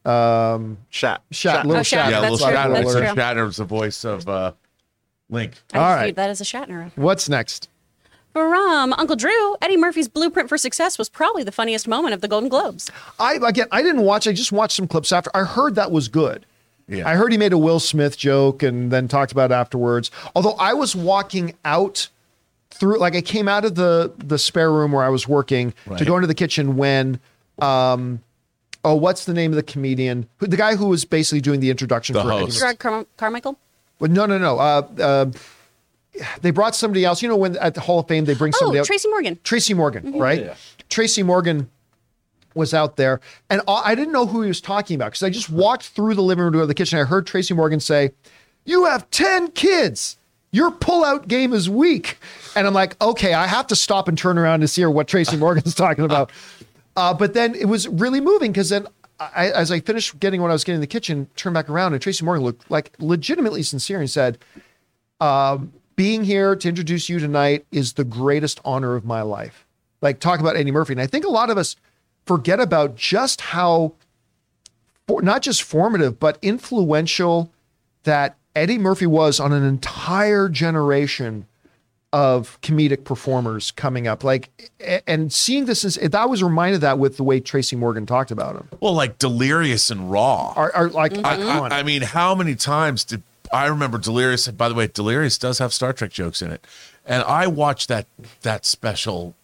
um, Shat. Shat, little Oh, Shat. Shat, yeah, that's little true, Shatner. that's true. Shatner's the voice of uh, Link. I All just right. viewed that as a Shatner. What's next? From Uncle Drew, Eddie Murphy's blueprint for success was probably the funniest moment of the Golden Globes. I again, I didn't watch. I just watched some clips after. I heard that was good. Yeah. I heard he made a Will Smith joke and then talked about it afterwards. Although I was walking out through, like I came out of the the spare room where I was working to go into the kitchen when, um, oh, what's the name of the comedian? Who- The guy who was basically doing the introduction The for Eddie host. Murphy. Greg Car- Carmichael? Well, no, no, no. Uh, uh, they brought somebody else. You know, when at the Hall of Fame they bring Oh, somebody out. Tracy Morgan. Tracy Morgan, right? Yeah. Tracy Morgan was out there, and I I didn't know who he was talking about because I just walked through the living room to the kitchen. I heard Tracy Morgan say, "You have ten kids. Your pullout game is weak." And I'm like, "Okay, I have to stop and turn around to see what Tracy Morgan's talking about." Uh, but then it was really moving because then. I, as I finished getting what I was getting in the kitchen, turned back around and Tracy Morgan looked like legitimately sincere and said, being here to introduce you tonight is the greatest honor of my life. Like talk about Eddie Murphy. And I think a lot of us forget about just how for, not just formative, but influential that Eddie Murphy was on an entire generation of comedic performers coming up. Like, and seeing this is, I was reminded that with the way Tracy Morgan talked about him. Well, like Delirious and Raw. Are, are like I. I, I mean, how many times did I remember Delirious? By the way, Delirious does have Star Trek jokes in it, and I watched that that special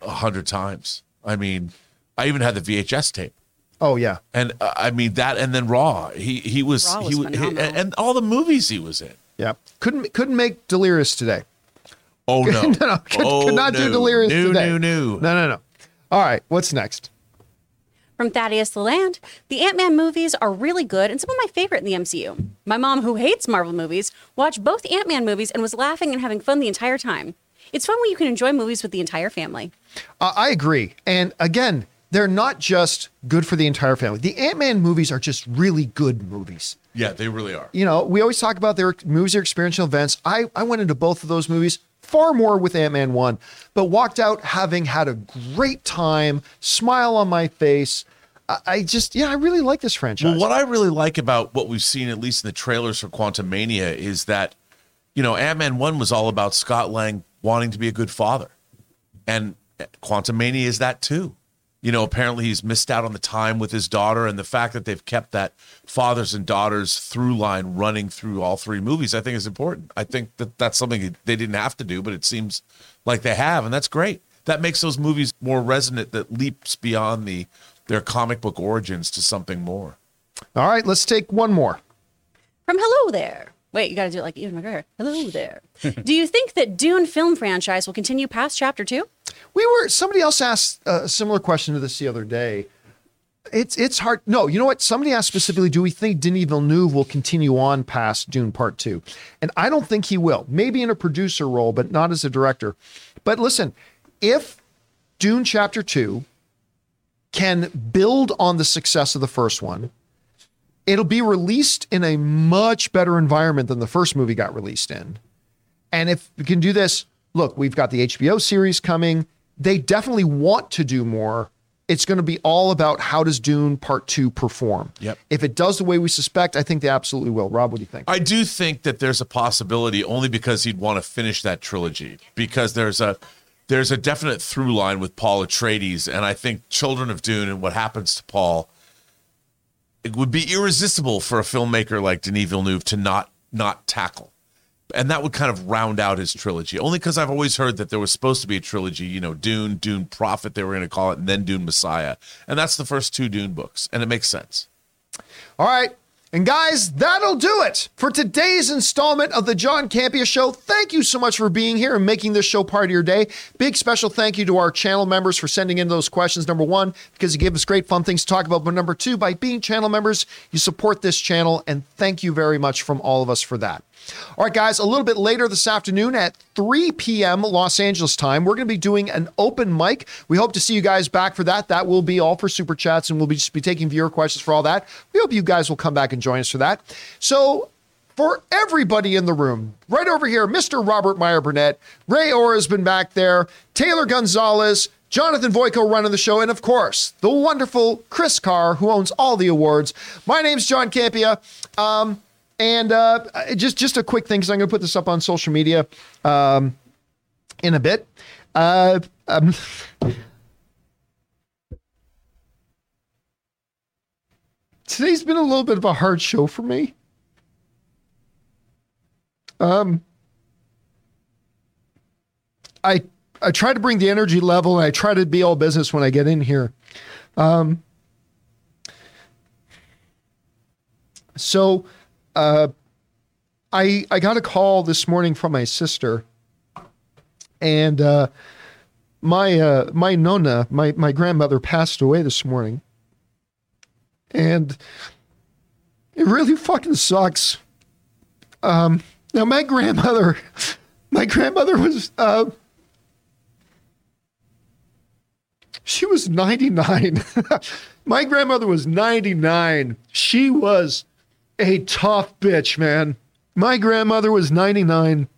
a hundred times. I mean, I even had the VHS tape. Oh yeah. And uh, I mean that, and then Raw. He he was, Raw was he, he and all the movies he was in. Yeah. Couldn't couldn't make Delirious today. Oh no, no, no, could, oh, could not no. do Delirious no, today. No, no, No, no, no. All right, what's next? From Thaddeus the Land, the Ant Man movies are really good and some of my favorite in the MCU. My mom, who hates Marvel movies, watched both Ant Man movies and was laughing and having fun the entire time. It's fun when you can enjoy movies with the entire family. Uh, I agree. And again, they're not just good for the entire family. The Ant Man movies are just really good movies. Yeah, they really are. You know, we always talk about their movies are experiential events. I, I went into both of those movies far more with Ant Man 1, but walked out having had a great time, smile on my face. I, just, yeah, I really like this franchise. Well, what I really like about what we've seen, at least in the trailers for Quantumania, is that, you know, Ant Man 1 was all about Scott Lang wanting to be a good father. And Quantumania is that too. You know, apparently he's missed out on the time with his daughter, and the fact that they've kept that fathers and daughters through line running through all three movies, I think is important. I think that that's something they didn't have to do, but it seems like they have, and that's great. That makes those movies more resonant. That leaps beyond the their comic book origins to something more. All right, let's take one more. From Hello There. Wait, you got to do it like Ewan McGregor. Hello there. do you think that Dune film franchise will continue past chapter two? We were somebody else asked a similar question to this the other day. It's it's hard. No, you know what? Somebody asked specifically, do we think Denis Villeneuve will continue on past Dune Part Two? And I don't think he will. Maybe in a producer role, but not as a director. But listen, if Dune Chapter Two can build on the success of the first one, it'll be released in a much better environment than the first movie got released in. And if we can do this, look, we've got the HBO series coming. They definitely want to do more. It's going to be all about how does Dune Part 2 perform. Yep. If it does the way we suspect, I think they absolutely will. Rob, what do you think? I do think that there's a possibility only because he'd want to finish that trilogy because there's a there's a definite through line with Paul Atreides and I think Children of Dune and what happens to Paul it would be irresistible for a filmmaker like Denis Villeneuve to not not tackle. And that would kind of round out his trilogy. Only because I've always heard that there was supposed to be a trilogy, you know, Dune, Dune Prophet, they were going to call it, and then Dune Messiah. And that's the first two Dune books. And it makes sense. All right. And guys, that'll do it for today's installment of the John Campea Show. Thank you so much for being here and making this show part of your day. Big special thank you to our channel members for sending in those questions. Number one, because you give us great fun things to talk about. But number two, by being channel members, you support this channel. And thank you very much from all of us for that. All right, guys, a little bit later this afternoon at 3 p.m. Los Angeles time, we're going to be doing an open mic. We hope to see you guys back for that. That will be all for super chats, and we'll be just be taking viewer questions for all that. We hope you guys will come back and join us for that. So, for everybody in the room, right over here, Mr. Robert Meyer Burnett, Ray Orr has been back there, Taylor Gonzalez, Jonathan Voico running the show, and of course, the wonderful Chris Carr, who owns all the awards. My name's John Campea. Um, and uh, just just a quick thing, because I'm going to put this up on social media um, in a bit. Uh, um, today's been a little bit of a hard show for me. Um, I I try to bring the energy level, and I try to be all business when I get in here. Um, so uh, I I got a call this morning from my sister, and uh, my uh, my nonna, my my grandmother, passed away this morning, and it really fucking sucks. Um, now my grandmother, my grandmother was uh, she was ninety nine. my grandmother was ninety nine. She was a tough bitch, man. My grandmother was 99.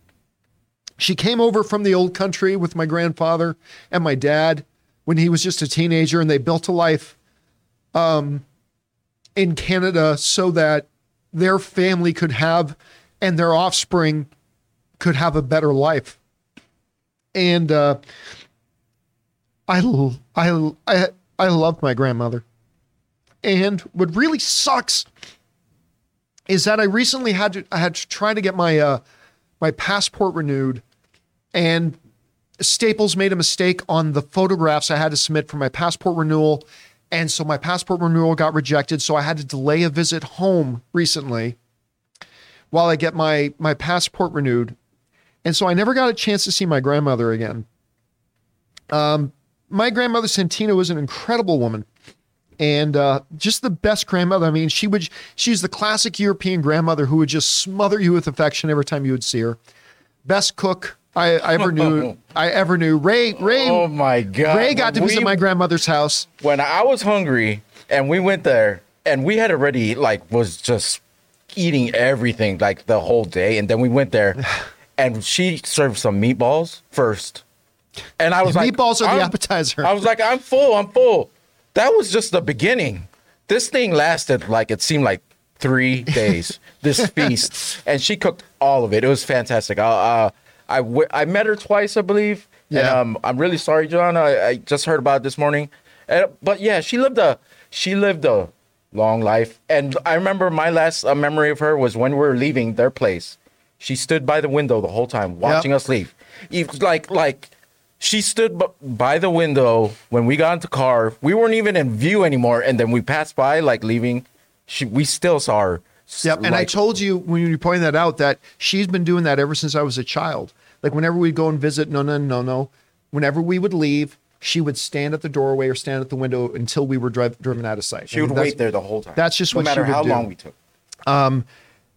She came over from the old country with my grandfather and my dad when he was just a teenager, and they built a life um, in Canada so that their family could have and their offspring could have a better life. And uh, I, I, I, I love my grandmother. And what really sucks is that I recently had to I had to try to get my uh my passport renewed and Staples made a mistake on the photographs I had to submit for my passport renewal. And so my passport renewal got rejected. So I had to delay a visit home recently while I get my, my passport renewed. And so I never got a chance to see my grandmother again. Um, my grandmother Santina was an incredible woman and uh, just the best grandmother. I mean, she would she's the classic European grandmother who would just smother you with affection every time you would see her. Best cook I, I ever knew. I ever knew. Ray Ray. Oh my god! Ray got to When visit we- my grandmother's house. when I was hungry and we went there and we had already like was just eating everything like the whole day and then we went there and she served some meatballs first. And I was like Meatballs are the appetizer. I was like I'm full, I'm full. That was just the beginning. This thing lasted like it seemed like 3 days. this feast and she cooked all of it. It was fantastic. I uh I w- I met her twice, I believe. And Yeah. um, I'm really sorry, John. I, I just heard about it this morning. Uh, but yeah, she lived a she lived a long life. And I remember my last uh, memory of her was when we were leaving their place. She stood by the window the whole time, watching us leave. Like like she stood b- by the window when we got into the car. We weren't even in view anymore, and then we passed by, like leaving. She we still saw her. Yep. And I told you when you pointed that out that she's been doing that ever since I was a child. Like whenever we'd go and visit, no, no, no, no. Whenever we would leave, she would stand at the doorway or stand at the window until we were driv- driven out of sight. she would I mean, that's- wait there the whole time. that's just no what she matter would how do. long we took. Um,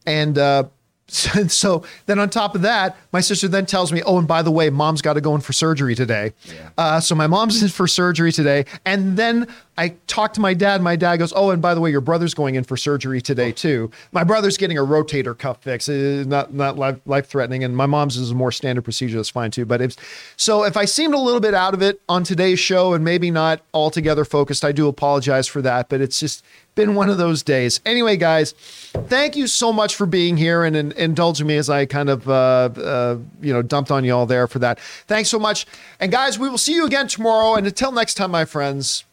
And uh, so, so then on top of that, my sister then tells me, oh, and by the way, mom's got to go in for surgery today. Uh, so my mom's in for surgery today. And then I talk to my dad. My dad goes, oh, and by the way, your brother's going in for surgery today too. My brother's getting a rotator cuff fix, uh, not not life, life threatening, and my mom's is a more standard procedure. That's fine too. But if so, if I seemed a little bit out of it on today's show and maybe not altogether focused, I do apologize for that. But it's just been one of those days. Anyway, guys, thank you so much for being here and, and indulging me as I kind of uh, uh, you know dumped on you all there for that. Thanks so much, and guys, we will see you again tomorrow. And until next time, my friends,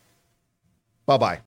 bye bye.